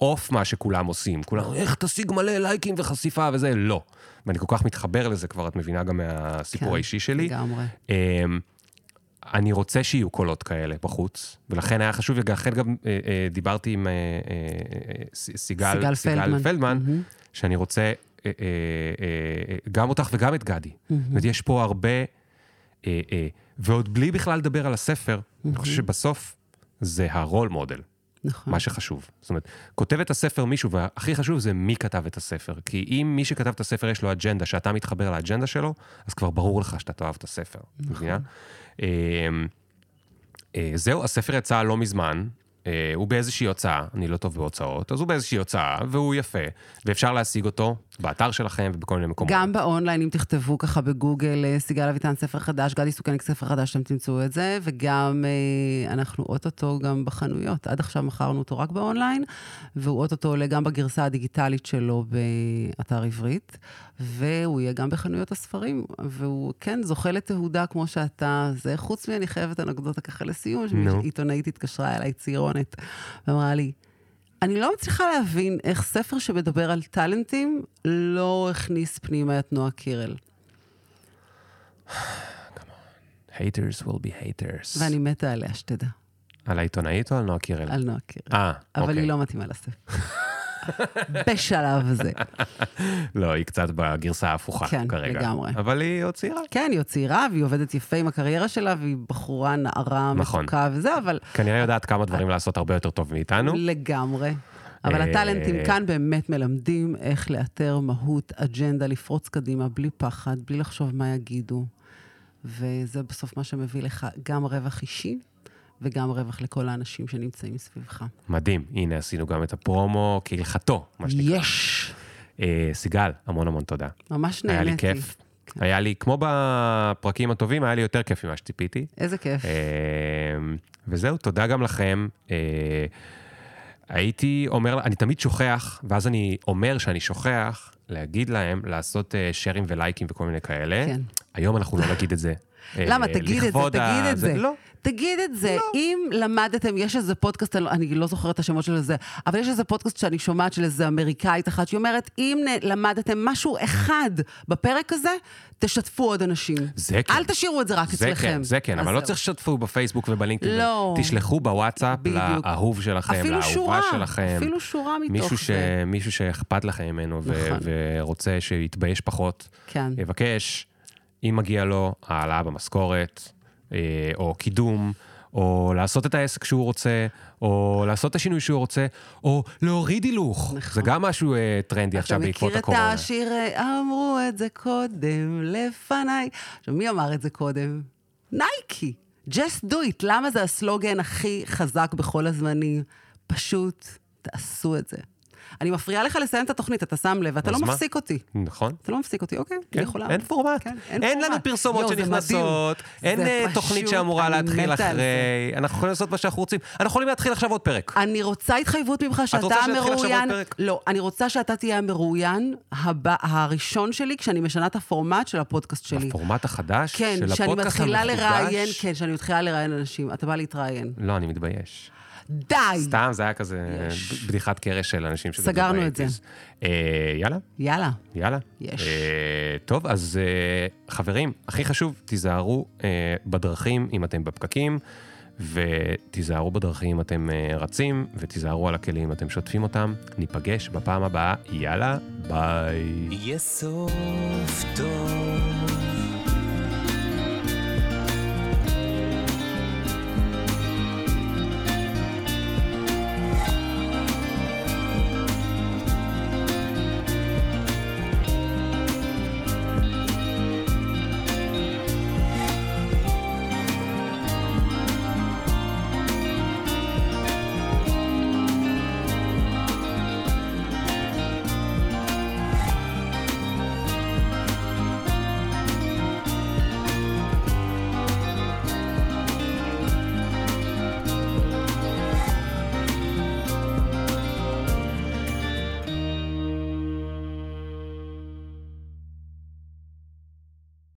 אוף מה שכולם עושים. כולם, איך תשיג מלא לייקים וחשיפה וזה, לא. ואני כל כך מתחבר לזה כבר, את מבינה גם מהסיפור כן, האישי שלי. לגמרי. אמ, אני רוצה שיהיו קולות כאלה בחוץ, ולכן היה חשוב, ולכן גם אה, אה, דיברתי עם אה, אה, ס- סיגל, סיגל פלדמן. פלדמן מהמם. שאני רוצה אה, אה, אה, גם אותך וגם את גדי. זאת אומרת, יש פה הרבה, אה, אה, ועוד בלי בכלל לדבר על הספר, אני חושב שבסוף זה הרול מודל. נכון. מה שחשוב. זאת אומרת, כותב את הספר מישהו, והכי חשוב זה מי כתב את הספר. כי אם מי שכתב את הספר יש לו אג'נדה, שאתה מתחבר לאג'נדה שלו, אז כבר ברור לך שאתה תאהב את הספר. נכון. אה, אה, זהו, הספר יצא לא מזמן. אה, הוא באיזושהי הוצאה, אני לא טוב בהוצאות, אז הוא באיזושהי הוצאה, והוא יפה, ואפשר להשיג אותו באתר שלכם ובכל מיני מקומות. גם באונליין, אם תכתבו ככה בגוגל, אה, סיגל אביטן ספר חדש, גדי סוכניק ספר חדש, אתם תמצאו את זה, וגם אה, אנחנו אוטוטו גם בחנויות. עד עכשיו מכרנו אותו רק באונליין, והוא אוטוטו עולה גם בגרסה הדיגיטלית שלו באתר עברית, והוא יהיה גם בחנויות הספרים, והוא כן זוכה לתהודה כמו שאתה, זה חוץ מ... אני חייבת אנקדוטה ככה לסיום, נו. שעיתונאית התקשרה אליי, צעירונת, ואמרה לי, אני לא מצליחה להבין איך ספר שמדבר על טאלנטים לא הכניס פנימה את נועה קירל. <sighs> haters will be haters. ואני מתה עליה, שתדע, על העיתונאית או על נועה קירל? על נועה קירל. אה, אבל אוקיי. היא לא מתאימה לספר. <laughs> בשלב הזה. לא, היא קצת בגרסה ההפוכה כן, כרגע. לגמרי. אבל היא עוד צעירה. כן, היא עוד צעירה, והיא עובדת יפה עם הקריירה שלה, והיא בחורה נערה, נכון. מתוקה וזה, אבל כנראה יודעת כמה דברים לעשות הרבה יותר טוב מאיתנו. לגמרי. אבל אה, הטאלנטים כאן באמת מלמדים איך לאתר מהות, אג'נדה, לפרוץ קדימה, בלי פחד, בלי לחשוב מה יגידו. וזה בסוף מה שמביא לך גם רווח אישי, וגם רווח לכל האנשים שנמצאים סביבך. מדהים. הנה, עשינו גם את הפרומו כהלכתו, מה שנקרא. יש! אה, סיגל, המון המון תודה. ממש היה נהניתי. לי כיף. היה לי, כמו בפרקים הטובים, היה לי יותר כיף ממה שציפיתי. איזה כיף. אה, וזהו, תודה גם לכם. אה, הייתי אומר, אני תמיד שוכח, ואז אני אומר שאני שוכח, להגיד להם לעשות אה, שרים ולייקים וכל מיני כאלה. כן. היום אנחנו לא נגיד את זה. אה, למה? תגיד את זה, תגיד את זה. לא. תגיד את זה. אם למדתם, יש איזה פודקאסט, אני לא- אני לא זוכרת את השמות של זה, אבל יש איזה פודקאסט שאני שומעת של איזה אמריקאית אחת, שהיא אומרת, אם למדתם משהו אחד בפרק הזה, תשתפו עוד אנשים. זה כן. אל תשאירו את זה רק זה אצלכם. כן, זה כן, אבל לא זהו. צריך שתפו בפייסבוק ובלינקדאין. לא. תשלחו בוואטסאפ בדיוק. לאהוב שלכם, לאהובה שורה, שלכם. אפילו שורה מתוך מישהו, ש... זה. מישהו שאכפת לכם ממנו ו... נכון. ורוצה שיתבייש פחות, כן. יבקש, אם מגיע לו, העלאה במשכורת, אה, או קידום, או לעשות את העסק שהוא רוצה, או לעשות את השינוי שהוא רוצה, או להוריד הילוך. נכון. זה גם משהו אה, טרנדי עכשיו בעקבות אתה הקורונה. מכיר את השיר, אה, אמרו את זה קודם לפניי. עכשיו, מי אמר את זה קודם? נייקי. Just do it. למה זה הסלוגן הכי חזק בכל הזמנים? פשוט תעשו את זה. אני מפריעה לך לסיים את התוכנית, אתה שם לב, אתה לא מה? מפסיק אותי. נכון? אתה לא מפסיק אותי, אוקיי, כן, אני יכולה. אין פורמט. כן, אין, לנו פרסומות שנכנסות. אין אה, תוכנית שאמורה להתחיל אחרי. אנחנו יכולים לעשות מה שאנחנו רוצים. אנחנו יכולים להתחיל עכשיו עוד פרק. אני רוצה התחייבות ממך שאתה המרואיין. לא, אני רוצה שאתה תהיה המרואיין הבא, הראשון שלי כשאני משנה את הפורמט של הפודקאסט שלי. הפורמט החדש כן, של שאני הפודקאסט המחודש. לראיין, כן, שאני מתחילה לראיין אנשים. אתה בא להתראיין. לא, אני מתבייש. די! סתם, זה היה כזה יש. בדיחת קרש של אנשים שגדלו סגרנו את זה. אה, יאללה, יאללה. יאללה. יש. אה, טוב, אז אה, חברים, הכי חשוב, תיזהרו אה, בדרכים אם אתם בפקקים, ותיזהרו בדרכים אם אתם אה, רצים, ותיזהרו על הכלים אם אתם שוטפים אותם. ניפגש בפעם הבאה, יאללה, ביי. יהיה סוף טוב.